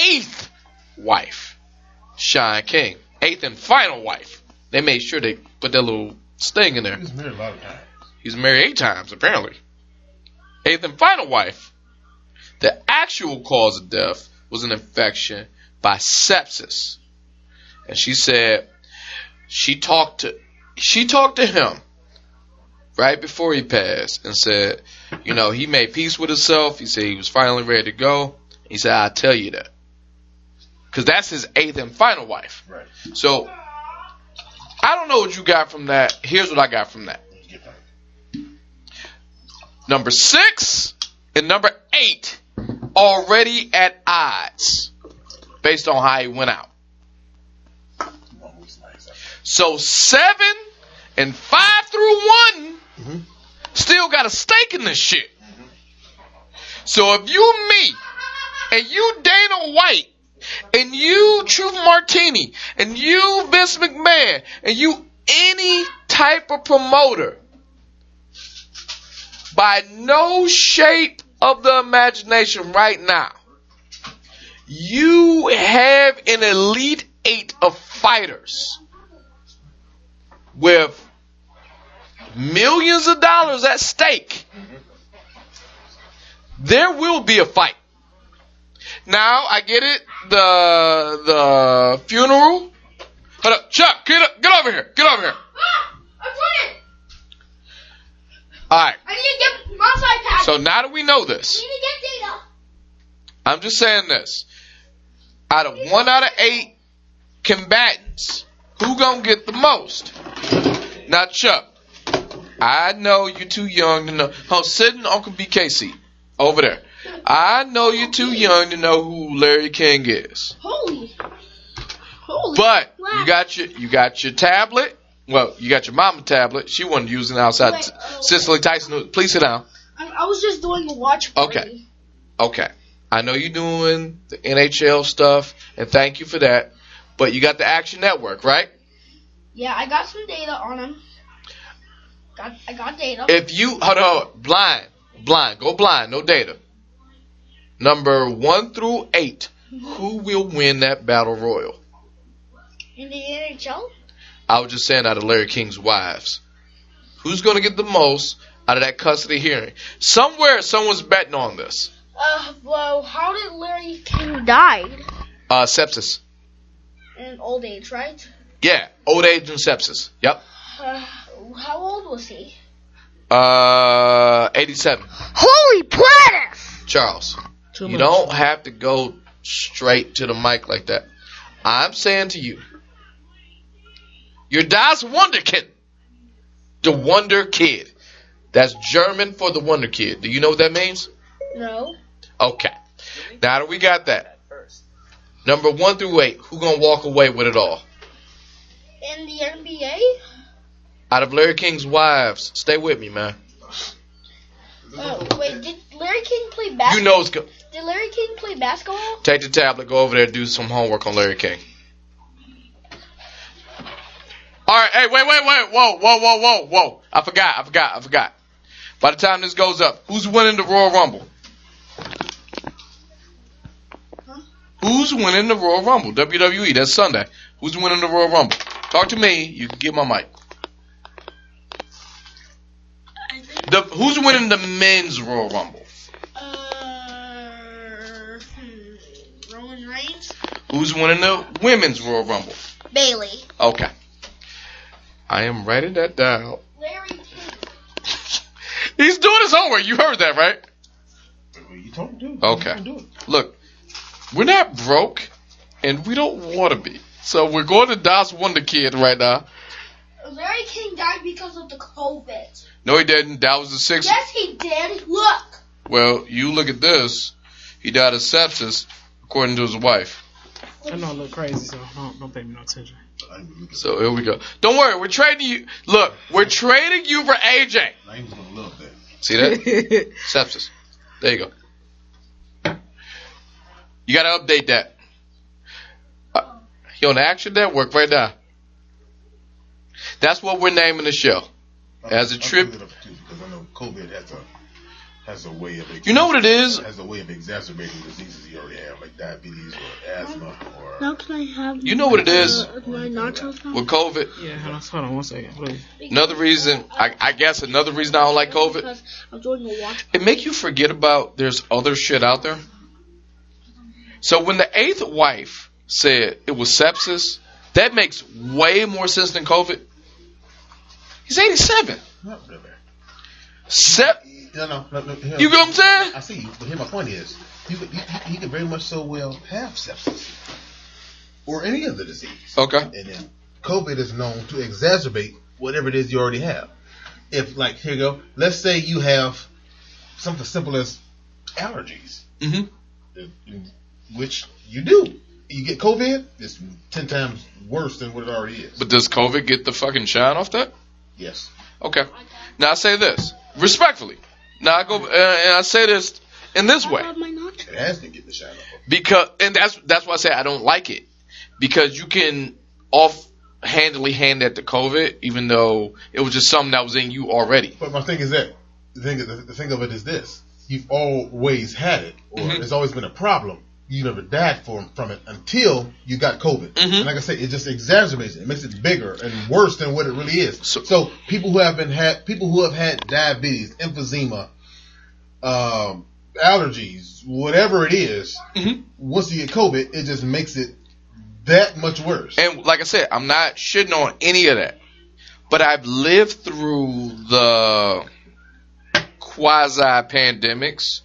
[SPEAKER 1] eighth wife, Shawn King, eighth and final wife. They made sure they put that little sting in there.
[SPEAKER 2] He was married a lot of times.
[SPEAKER 1] He's married eight times, apparently. Eighth and final wife. The actual cause of death was an infection by sepsis. And she said she talked to she talked to him right before he passed and said, you know, he made peace with himself. He said he was finally ready to go. He said, I'll tell you that. Cause that's his eighth and final wife.
[SPEAKER 2] Right.
[SPEAKER 1] So I don't know what you got from that. Here's what I got from that.
[SPEAKER 2] Let's get back.
[SPEAKER 1] Number six and number eight already at odds based on how he went out. So seven and five through one
[SPEAKER 2] Mhm.
[SPEAKER 1] still got a stake in this shit. So if you me and you Dana White and you Truth Martini and you Vince McMahon and you any type of promoter by no shape of the imagination right now, you have an elite eight of fighters with millions of dollars at stake, there will be a fight. Now I get it. The the funeral. Hold up, Chuck, get up, get over here, get over here.
[SPEAKER 4] Ah, I'm.
[SPEAKER 1] All right.
[SPEAKER 4] I need to get mom's iPad.
[SPEAKER 1] So now that we know this,
[SPEAKER 4] need to get data.
[SPEAKER 1] I'm just saying this. Out of one out of eight combatants, who gonna get the most? Now, Chuck, I know you're too young to know. Oh, sit in Uncle BK seat over there. I know you're too young to know who Larry King is.
[SPEAKER 4] Holy. Holy.
[SPEAKER 1] But you got your you got your tablet. Well, you got your mama tablet. She wasn't using it outside.
[SPEAKER 4] Wait, uh,
[SPEAKER 1] Cicely Tyson, please sit down.
[SPEAKER 4] I, I was just doing a watch party.
[SPEAKER 1] Okay. Okay. I know you're doing the NHL stuff, and thank you for that. But you got the Action Network, right?
[SPEAKER 4] Yeah, I got some data on them. Got, I got data.
[SPEAKER 1] If you hold on, blind, blind, go blind, no data. Number one through eight, who will win that battle royal?
[SPEAKER 4] In the NHL?
[SPEAKER 1] I was just saying out of Larry King's wives. Who's going to get the most out of that custody hearing? Somewhere, someone's betting on this.
[SPEAKER 4] Uh, well, how did Larry King die?
[SPEAKER 1] Uh, sepsis.
[SPEAKER 4] In old age, right?
[SPEAKER 1] Yeah, old age and sepsis. Yep.
[SPEAKER 4] Uh, how old was he?
[SPEAKER 1] Uh, 87.
[SPEAKER 4] Holy platter!
[SPEAKER 1] Charles,
[SPEAKER 3] Too
[SPEAKER 1] you
[SPEAKER 3] much.
[SPEAKER 1] don't have to go straight to the mic like that. I'm saying to you, you're Das Wunderkind, the Wonder Kid. That's German for the Wonder Kid. Do you know what that means?
[SPEAKER 4] No.
[SPEAKER 1] Okay. Now that we got that, number one through eight, who gonna walk away with it all?
[SPEAKER 4] In the NBA?
[SPEAKER 1] Out of Larry King's wives, stay with me, man.
[SPEAKER 4] Oh, wait, did Larry King play basketball?
[SPEAKER 1] You know it's good.
[SPEAKER 4] Did Larry King play basketball?
[SPEAKER 1] Take the tablet, go over there, do some homework on Larry King. All right, hey, wait, wait, wait, whoa, whoa, whoa, whoa, whoa! I forgot, I forgot, I forgot. By the time this goes up, who's winning the Royal Rumble? Who's winning the Royal Rumble? WWE. That's Sunday. Who's winning the Royal Rumble? Talk to me. You can get my mic. The who's winning the men's Royal Rumble?
[SPEAKER 4] Uh, hmm, Roman Reigns?
[SPEAKER 1] Who's winning the women's Royal Rumble?
[SPEAKER 4] Bayley.
[SPEAKER 1] Okay. I am writing that down.
[SPEAKER 4] Larry King.
[SPEAKER 1] He's doing his homework. You heard that, right?
[SPEAKER 2] You told him to.
[SPEAKER 1] Okay.
[SPEAKER 2] You told do it.
[SPEAKER 1] Look, we're not broke, and we don't want to be. So we're going to Das Wonder Kid right now.
[SPEAKER 4] Larry King died because of the COVID.
[SPEAKER 1] No, he didn't. That was the sixth.
[SPEAKER 4] Yes, he did. Look.
[SPEAKER 1] Well, you look at this. He died of sepsis, according to his wife.
[SPEAKER 3] I know I look crazy, so don't, don't pay me no attention.
[SPEAKER 2] I ain't even looking-
[SPEAKER 1] So here we go. Don't worry, we're trading you. Look, we're trading you for AJ.
[SPEAKER 2] I gonna love that.
[SPEAKER 1] See that? sepsis. There you go. You got to update that. Uh, he on the Action Network right now. That's what we're naming the show. As a
[SPEAKER 2] I'm
[SPEAKER 1] trip-
[SPEAKER 2] looking it because I know COVID has a has a way of
[SPEAKER 1] You know what it is?
[SPEAKER 2] has a way of exacerbating diseases you already have, like diabetes or asthma or
[SPEAKER 4] Now can I have
[SPEAKER 1] You know what it is
[SPEAKER 4] my nachos now?
[SPEAKER 1] with COVID?
[SPEAKER 3] yeah, hold on, one second, please.
[SPEAKER 1] Another reason, I, I guess another reason I don't like COVID,
[SPEAKER 4] Because I'm doing a watch.
[SPEAKER 1] it make you forget about there's other shit out there. So when the eighth wife said it was sepsis, that makes way more sense than COVID. He's 87.
[SPEAKER 2] not really.
[SPEAKER 1] Sep,
[SPEAKER 2] No, no, no, no,
[SPEAKER 1] you know what I'm saying?
[SPEAKER 2] I see you, but here my point is, he, could, you, you could very much so well have sepsis or any other disease,
[SPEAKER 1] Okay.
[SPEAKER 2] and then COVID is known to exacerbate whatever it is you already have. If, like, here you go, let's say you have something simple as allergies,
[SPEAKER 1] hmm
[SPEAKER 2] which you do. You get COVID, it's ten times worse than what it already is.
[SPEAKER 1] But does COVID get the fucking shine off that?
[SPEAKER 2] yes,
[SPEAKER 1] Okay. Now I say this respectfully. Now I go uh, and I say this in this way.
[SPEAKER 4] I have my
[SPEAKER 2] it has to get the shine off.
[SPEAKER 1] because and that's that's why I say I don't like it because you can offhandedly hand that to COVID even though it was just something that was in you already.
[SPEAKER 2] But my thing is that the thing, the, the thing of it is this: you've always had it, or
[SPEAKER 1] Mhm.
[SPEAKER 2] it's always been a problem. You never died from from it until you got COVID.
[SPEAKER 1] Mhm.
[SPEAKER 2] And like I say, it just exacerbates it. It makes it bigger and worse than what it really is.
[SPEAKER 1] So-
[SPEAKER 2] So, people who have been had people who have had diabetes, emphysema, um, allergies, whatever it is,
[SPEAKER 1] Mhm.
[SPEAKER 2] once you get COVID, it just makes it that much worse.
[SPEAKER 1] And like I said, I'm not shitting on any of that. But I've lived through the quasi pandemics,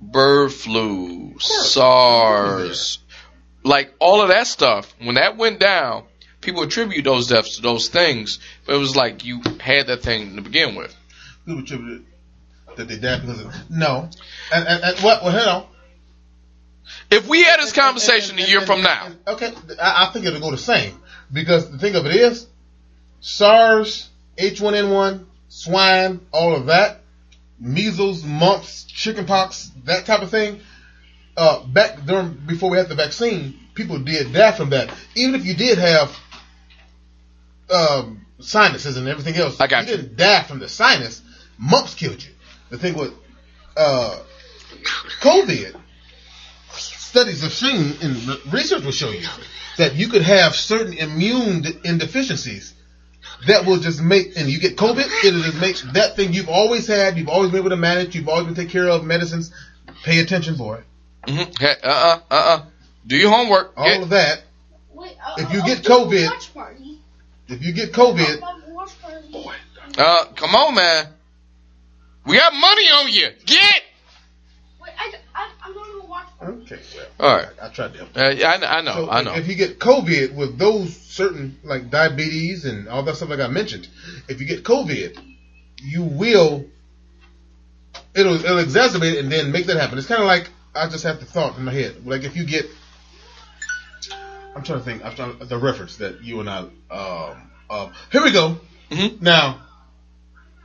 [SPEAKER 1] bird flu, SARS, like all of that stuff. When that went down, people attribute those deaths to those things, but it was like you had that thing to begin with.
[SPEAKER 2] People attribute that they died because of no. And, and, and what? Well, hold on.
[SPEAKER 1] If we had this conversation
[SPEAKER 2] And-
[SPEAKER 1] a year from now,
[SPEAKER 2] Okay, I, I think it'll go the same because the thing of it is, SARS, H1N1, swine, all of that, measles, mumps, chickenpox, that type of thing. Uh, back during before we had the vaccine, people did die from that. Even if you did have um, sinuses and everything else,
[SPEAKER 1] I got
[SPEAKER 2] you
[SPEAKER 1] you.
[SPEAKER 2] didn't die from the sinus. Mumps killed you. The thing with uh, COVID, studies have seen and research will show you that you could have certain immune de- indeficiencies that will just make, and you get COVID, it'll just make that thing you've always had, you've always been able to manage, you've always been taken care of, medicines, pay attention for it.
[SPEAKER 1] mhm, hey, uh-uh, uh-uh, do your homework.
[SPEAKER 2] All
[SPEAKER 1] Get-
[SPEAKER 2] of that,
[SPEAKER 4] Wait, uh,
[SPEAKER 2] If you
[SPEAKER 4] I'll
[SPEAKER 2] get COVID- if you get COVID,
[SPEAKER 4] I'll have a watch party.
[SPEAKER 1] uh, come on, man. We got money on you. Get.
[SPEAKER 4] Wait, I, I, I'm going to a watch party.
[SPEAKER 2] okay, well,
[SPEAKER 1] All right.
[SPEAKER 2] I tried to.
[SPEAKER 1] Uh, yeah, I, I know.
[SPEAKER 2] So
[SPEAKER 1] I know.
[SPEAKER 2] if you get COVID with those certain like diabetes and all that stuff like I mentioned, if you get COVID, you will it'll it'll exacerbate it and then make that happen. It's kind of like I just have the thought in my head. Like if you get, I'm trying to think. I'm trying the reference that you and I. Um, um, here we go.
[SPEAKER 1] Mhm.
[SPEAKER 2] Now,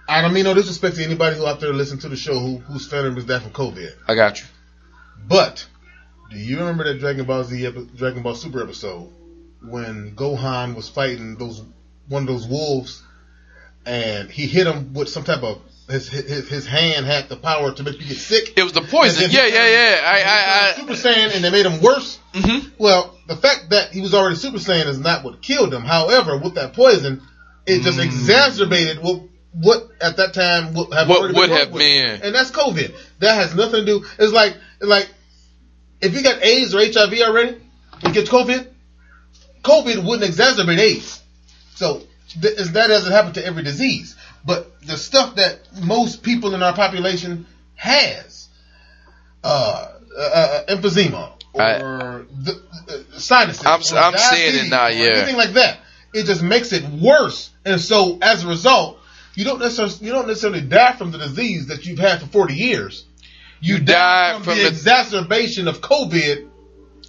[SPEAKER 2] I don't mean no disrespect to anybody who out there listen to the show who whose family was died from COVID.
[SPEAKER 1] I got you.
[SPEAKER 2] But do you remember that Dragon Ball Z, epi- Dragon Ball Super episode when Gohan was fighting those one of those wolves, and he hit him with some type of his his, his hand had the power to make you get sick.
[SPEAKER 1] It was the poison. Yeah, yeah, yeah. I,
[SPEAKER 2] he
[SPEAKER 1] I,
[SPEAKER 2] Super Saiyan, and they made him worse.
[SPEAKER 1] Mm-hmm.
[SPEAKER 2] Well, the fact that he was already Super Saiyan is not what killed him. However, with that poison, it just
[SPEAKER 1] Mm.
[SPEAKER 2] exacerbated what what at that time would have
[SPEAKER 1] What would
[SPEAKER 2] been
[SPEAKER 1] have
[SPEAKER 2] with
[SPEAKER 1] been.
[SPEAKER 2] and that's COVID. That has nothing to do. It's like like if you got AIDS or HIV already and get COVID, COVID wouldn't exacerbate AIDS. So th- that doesn't happen to every disease. But the stuff that most people in our population has, uh, uh, uh emphysema or
[SPEAKER 1] I-
[SPEAKER 2] the, uh, sinuses,
[SPEAKER 1] I'm-
[SPEAKER 2] or
[SPEAKER 1] I'm seeing it now, yeah.
[SPEAKER 2] anything like that, it just makes it worse. And so as a result, you don't necessarily you don't necessarily die from the disease that you've had for 40 years.
[SPEAKER 1] You die
[SPEAKER 2] from,
[SPEAKER 1] from
[SPEAKER 2] the,
[SPEAKER 1] the-
[SPEAKER 2] exacerbation of COVID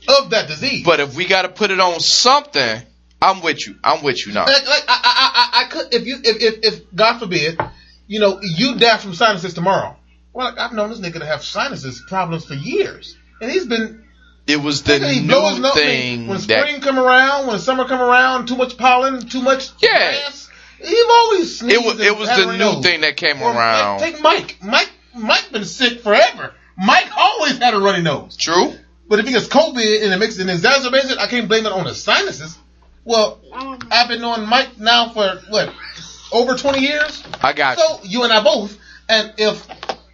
[SPEAKER 2] of that disease.
[SPEAKER 1] But if we got to put it on something, I'm with you. I'm with you now.
[SPEAKER 2] like, like I, I, I, I could if you if, if if God forbid, you know, you die from sinuses tomorrow. Well, I've known this nigga to have sinuses problems for years, and he's been
[SPEAKER 1] It was the
[SPEAKER 2] he blow his
[SPEAKER 1] new thing
[SPEAKER 2] when
[SPEAKER 1] that
[SPEAKER 2] spring come around, when summer come around, too much pollen, too much
[SPEAKER 1] Yeah.
[SPEAKER 2] grass. He's always sneezed
[SPEAKER 1] it was. It was the new
[SPEAKER 2] nose.
[SPEAKER 1] thing that came
[SPEAKER 2] Or,
[SPEAKER 1] around.
[SPEAKER 2] Take, take Mike. Mike Mike been sick forever. Mike always had a runny nose.
[SPEAKER 1] True.
[SPEAKER 2] But if he gets COVID and it makes it exacerbates it, I can't blame it on his sinuses. Well,
[SPEAKER 4] Um,
[SPEAKER 2] I've been knowing Mike now for what over twenty years.
[SPEAKER 1] I got you.
[SPEAKER 2] So you and I both. And if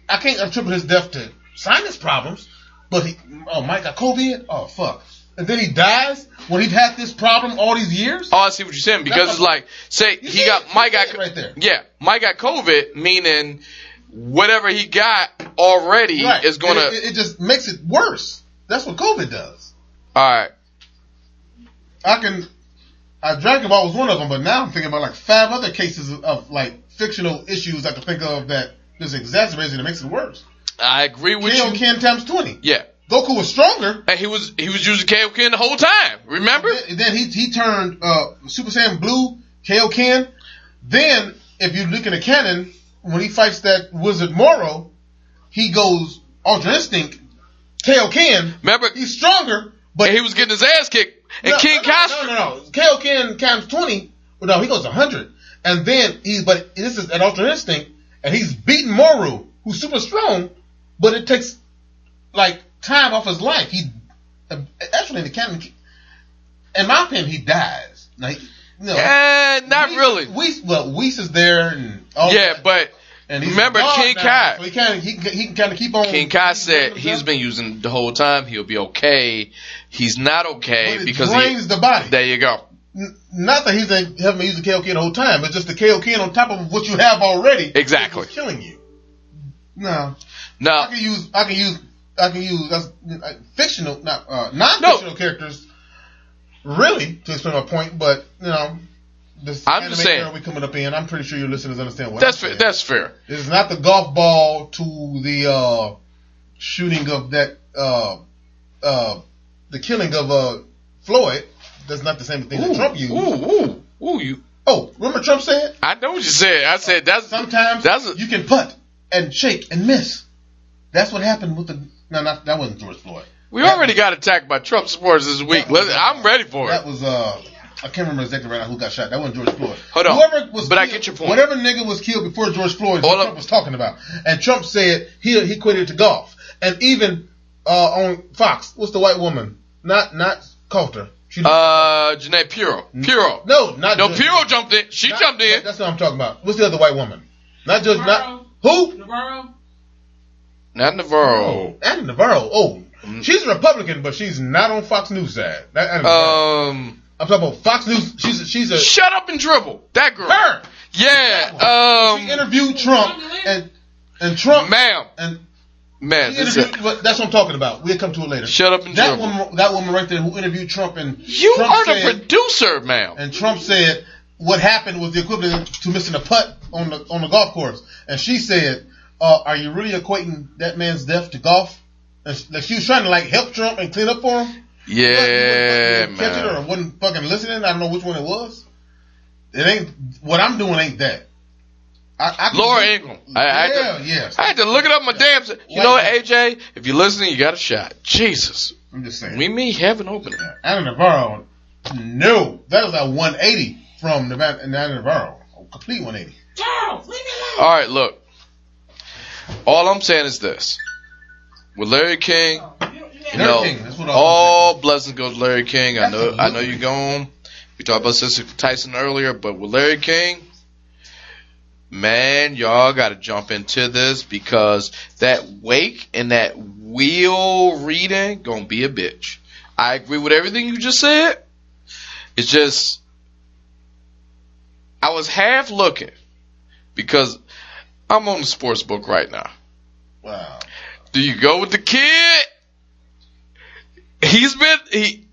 [SPEAKER 2] I can't attribute his death to sinus problems, but he oh Mike got COVID. Oh fuck. And then he dies when he's had this problem all these years.
[SPEAKER 1] Oh, I see what you're saying because it's like, say he
[SPEAKER 2] see
[SPEAKER 1] got? Mike got
[SPEAKER 2] right there.
[SPEAKER 1] yeah, Mike got COVID, meaning whatever he got already
[SPEAKER 2] Right.
[SPEAKER 1] is gonna.
[SPEAKER 2] It, it, it just makes it worse. That's what COVID does.
[SPEAKER 1] all right,
[SPEAKER 2] I can. Uh, Dragon Ball was one of them, but now I'm thinking about like five other cases of, of like fictional issues I can think of that just exacerbates it and makes it worse.
[SPEAKER 1] I agree with you.
[SPEAKER 2] Kaioken times twenty.
[SPEAKER 1] Yeah,
[SPEAKER 2] Goku was stronger.
[SPEAKER 1] and he was he was using Kaioken the whole time. Remember?
[SPEAKER 2] Then, then he he turned uh, Super Saiyan Blue, Kaioken. Then if you look in the canon, when he fights that wizard Moro, he goes Ultra Instinct, Kaioken.
[SPEAKER 1] Remember?
[SPEAKER 2] He's stronger, but
[SPEAKER 1] And he was getting his ass kicked. And
[SPEAKER 2] no,
[SPEAKER 1] King
[SPEAKER 2] no, no, No, no, no. Kaioken times twenty. Well, no, he goes hundred, and then he. But this is an Ultra Instinct, and he's beating Moro, who's super strong, but it takes like time off his life. He actually in the canon, in my opinion, he dies. Like, know,
[SPEAKER 1] Eh, not
[SPEAKER 2] Whis-
[SPEAKER 1] really.
[SPEAKER 2] Whis, well, Whis is there, and all
[SPEAKER 1] Yeah,
[SPEAKER 2] that,
[SPEAKER 1] but
[SPEAKER 2] and
[SPEAKER 1] remember King Kai.
[SPEAKER 2] so he can he he can kind of keep on.
[SPEAKER 1] King Kai said he's been using the whole time. He'll be okay. He's not okay
[SPEAKER 2] But
[SPEAKER 1] because
[SPEAKER 2] drains
[SPEAKER 1] he.
[SPEAKER 2] the body.
[SPEAKER 1] There you go.
[SPEAKER 2] N- Not that he's been having use the KOK the whole time, it's just the KOK on top of what you have already.
[SPEAKER 1] Exactly.
[SPEAKER 2] killing you. No, no. I
[SPEAKER 1] No,
[SPEAKER 2] can use I can use I can use that's, uh, fictional, not uh, non-fictional characters, really to explain my point. But you know, this
[SPEAKER 1] I'm just saying.
[SPEAKER 2] we coming up in, I'm pretty sure your listeners understand what
[SPEAKER 1] that's
[SPEAKER 2] I'm
[SPEAKER 1] fair.
[SPEAKER 2] saying.
[SPEAKER 1] That's fair.
[SPEAKER 2] It is not the golf ball to the uh, shooting of that uh, uh, the killing of uh, Floyd. That's not the same thing that Trump used.
[SPEAKER 1] ooh, ooh, ooh. You.
[SPEAKER 2] Oh, remember Trump said
[SPEAKER 1] I know what you said. I said that's
[SPEAKER 2] sometimes
[SPEAKER 1] That's a-
[SPEAKER 2] you can putt and shake and miss. That's what happened with the. No, not that wasn't George Floyd.
[SPEAKER 1] We
[SPEAKER 2] That
[SPEAKER 1] already got attacked by Trump supporters this week. Let- I'm ready for
[SPEAKER 2] That
[SPEAKER 1] it.
[SPEAKER 2] That was uh, I can't remember exactly right now who got shot. That wasn't George Floyd.
[SPEAKER 1] Hold on.
[SPEAKER 2] Whoever was
[SPEAKER 1] But I
[SPEAKER 2] killed-
[SPEAKER 1] get your point.
[SPEAKER 2] Whatever nigga was killed before George Floyd,
[SPEAKER 1] Hold
[SPEAKER 2] what
[SPEAKER 1] up.
[SPEAKER 2] Trump was talking about. And Trump said he he quit it to golf. And even uh, on Fox, what's the white woman? Not not Coulter. She,
[SPEAKER 1] Uh, Jeanine Pirro. Pirro.
[SPEAKER 2] no, not
[SPEAKER 1] No,
[SPEAKER 2] Judge-
[SPEAKER 1] Pirro jumped in. She
[SPEAKER 2] not-
[SPEAKER 1] jumped in.
[SPEAKER 2] That's what I'm talking about. What's the other white woman? Not Judge. Not who?
[SPEAKER 3] Navarro?
[SPEAKER 1] Not Navarro.
[SPEAKER 2] Ana Navarro. Oh,
[SPEAKER 1] Mm.
[SPEAKER 2] she's a Republican, but she's not on Fox News side. That, Navarro.
[SPEAKER 1] Um,
[SPEAKER 2] I'm talking about Fox News. She's she's a
[SPEAKER 1] shut up and dribble. That girl.
[SPEAKER 2] her.
[SPEAKER 1] Yeah. Um, she
[SPEAKER 2] interviewed Trump and and Trump
[SPEAKER 1] ma'am,
[SPEAKER 2] and
[SPEAKER 1] man,
[SPEAKER 2] but that's what I'm talking about. We'll come to it later.
[SPEAKER 1] shut up and
[SPEAKER 2] that
[SPEAKER 1] dribble.
[SPEAKER 2] woman, that woman right there who interviewed Trump and
[SPEAKER 1] You
[SPEAKER 2] Trump
[SPEAKER 1] are the
[SPEAKER 2] said,
[SPEAKER 1] producer, ma'am.
[SPEAKER 2] and Trump said what happened was the equivalent to missing a putt on the on the golf course, and she said, uh, "Are you really equating that man's death to golf?" And she, like she was trying to like help Trump and clean up for him.
[SPEAKER 1] Yeah,
[SPEAKER 2] But he wasn't catch it or
[SPEAKER 1] man.
[SPEAKER 2] wasn't fucking listening. I don't know which one it was. It ain't what I'm doing. Ain't that? I, I
[SPEAKER 1] Laura Ingraham. I, I,
[SPEAKER 2] yeah,
[SPEAKER 1] to,
[SPEAKER 2] yes.
[SPEAKER 1] I had to look it up my damn. se- You know what, AJ? If you're listening, you got a shot. Jesus,
[SPEAKER 2] I'm just saying.
[SPEAKER 1] we me heaven open.
[SPEAKER 2] Ana Navarro, no, that was a 180 from Nevada, Ana Navarro, a complete 180.
[SPEAKER 3] Charles, leave me alone.
[SPEAKER 1] All right, look. All I'm saying is this: with Larry King, you know,
[SPEAKER 2] King, that's what I was
[SPEAKER 1] all blessings go to Larry King. I know, I know you're going. We talked about Sister Tyson earlier, but with Larry King, man, y'all got to jump into this because that wake and that wheel reading gonna be a bitch. I agree with everything you just said. It's just I was half looking because I'm on the sports book right now.
[SPEAKER 2] Wow.
[SPEAKER 1] Do you go with the kid? He's been he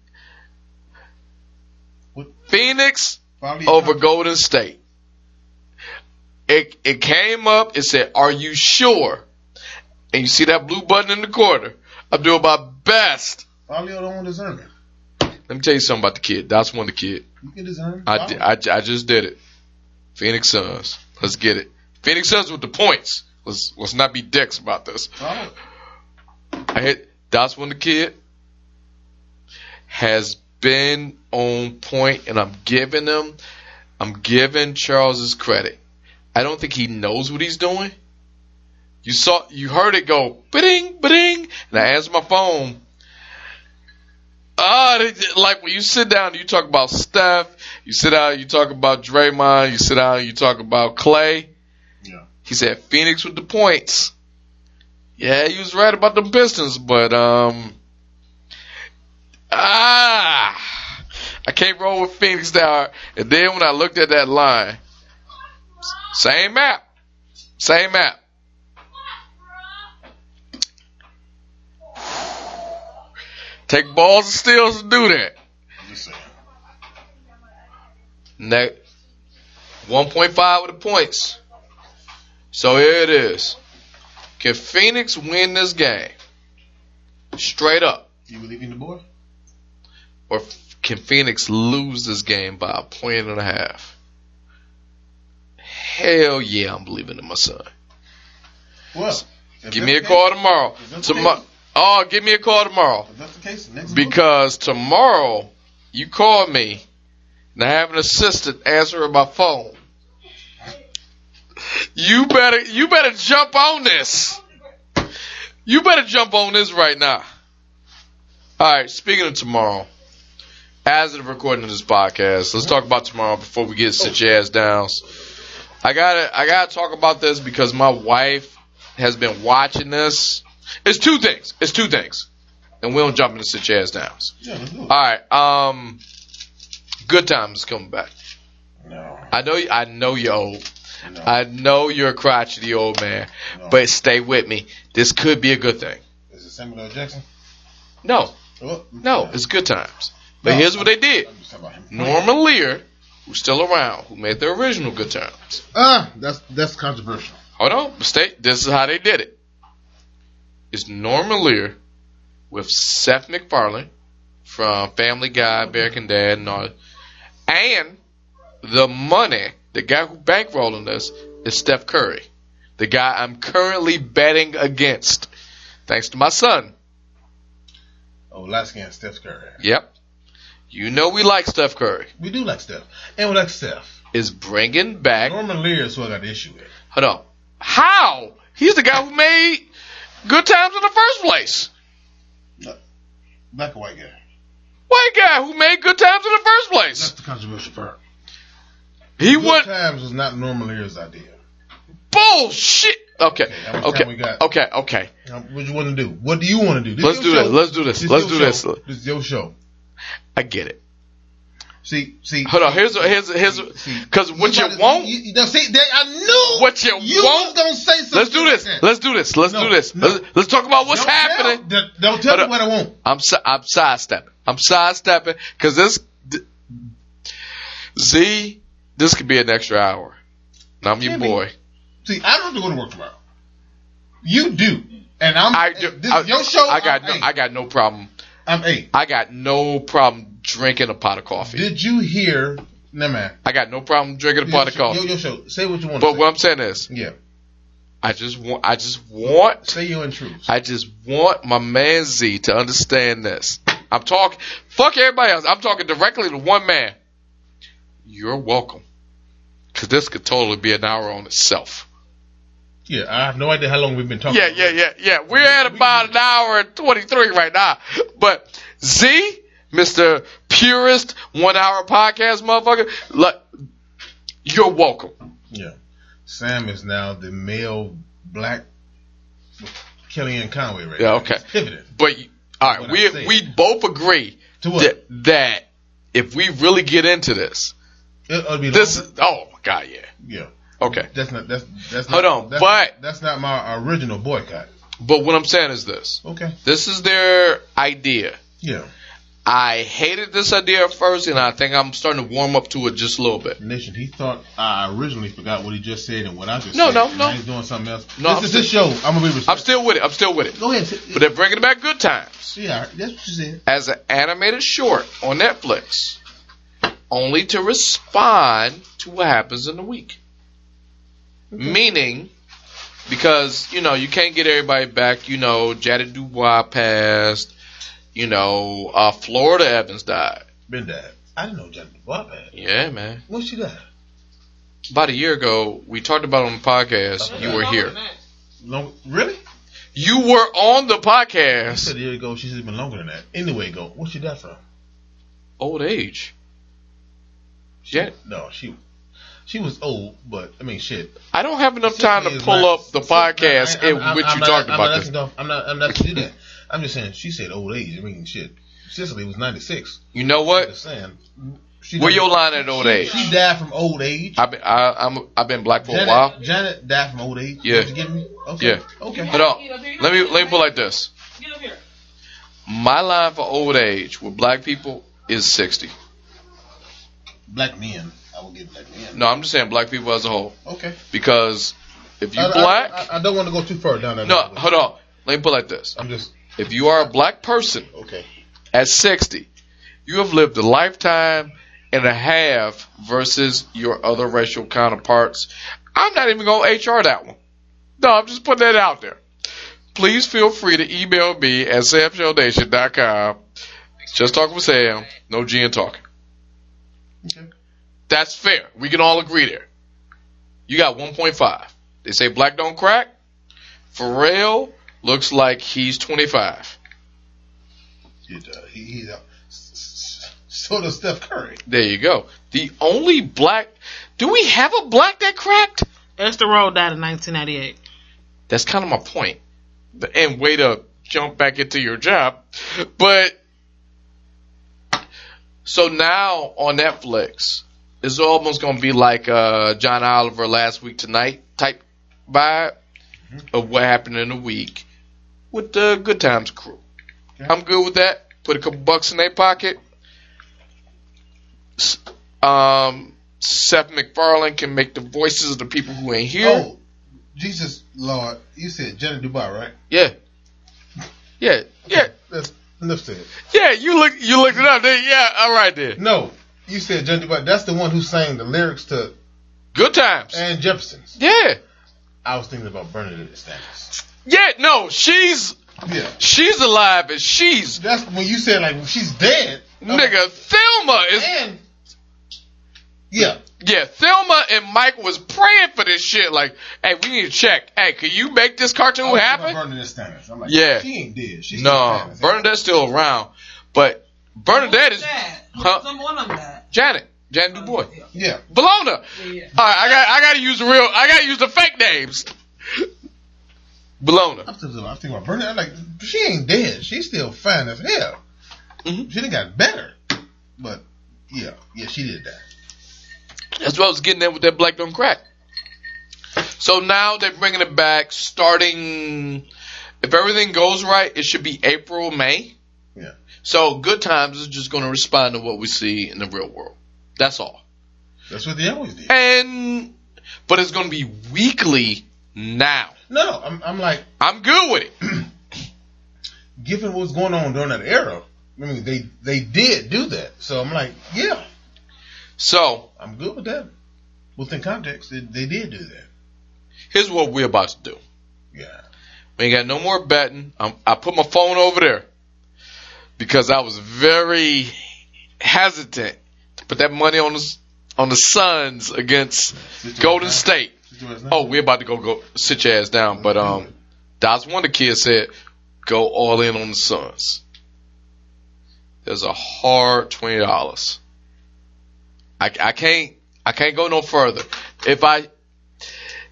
[SPEAKER 2] What?
[SPEAKER 1] Phoenix
[SPEAKER 2] Probably
[SPEAKER 1] over Golden State. It it came up. It said, "Are you sure?" And you see that blue button in the corner. I'm doing my best.
[SPEAKER 2] Probably don't deserve it.
[SPEAKER 1] Let me tell you something about the kid. That's one of the kid.
[SPEAKER 2] You can deserve it.
[SPEAKER 1] I, I, I just did it. Phoenix Suns. Let's get it. Phoenix Suns with the points. Let's let's not be dicks about this.
[SPEAKER 2] Probably.
[SPEAKER 1] I hit that's when the kid has been on point and I'm giving him I'm giving Charles's credit. I don't think he knows what he's doing. You saw you heard it go ba-ding, ba-ding, and I answered my phone. Ah, they- like when you sit down, you talk about Steph, you sit down, you talk about Draymond, you sit down, you talk about Clay. He said Phoenix with the points. Yeah, he was right about the Pistons, but um, ah, I can't roll with Phoenix now. And then when I looked at that line, same map, same map. Take balls and steals to do that. Next, 1.5 with the points. So here it is. Can Phoenix win this game? Straight up.
[SPEAKER 2] You believe in the boy?
[SPEAKER 1] Or can Phoenix lose this game by a point and a half? Hell yeah, I'm believing in my son.
[SPEAKER 2] Well,
[SPEAKER 1] Give me a call
[SPEAKER 2] case-
[SPEAKER 1] tomorrow.
[SPEAKER 2] If that's the
[SPEAKER 1] Tomorrow. Oh, give me a call tomorrow.
[SPEAKER 2] If that's the case, next.
[SPEAKER 1] Because tomorrow, you call me, and I have an assistant answering my phone. You better you better jump on this. You better jump on this right now. All right. Speaking of tomorrow, as of the recording of this podcast, let's talk about tomorrow before we get sit your ass down. I gotta I gotta talk about this because my wife has been watching this. It's two things. It's two things, and we don't jump into sit your ass down.
[SPEAKER 2] Yeah,
[SPEAKER 1] All right. Um, good times is coming back.
[SPEAKER 2] No,
[SPEAKER 1] I know. I know you're old.
[SPEAKER 2] No,
[SPEAKER 1] I know you're a crotchety old man,
[SPEAKER 2] no.
[SPEAKER 1] but stay with me. This could be a good thing.
[SPEAKER 2] is it Samuel L. Jackson?
[SPEAKER 1] No,
[SPEAKER 2] Oh,
[SPEAKER 1] no, it's good times. But
[SPEAKER 2] No,
[SPEAKER 1] here's what they did.
[SPEAKER 2] I'm just talking.
[SPEAKER 1] Norman Lear, who's still around, who made the original Good Times.
[SPEAKER 2] Ah, that's that's controversial.
[SPEAKER 1] Hold on, stay. This is how they did it. It's Norman Lear with Seth MacFarlane from Family Guy, American Dad, and all. And the money, the guy who bankrolling this is Steph Curry, the guy I'm currently betting against, thanks to my son.
[SPEAKER 2] Oh, light skin Steph Curry.
[SPEAKER 1] Yep, you know we like Steph Curry.
[SPEAKER 2] We do like Steph, and we like Steph.
[SPEAKER 1] Is bringing back.
[SPEAKER 2] Norman Lear is who I got the issue with.
[SPEAKER 1] Hold on. How? He's the guy who made Good Times in the first place.
[SPEAKER 2] Black or white guy.
[SPEAKER 1] White guy who made Good Times in the first place.
[SPEAKER 2] That's the controversial part.
[SPEAKER 1] He
[SPEAKER 2] Good
[SPEAKER 1] went
[SPEAKER 2] times was not Norman Lear's idea.
[SPEAKER 1] bullshit. Okay.
[SPEAKER 2] Okay,
[SPEAKER 1] Okay. Okay. Okay.
[SPEAKER 2] Now, what you want to do? What do you want to do? This
[SPEAKER 1] Let's do this.
[SPEAKER 2] show.
[SPEAKER 1] Let's do this.
[SPEAKER 2] is
[SPEAKER 1] Let's do this.
[SPEAKER 2] show. This is your show.
[SPEAKER 1] I get it.
[SPEAKER 2] See, see.
[SPEAKER 1] Hold on. Here's here's here's because what you
[SPEAKER 2] to-
[SPEAKER 1] want.
[SPEAKER 2] You, you, now, see, they, I knew
[SPEAKER 1] What you
[SPEAKER 2] you
[SPEAKER 1] want-
[SPEAKER 2] was gonna say something.
[SPEAKER 1] Let's do this. Let's do this. Let's
[SPEAKER 2] No,
[SPEAKER 1] do this.
[SPEAKER 2] no.
[SPEAKER 1] Let's, let's talk about what's
[SPEAKER 2] Don't
[SPEAKER 1] happening.
[SPEAKER 2] Tell, don't- don't tell
[SPEAKER 1] Hold
[SPEAKER 2] me what I want.
[SPEAKER 1] I'm si- I'm sidestepping. I'm sidestepping because this d- Z this could be an extra hour. And I'm your boy.
[SPEAKER 2] See, I don't have to go to work tomorrow. You do, and I'm.
[SPEAKER 1] I do.
[SPEAKER 2] This
[SPEAKER 1] I,
[SPEAKER 2] your show.
[SPEAKER 1] I got
[SPEAKER 2] I'm,
[SPEAKER 1] no. I got no problem.
[SPEAKER 2] I'm hey.
[SPEAKER 1] I got no problem drinking a pot of coffee.
[SPEAKER 2] Did you hear? No man.
[SPEAKER 1] I got no problem drinking a pot of coffee.
[SPEAKER 2] Your, your show. Say what you want.
[SPEAKER 1] But what I'm saying is.
[SPEAKER 2] Yeah.
[SPEAKER 1] I just want. I just want.
[SPEAKER 2] Say your intrudes.
[SPEAKER 1] I just want my man Z to understand this. I'm talking. Fuck everybody else. I'm talking directly to one man. You're welcome. Cause this could totally be an hour on itself.
[SPEAKER 2] yeah, I have no idea how long we've been talking.
[SPEAKER 1] Yeah, yeah, yeah, yeah. We're at about an hour and 23 right now. But Z, Mr. Purist One Hour Podcast motherfucker, look, you're welcome.
[SPEAKER 2] Yeah. Sam is now the male black Kellyanne Conway right
[SPEAKER 1] Yeah,
[SPEAKER 2] now.
[SPEAKER 1] okay.
[SPEAKER 2] He's pivoted.
[SPEAKER 1] But, all right,
[SPEAKER 2] What
[SPEAKER 1] we,
[SPEAKER 2] saying.
[SPEAKER 1] we both agree
[SPEAKER 2] To what?
[SPEAKER 1] that, that if we really get into this,
[SPEAKER 2] It, be
[SPEAKER 1] this
[SPEAKER 2] longer.
[SPEAKER 1] is, oh my God, yeah.
[SPEAKER 2] yeah.
[SPEAKER 1] Okay.
[SPEAKER 2] That's not that's that's not, Hold
[SPEAKER 1] on,
[SPEAKER 2] that's,
[SPEAKER 1] but-
[SPEAKER 2] that's not my original boycott.
[SPEAKER 1] But what I'm saying is this.
[SPEAKER 2] Okay.
[SPEAKER 1] This is their idea.
[SPEAKER 2] Yeah.
[SPEAKER 1] I hated this idea at first, and I think I'm starting to warm up to it just a little bit.
[SPEAKER 2] Nation, he thought I originally forgot what he just said and what I just
[SPEAKER 1] No,
[SPEAKER 2] said.
[SPEAKER 1] no,
[SPEAKER 2] and
[SPEAKER 1] no.
[SPEAKER 2] He's doing something else.
[SPEAKER 1] No,
[SPEAKER 2] this is his show. I'm gonna be Respectful.
[SPEAKER 1] I'm still with it. I'm still with it.
[SPEAKER 2] Go ahead.
[SPEAKER 1] But they're bringing back good times.
[SPEAKER 2] yeah, that's what you said.
[SPEAKER 1] as an animated short on Netflix, only to respond to what happens in the week. Meaning, because you know you can't get everybody back. You know, Jada Dubois passed. You know, uh, Florida Evans died.
[SPEAKER 2] Been dead. I didn't know Jada Bob had.
[SPEAKER 1] Yeah, man.
[SPEAKER 2] When she died?
[SPEAKER 1] About a year ago, we talked about it on the podcast. You were here.
[SPEAKER 2] Long, really?
[SPEAKER 1] You were on the
[SPEAKER 2] I
[SPEAKER 1] podcast.
[SPEAKER 2] said a year ago. She's even longer than that. Anyway, go. What she died from?
[SPEAKER 1] Old age. Yeah.
[SPEAKER 2] No, she she was old, but I mean, shit.
[SPEAKER 1] I don't have enough time to pull
[SPEAKER 2] not-
[SPEAKER 1] up the podcast
[SPEAKER 2] I-
[SPEAKER 1] in which
[SPEAKER 2] I'm
[SPEAKER 1] you
[SPEAKER 2] not-
[SPEAKER 1] talked
[SPEAKER 2] I'm
[SPEAKER 1] about
[SPEAKER 2] not
[SPEAKER 1] this.
[SPEAKER 2] asking to- I'm not. I'm not to do that. I'm just saying. She said old age. I mean, shit. Cicely was 96.
[SPEAKER 1] You know
[SPEAKER 2] I'm
[SPEAKER 1] what?
[SPEAKER 2] just saying. She
[SPEAKER 1] Where your line at old
[SPEAKER 2] she,
[SPEAKER 1] age?
[SPEAKER 2] She died from old age.
[SPEAKER 1] I've been, I, I'm, I've been black for a while.
[SPEAKER 2] Janet died from old age.
[SPEAKER 1] Yeah.
[SPEAKER 2] You get me? Okay.
[SPEAKER 1] Yeah.
[SPEAKER 2] Okay.
[SPEAKER 1] Hold on. Let me let me put it like this.
[SPEAKER 3] Get up here.
[SPEAKER 1] My line for old age with black people is 60.
[SPEAKER 2] Black men. I will get black men.
[SPEAKER 1] No, I'm just saying black people as a whole.
[SPEAKER 2] Okay.
[SPEAKER 1] Because if you
[SPEAKER 2] I,
[SPEAKER 1] black,
[SPEAKER 2] I, I don't want to go too far down that.
[SPEAKER 1] no, hold on. Let me put it like this.
[SPEAKER 2] I'm just
[SPEAKER 1] If you are a black person
[SPEAKER 2] okay.
[SPEAKER 1] at 60, you have lived a lifetime and a half versus your other racial counterparts. I'm not even going to HR that one. No, I'm just putting that out there. Please feel free to email me at samshownation.com. Just talking with Sam. No G and talking.
[SPEAKER 2] Okay.
[SPEAKER 1] That's fair. We can all agree there. You got 1.5. They say black don't crack. Pharrell looks like he's 25.
[SPEAKER 2] It, uh, he, he's uh, s- s- so does Steph Curry.
[SPEAKER 1] There you go. The only black. Do we have a black that cracked?
[SPEAKER 3] Esther Rolle died in 1998.
[SPEAKER 1] That's kind of my point. And way to jump back into your job. But so now on Netflix, it's almost going to be like uh, John Oliver last week tonight type vibe of what happened in the week with the Good Times crew. I'm good with that. Put a couple bucks in their pocket. Um, Seth MacFarlane can make the voices of the people who ain't here.
[SPEAKER 2] Oh, Jesus Lord! You said Jenna Dubai, right?
[SPEAKER 1] Yeah. Yeah, yeah,
[SPEAKER 2] That's enough said.
[SPEAKER 1] yeah. You look, you looked it up. There. Yeah, all right there.
[SPEAKER 2] No, you said Jenny Dubai. That's the one who sang the lyrics to
[SPEAKER 1] Good times.
[SPEAKER 2] and Jefferson's.
[SPEAKER 1] Yeah,
[SPEAKER 2] I was thinking about Bernadette Stanis.
[SPEAKER 1] yeah. No, she's
[SPEAKER 2] Yeah,
[SPEAKER 1] she's alive and she's
[SPEAKER 2] that's when you said like she's dead.
[SPEAKER 1] Nigga. Thelma is
[SPEAKER 2] And yeah,
[SPEAKER 1] yeah. Thelma and Mike was praying for this shit. Like, hey, we need to check. Hey, can you make this
[SPEAKER 2] I
[SPEAKER 1] cartoon
[SPEAKER 2] was thinking
[SPEAKER 1] happen?
[SPEAKER 2] about Bernadette Stanis. I'm like,
[SPEAKER 1] Yeah.
[SPEAKER 2] she ain't dead. She's still
[SPEAKER 1] No. Bernadette's still around, but Bernadette is
[SPEAKER 3] that?
[SPEAKER 1] Huh?
[SPEAKER 3] Someone of that.
[SPEAKER 1] Janet. Ja'Net DuBois.
[SPEAKER 2] Yeah,
[SPEAKER 1] Bologna.
[SPEAKER 3] Yeah.
[SPEAKER 1] All right, I got I got to use the real. I got to use the fake names. Bologna.
[SPEAKER 2] I'm thinking, thinking about Bernadette. I'm like, she ain't dead. She's still fine as hell.
[SPEAKER 1] Mhm.
[SPEAKER 2] She done got better, but yeah, yeah, she did that.
[SPEAKER 1] That's what I was getting at with that black don't crack. So now they're bringing it back starting. If everything goes right, it should be April, May.
[SPEAKER 2] Yeah.
[SPEAKER 1] So Good Times is just going to respond to what we see in the real world. That's all.
[SPEAKER 2] That's what they always did.
[SPEAKER 1] And but it's going to be weekly now.
[SPEAKER 2] No, no, I'm, I'm like,
[SPEAKER 1] I'm good with it.
[SPEAKER 2] given what's going on during that era, I mean, they they did do that. So I'm like, yeah,
[SPEAKER 1] So
[SPEAKER 2] I'm good with that. Within context, they, they did do that.
[SPEAKER 1] here's what we're about to do.
[SPEAKER 2] Yeah.
[SPEAKER 1] We ain't got no more betting. Um, I put my phone over there because I was very hesitant to put that money on the on the Suns against Golden State. Oh, we're about to go go sit your ass down, but um, of the kids said go all in on the Suns. There's a hard twenty dollars. I I can't I can't go no further. If I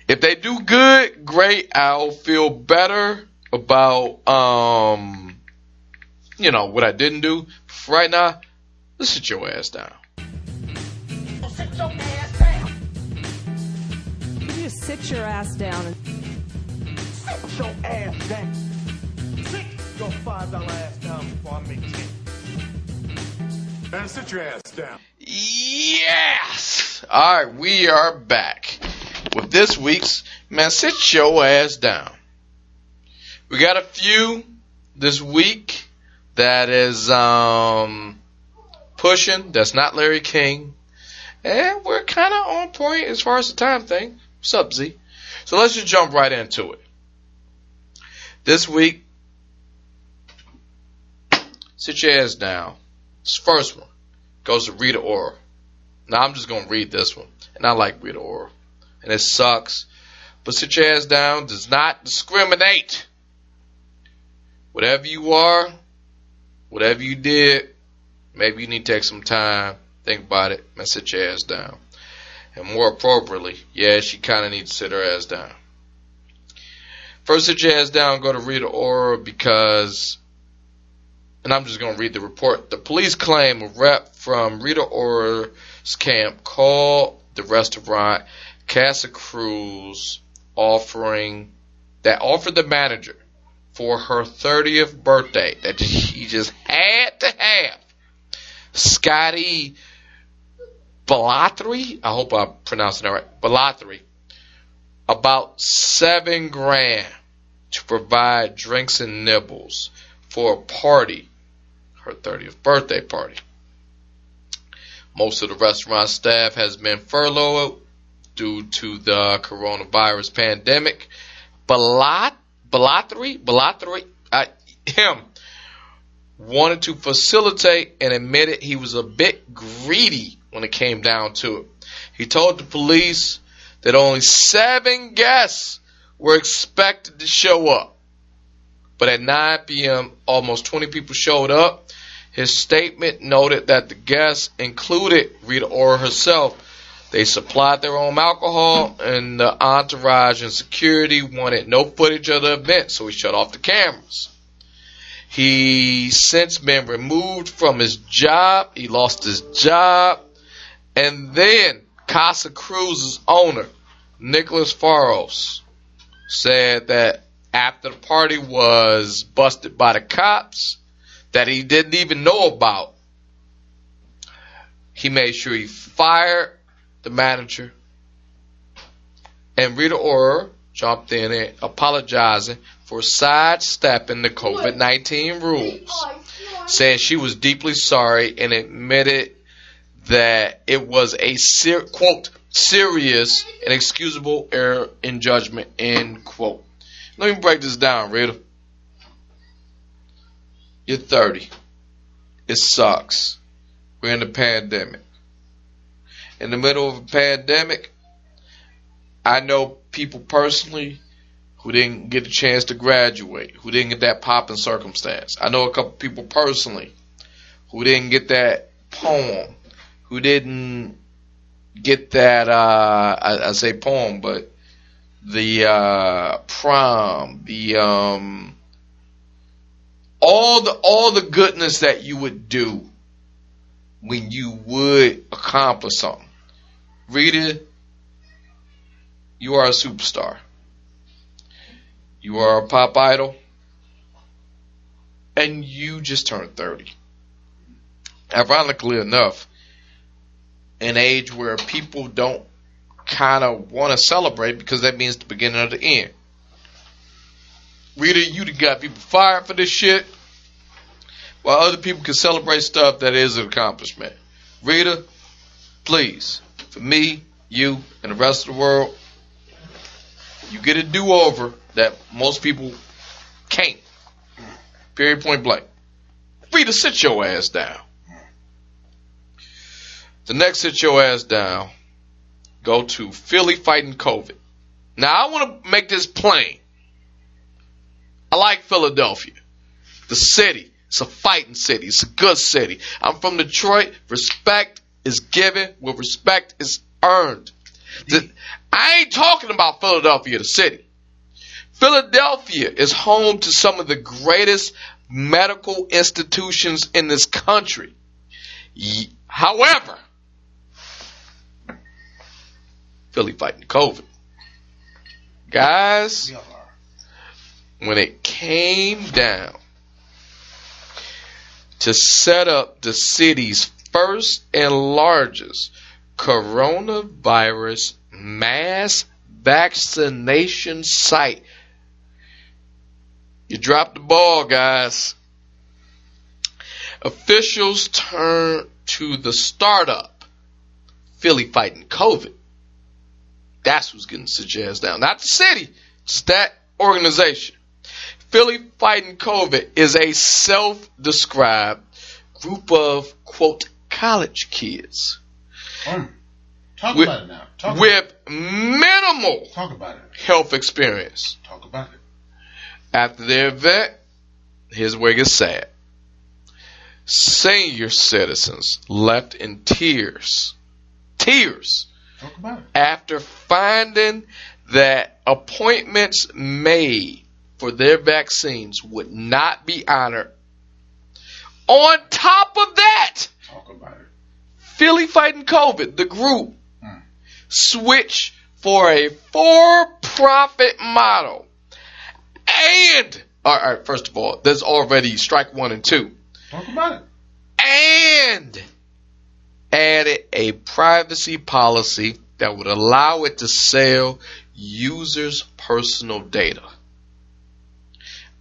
[SPEAKER 1] if they do good, great. I'll feel better about um, you know what I didn't do. For right now, let's sit your ass down.
[SPEAKER 5] You just sit your ass down
[SPEAKER 6] Sit your ass down. Sit your five dollar ass down before I make ten. Man, sit your ass down.
[SPEAKER 1] Yes. All right, we are back with this week's man. Sit your ass down. We got a few this week that is um pushing. That's not Larry King, and we're kind of on point as far as the time thing. Up, Z? So let's just jump right into it. This week, sit your ass down. This first one goes to Rita Ora. Now I'm just gonna read this one, and I like Rita Ora, and it sucks. But sit your ass down does not discriminate. Whatever you are, whatever you did, maybe you need to take some time, think about it, and sit your ass down. And more appropriately, yeah, she kind of needs to sit her ass down. First, sit your ass down, go to Rita Ora because and I'm just going to read the report. The police claim a rep from Rita Ora's camp called the restaurant Casa Cruz offering that offered the manager for her 30th birthday that she just had to have Scotty Balathri. I hope I'm pronouncing that right. Balathri. About seven grand to provide drinks and nibbles for a party, her 30th birthday party. Most of the restaurant staff has been furloughed due to the coronavirus pandemic. Balat, Balathri, Balathri, uh, him wanted to facilitate and admitted he was a bit greedy when it came down to it. He told the police that only seven guests were expected to show up. But at 9 p.m., almost 20 people showed up. His statement noted that the guests included Rita Ora herself. They supplied their own alcohol, and the entourage and security wanted no footage of the event, so he shut off the cameras. He's since been removed from his job. He lost his job. And then Casa Cruz's owner, Nicholas Faros, said that after the party was busted by the cops that he didn't even know about, he made sure he fired the manager. And Rita Ora jumped in apologizing for sidestepping the COVID 19 rules, saying she was deeply sorry and admitted that it was a ser- quote serious and excusable error in judgment end quote. Let me break this down, Rita. You're 30. It sucks. We're in a pandemic. In the middle of a pandemic, I know people personally who didn't get a chance to graduate, who didn't get that popping circumstance. I know a couple people personally who didn't get that poem, who didn't get that, uh, I, I say poem, but the, uh, prom, the, um, all the, all the goodness that you would do when you would accomplish something. Rita, you are a superstar. You are a pop idol. And you just turned 30. Ironically enough, an age where people don't kind of want to celebrate because that means the beginning of the end. Rita, you got people fired for this shit, while other people can celebrate stuff that is an accomplishment. Rita, please, for me, you, and the rest of the world, you get a do over that most people can't. Period, point blank. Rita, sit your ass down. The next sit your ass down, go to Philly fighting COVID. Now I want to make this plain. I like Philadelphia, the city. It's a fighting city. It's a good city. I'm from Detroit. Respect is given where respect is earned. The- I ain't talking about Philadelphia, the city. Philadelphia is home to some of the greatest medical institutions in this country. However, Philly fighting COVID. Guys, when it came down to set up the city's first and largest coronavirus mass vaccination site, you dropped the ball, guys. Officials turned to the startup, Philly fighting COVID. That's who's getting suggest down. Not the city, it's that organization. Philly Fighting COVID is a self-described group of, quote, college kids
[SPEAKER 2] Um, talk
[SPEAKER 1] with,
[SPEAKER 2] about it now. Talk
[SPEAKER 1] with minimal.
[SPEAKER 2] Talk about it.
[SPEAKER 1] health experience.
[SPEAKER 2] Talk about it.
[SPEAKER 1] After their event, here's where it gets sad. Senior citizens left in tears. Tears
[SPEAKER 2] Talk about it.
[SPEAKER 1] after finding that appointments made for their vaccines would not be honored. On top of that,
[SPEAKER 2] Talk about it.
[SPEAKER 1] Philly Fighting COVID, the group,
[SPEAKER 2] Hmm.
[SPEAKER 1] switched for a for-profit model. And, all right, first of all, there's already strike one and two.
[SPEAKER 2] Talk about it.
[SPEAKER 1] and added a privacy policy that would allow it to sell users' personal data.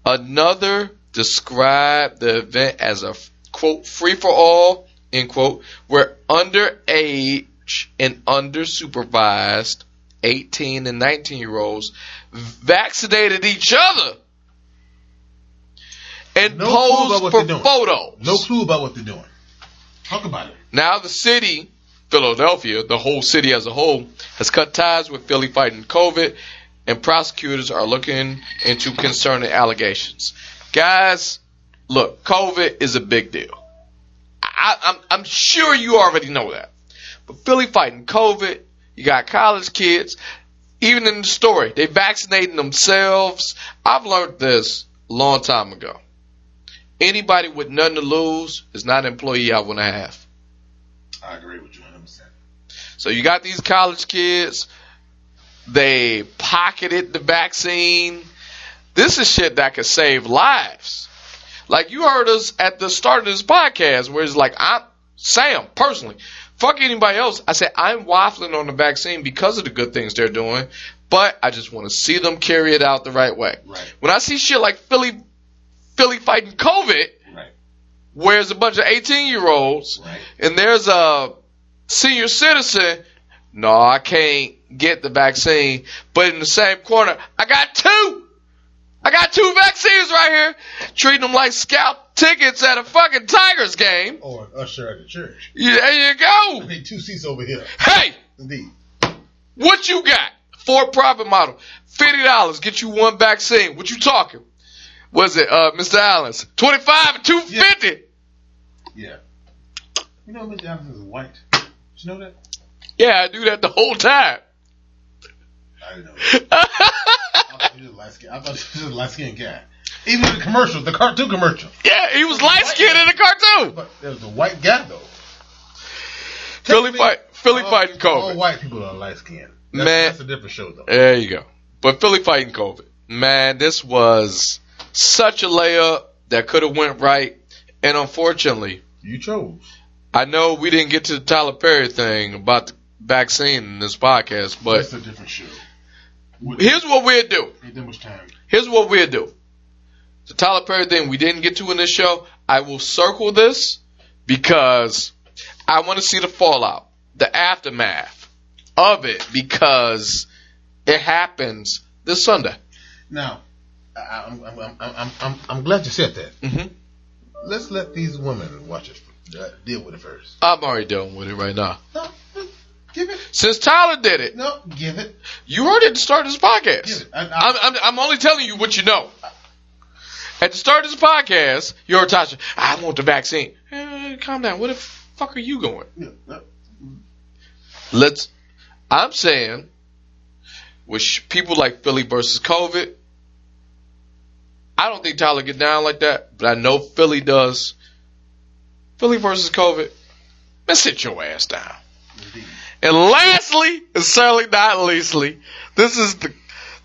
[SPEAKER 1] Another described the event as a quote free for all end quote where underage and undersupervised 18 and 19 year olds vaccinated each other and
[SPEAKER 2] No
[SPEAKER 1] posed for photos.
[SPEAKER 2] No clue about what they're doing. Talk about it.
[SPEAKER 1] Now the city Philadelphia, the whole city as a whole, has cut ties with Philly fighting COVID, and prosecutors are looking into concerning allegations. Guys, look, COVID is a big deal. I, I'm, I'm sure you already know that. But Philly fighting COVID, you got college kids, even in the story, they vaccinating themselves. I've learned this a long time ago. Anybody with nothing to lose is not an employee I want to have.
[SPEAKER 2] I agree with you 100%.
[SPEAKER 1] So you got these college kids, they pocketed the vaccine. This is shit that could save lives. Like you heard us at the start of this podcast where it's like, I'm Sam personally, fuck anybody else. I said, I'm waffling on the vaccine because of the good things they're doing, but I just want to see them carry it out the right way.
[SPEAKER 2] Right.
[SPEAKER 1] When I see shit like Philly, Philly fighting COVID,
[SPEAKER 2] Right.
[SPEAKER 1] where a bunch of 18 year olds
[SPEAKER 2] Right.
[SPEAKER 1] and there's a senior citizen, no, I can't get the vaccine. But in the same corner, I got two. I got two vaccines right here, treating them like scalp tickets at a fucking Tigers game.
[SPEAKER 2] Or an usher at the church.
[SPEAKER 1] Yeah, There you go.
[SPEAKER 2] I need two seats over here.
[SPEAKER 1] Hey,
[SPEAKER 2] Indeed.
[SPEAKER 1] what you got? For profit model, fifty dollars get you one vaccine. What you talking? Was it uh, Mr. Allen's twenty five and two fifty?
[SPEAKER 2] Yeah. You know Mr. Allen's is white. Did you know that?
[SPEAKER 1] Yeah, I do that the whole time.
[SPEAKER 2] I didn't know. I thought he was light skin. I thought he was a light skinned guy. Even in the commercial, the cartoon commercial.
[SPEAKER 1] Yeah, he was light skinned in the cartoon.
[SPEAKER 2] But there was a white guy though.
[SPEAKER 1] Philly fight, Philly
[SPEAKER 2] all,
[SPEAKER 1] fighting
[SPEAKER 2] All white people are light skinned.
[SPEAKER 1] Man.
[SPEAKER 2] that's a different show though.
[SPEAKER 1] There you go. But Philly fighting COVID. Man, this was such a layup that could have went right. And unfortunately,
[SPEAKER 2] You chose.
[SPEAKER 1] I know we didn't get to the Tyler Perry thing about the vaccine in this podcast, but
[SPEAKER 2] That's a different show.
[SPEAKER 1] Here's what we'll do.
[SPEAKER 2] Ain't that much time.
[SPEAKER 1] Here's what we'll do. The Tyler Perry thing we didn't get to in this show. I will circle this because I want to see the fallout, the aftermath of it, because it happens this Sunday.
[SPEAKER 2] Now, I'm, I'm, I'm, I'm, I'm, I'm glad you said that.
[SPEAKER 1] hmm
[SPEAKER 2] Let's let these women watch it, uh, deal with it first.
[SPEAKER 1] I'm already dealing with it right now.
[SPEAKER 2] No, give it.
[SPEAKER 1] Since Tyler did it,
[SPEAKER 2] No, give it.
[SPEAKER 1] you heard it at the start of this podcast.
[SPEAKER 2] I, I,
[SPEAKER 1] I'm, I'm, I'm only telling you what you know. At the start of this podcast, you heard Tasha, I want the vaccine. Eh, calm down. Where the fuck are you going?
[SPEAKER 2] no,
[SPEAKER 1] let's I'm saying with people like Philly versus COVID, I don't think Tyler get down like that, but I know Philly does. Philly versus COVID, man, sit your ass down.
[SPEAKER 2] indeed.
[SPEAKER 1] And lastly, and certainly not leastly, this is the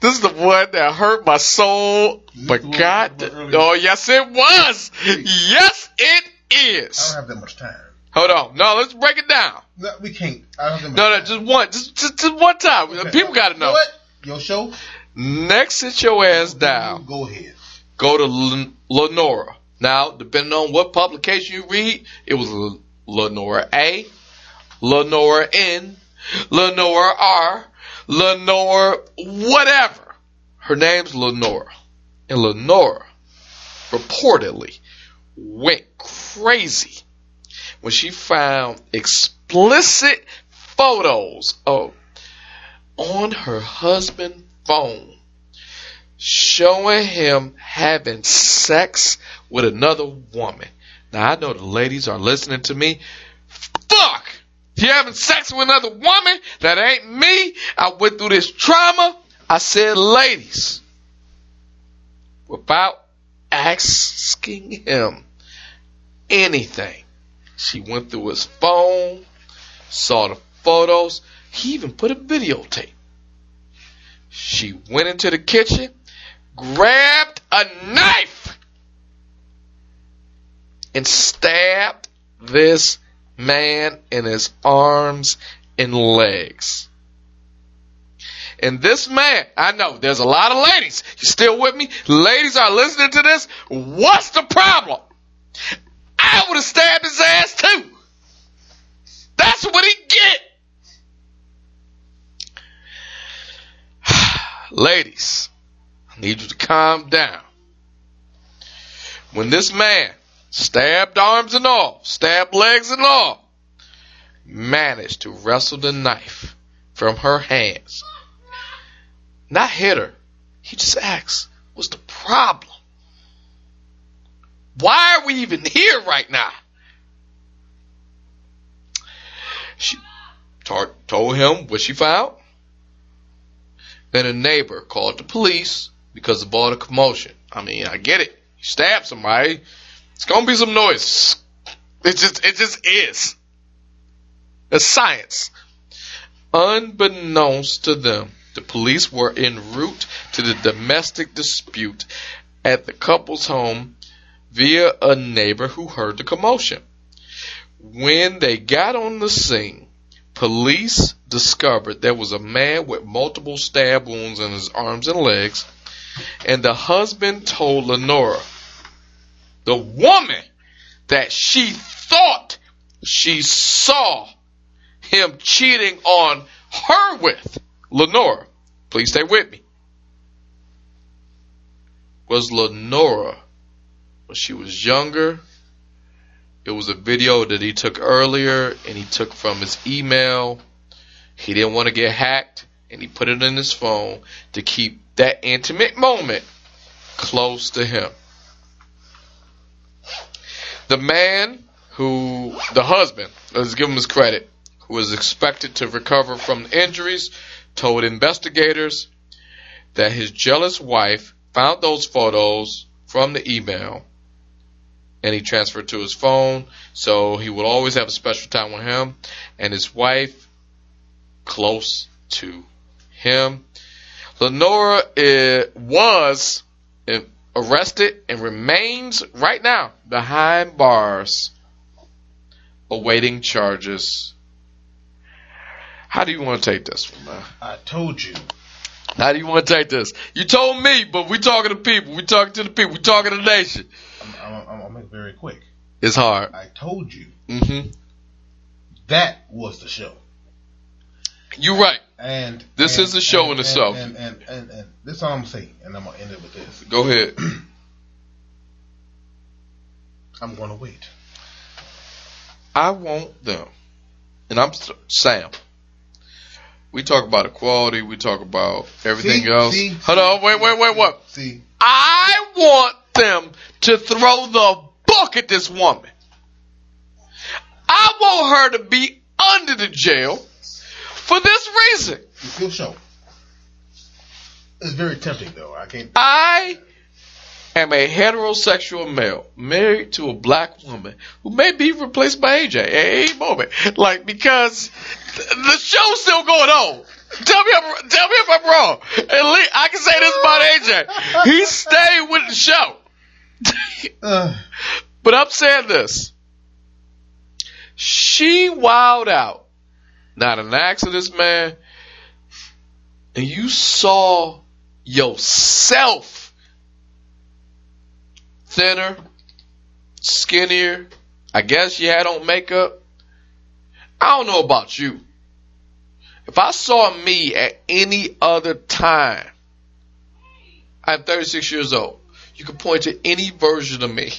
[SPEAKER 1] this is the one that hurt my soul. But
[SPEAKER 2] the one we
[SPEAKER 1] God,
[SPEAKER 2] talked about earlier?
[SPEAKER 1] oh yes, it was. Yes, it is.
[SPEAKER 2] I don't have that much time.
[SPEAKER 1] Hold on, no, let's break it down.
[SPEAKER 2] No, we can't. I don't have that much
[SPEAKER 1] No, no,
[SPEAKER 2] time.
[SPEAKER 1] just one, just just, just one time.
[SPEAKER 2] Okay.
[SPEAKER 1] People got to
[SPEAKER 2] You
[SPEAKER 1] know.
[SPEAKER 2] what? Your show?
[SPEAKER 1] Next, sit your ass down.
[SPEAKER 2] Go ahead.
[SPEAKER 1] Go to Len- Lenora. Now, depending on what publication you read, it was L- Lenora A, Lenora N, Lenora R, Lenora whatever. Her name's Lenora. And Lenora reportedly went crazy when she found explicit photos of on her husband's phone showing him having sex with another woman. Now I know the ladies are listening to me. You having sex with another woman? That ain't me. I went through this trauma. I said, ladies, without asking him anything, she went through his phone, saw the photos. He even put a videotape. She went into the kitchen, grabbed a knife, and stabbed this man in his arms and legs. And this man, I know there's a lot of ladies. You still with me? Ladies are listening to this. What's the problem? I would have stabbed his ass too. That's what he get. Ladies, I need you to calm down. When this man stabbed arms and all, stabbed legs and all, managed to wrestle the knife from her hands. Not hit her. He just asked, what's the problem? Why are we even here right now? She tar- told him what she found. Then a neighbor called the police because of all the commotion. I mean, I get it. You stab somebody, it's gonna be some noise. It just, it just is. It's science. Unbeknownst to them, the police were en route to the domestic dispute at the couple's home via a neighbor who heard the commotion. When they got on the scene, police discovered there was a man with multiple stab wounds in his arms and legs, and the husband told Lenora, the woman that she thought she saw him cheating on her with, Lenora, please stay with me, was Lenora when she was younger. It was a video that he took earlier and he took from his email. He didn't want to get hacked and he put it in his phone to keep that intimate moment close to him. The man who, the husband, let's give him his credit, who was expected to recover from the injuries, told investigators that his jealous wife found those photos from the email and he transferred to his phone. So he would always have a special time with him and his wife close to him. Lenora uh, was uh, arrested and remains right now behind bars awaiting charges. How do you want to take this one, man?
[SPEAKER 2] I told you.
[SPEAKER 1] How do you want to take this? You told me, but we talking to people. We talking to the people. We talking to the nation.
[SPEAKER 2] I'm, I'm, I'm gonna make it very quick.
[SPEAKER 1] It's hard.
[SPEAKER 2] I told you
[SPEAKER 1] Mm-hmm.
[SPEAKER 2] that was the show.
[SPEAKER 1] You're right.
[SPEAKER 2] And
[SPEAKER 1] This
[SPEAKER 2] and-
[SPEAKER 1] is a show
[SPEAKER 2] and-
[SPEAKER 1] in itself.
[SPEAKER 2] And and, and, and, this is all I'm gonna say, and I'm gonna end it with this.
[SPEAKER 1] Go ahead.
[SPEAKER 2] I'm gonna wait.
[SPEAKER 1] I want them, and I'm Sam. We talk about equality. We talk about everything
[SPEAKER 2] See?
[SPEAKER 1] else.
[SPEAKER 2] See?
[SPEAKER 1] Hold on. Wait, wait, wait, what?
[SPEAKER 2] See,
[SPEAKER 1] I want them to throw the book at this woman. I want her to be under the jail for this reason.
[SPEAKER 2] you still show. It's very tempting though. I can't.
[SPEAKER 1] I am a heterosexual male married to a black woman who may be replaced by AJ at any moment. Like, because th- the show's still going on. Tell me, I'm, tell me if I'm wrong. At least I can say this about AJ. He stayed with the show.
[SPEAKER 2] Uh,
[SPEAKER 1] But I'm saying this. She wowed out. Not an accident, man. And you saw yourself thinner, skinnier. I guess you had on makeup. I don't know about you. If I saw me at any other time, I'm 36 years old. You can point to any version of me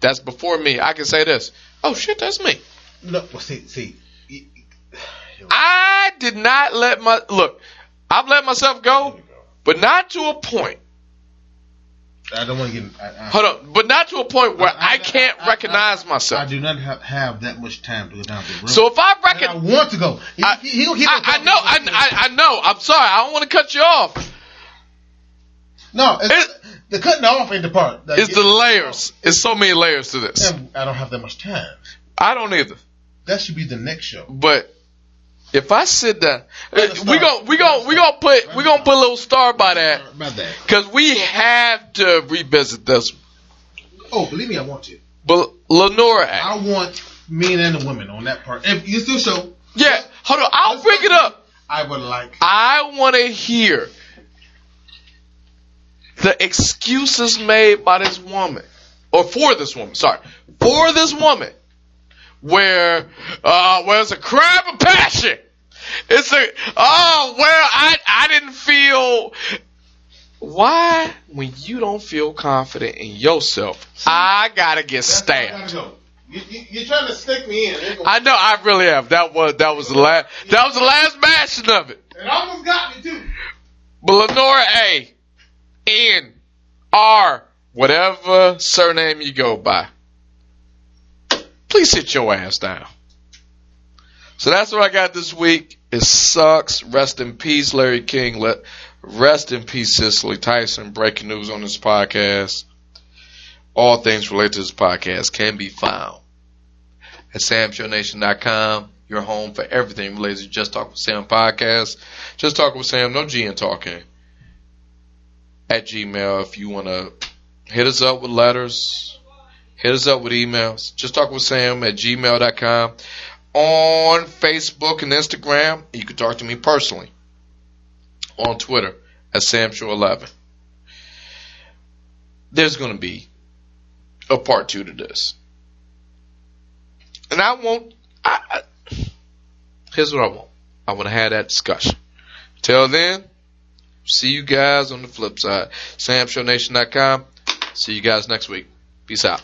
[SPEAKER 1] that's before me. I can say this. Oh shit, that's me.
[SPEAKER 2] Look, well, see, see.
[SPEAKER 1] I did not let my look. I've let myself go, but not to a point.
[SPEAKER 2] I don't want to get. I, I,
[SPEAKER 1] Hold on, but not to a point where I,
[SPEAKER 2] I-
[SPEAKER 1] can't
[SPEAKER 2] I- I-
[SPEAKER 1] recognize
[SPEAKER 2] I
[SPEAKER 1] myself.
[SPEAKER 2] do not have, have that much time to go down the room.
[SPEAKER 1] So if I
[SPEAKER 2] And I want to go. He,
[SPEAKER 1] I,
[SPEAKER 2] he, he'll, he'll
[SPEAKER 1] I, I know, I, I, I know. I'm sorry. I don't want to cut you off.
[SPEAKER 2] No, it's,
[SPEAKER 1] It-
[SPEAKER 2] the cutting off ain't the part. Like,
[SPEAKER 1] It's the layers. It's so many layers to this.
[SPEAKER 2] and I don't have that much time.
[SPEAKER 1] I don't either.
[SPEAKER 2] That should be the next show.
[SPEAKER 1] But if I sit down,
[SPEAKER 2] us
[SPEAKER 1] eh,
[SPEAKER 2] we
[SPEAKER 1] gon' we gon' we gonna put we gonna put a little star by that
[SPEAKER 2] that.
[SPEAKER 1] because we have to revisit this.
[SPEAKER 2] Oh, believe me, I want to.
[SPEAKER 1] But Lenora, act.
[SPEAKER 2] I want men and the women on that part. If you still show,
[SPEAKER 1] yeah, hold on. I'll bring it up.
[SPEAKER 2] I would like.
[SPEAKER 1] I want to hear the excuses made by this woman, or for this woman. Sorry, for this woman, where uh, where it's a crime of passion. It's a oh well, I I didn't feel. Why, when you don't feel confident in yourself, I gotta get
[SPEAKER 2] That's
[SPEAKER 1] stabbed.
[SPEAKER 2] gotta go. You, you, you're trying to stick me in.
[SPEAKER 1] I know I really have. That was that was the last that was the last bashing of it.
[SPEAKER 2] It almost got me too.
[SPEAKER 1] But Lenora A. N. R. Whatever surname you go by. Please sit your ass down. So that's what I got this week. It sucks. Rest in peace, Larry King. Let rest in peace, Cicely Tyson. Breaking news on this podcast. All things related to this podcast can be found at samshownation.com. Your home for everything related to Just Talk with Sam podcast. Just Talk with Sam, no G in talking. At Gmail, if you want to hit us up with letters, hit us up with emails. Just Talk with Sam at gmail.com. On Facebook and Instagram, you can talk to me personally. On Twitter at SamShow11. There's going to be a part two to this. And I won't. I, I, here's what I want. I want to have that discussion. Till then, see you guys on the flip side. SamShowNation.com. See you guys next week. Peace out.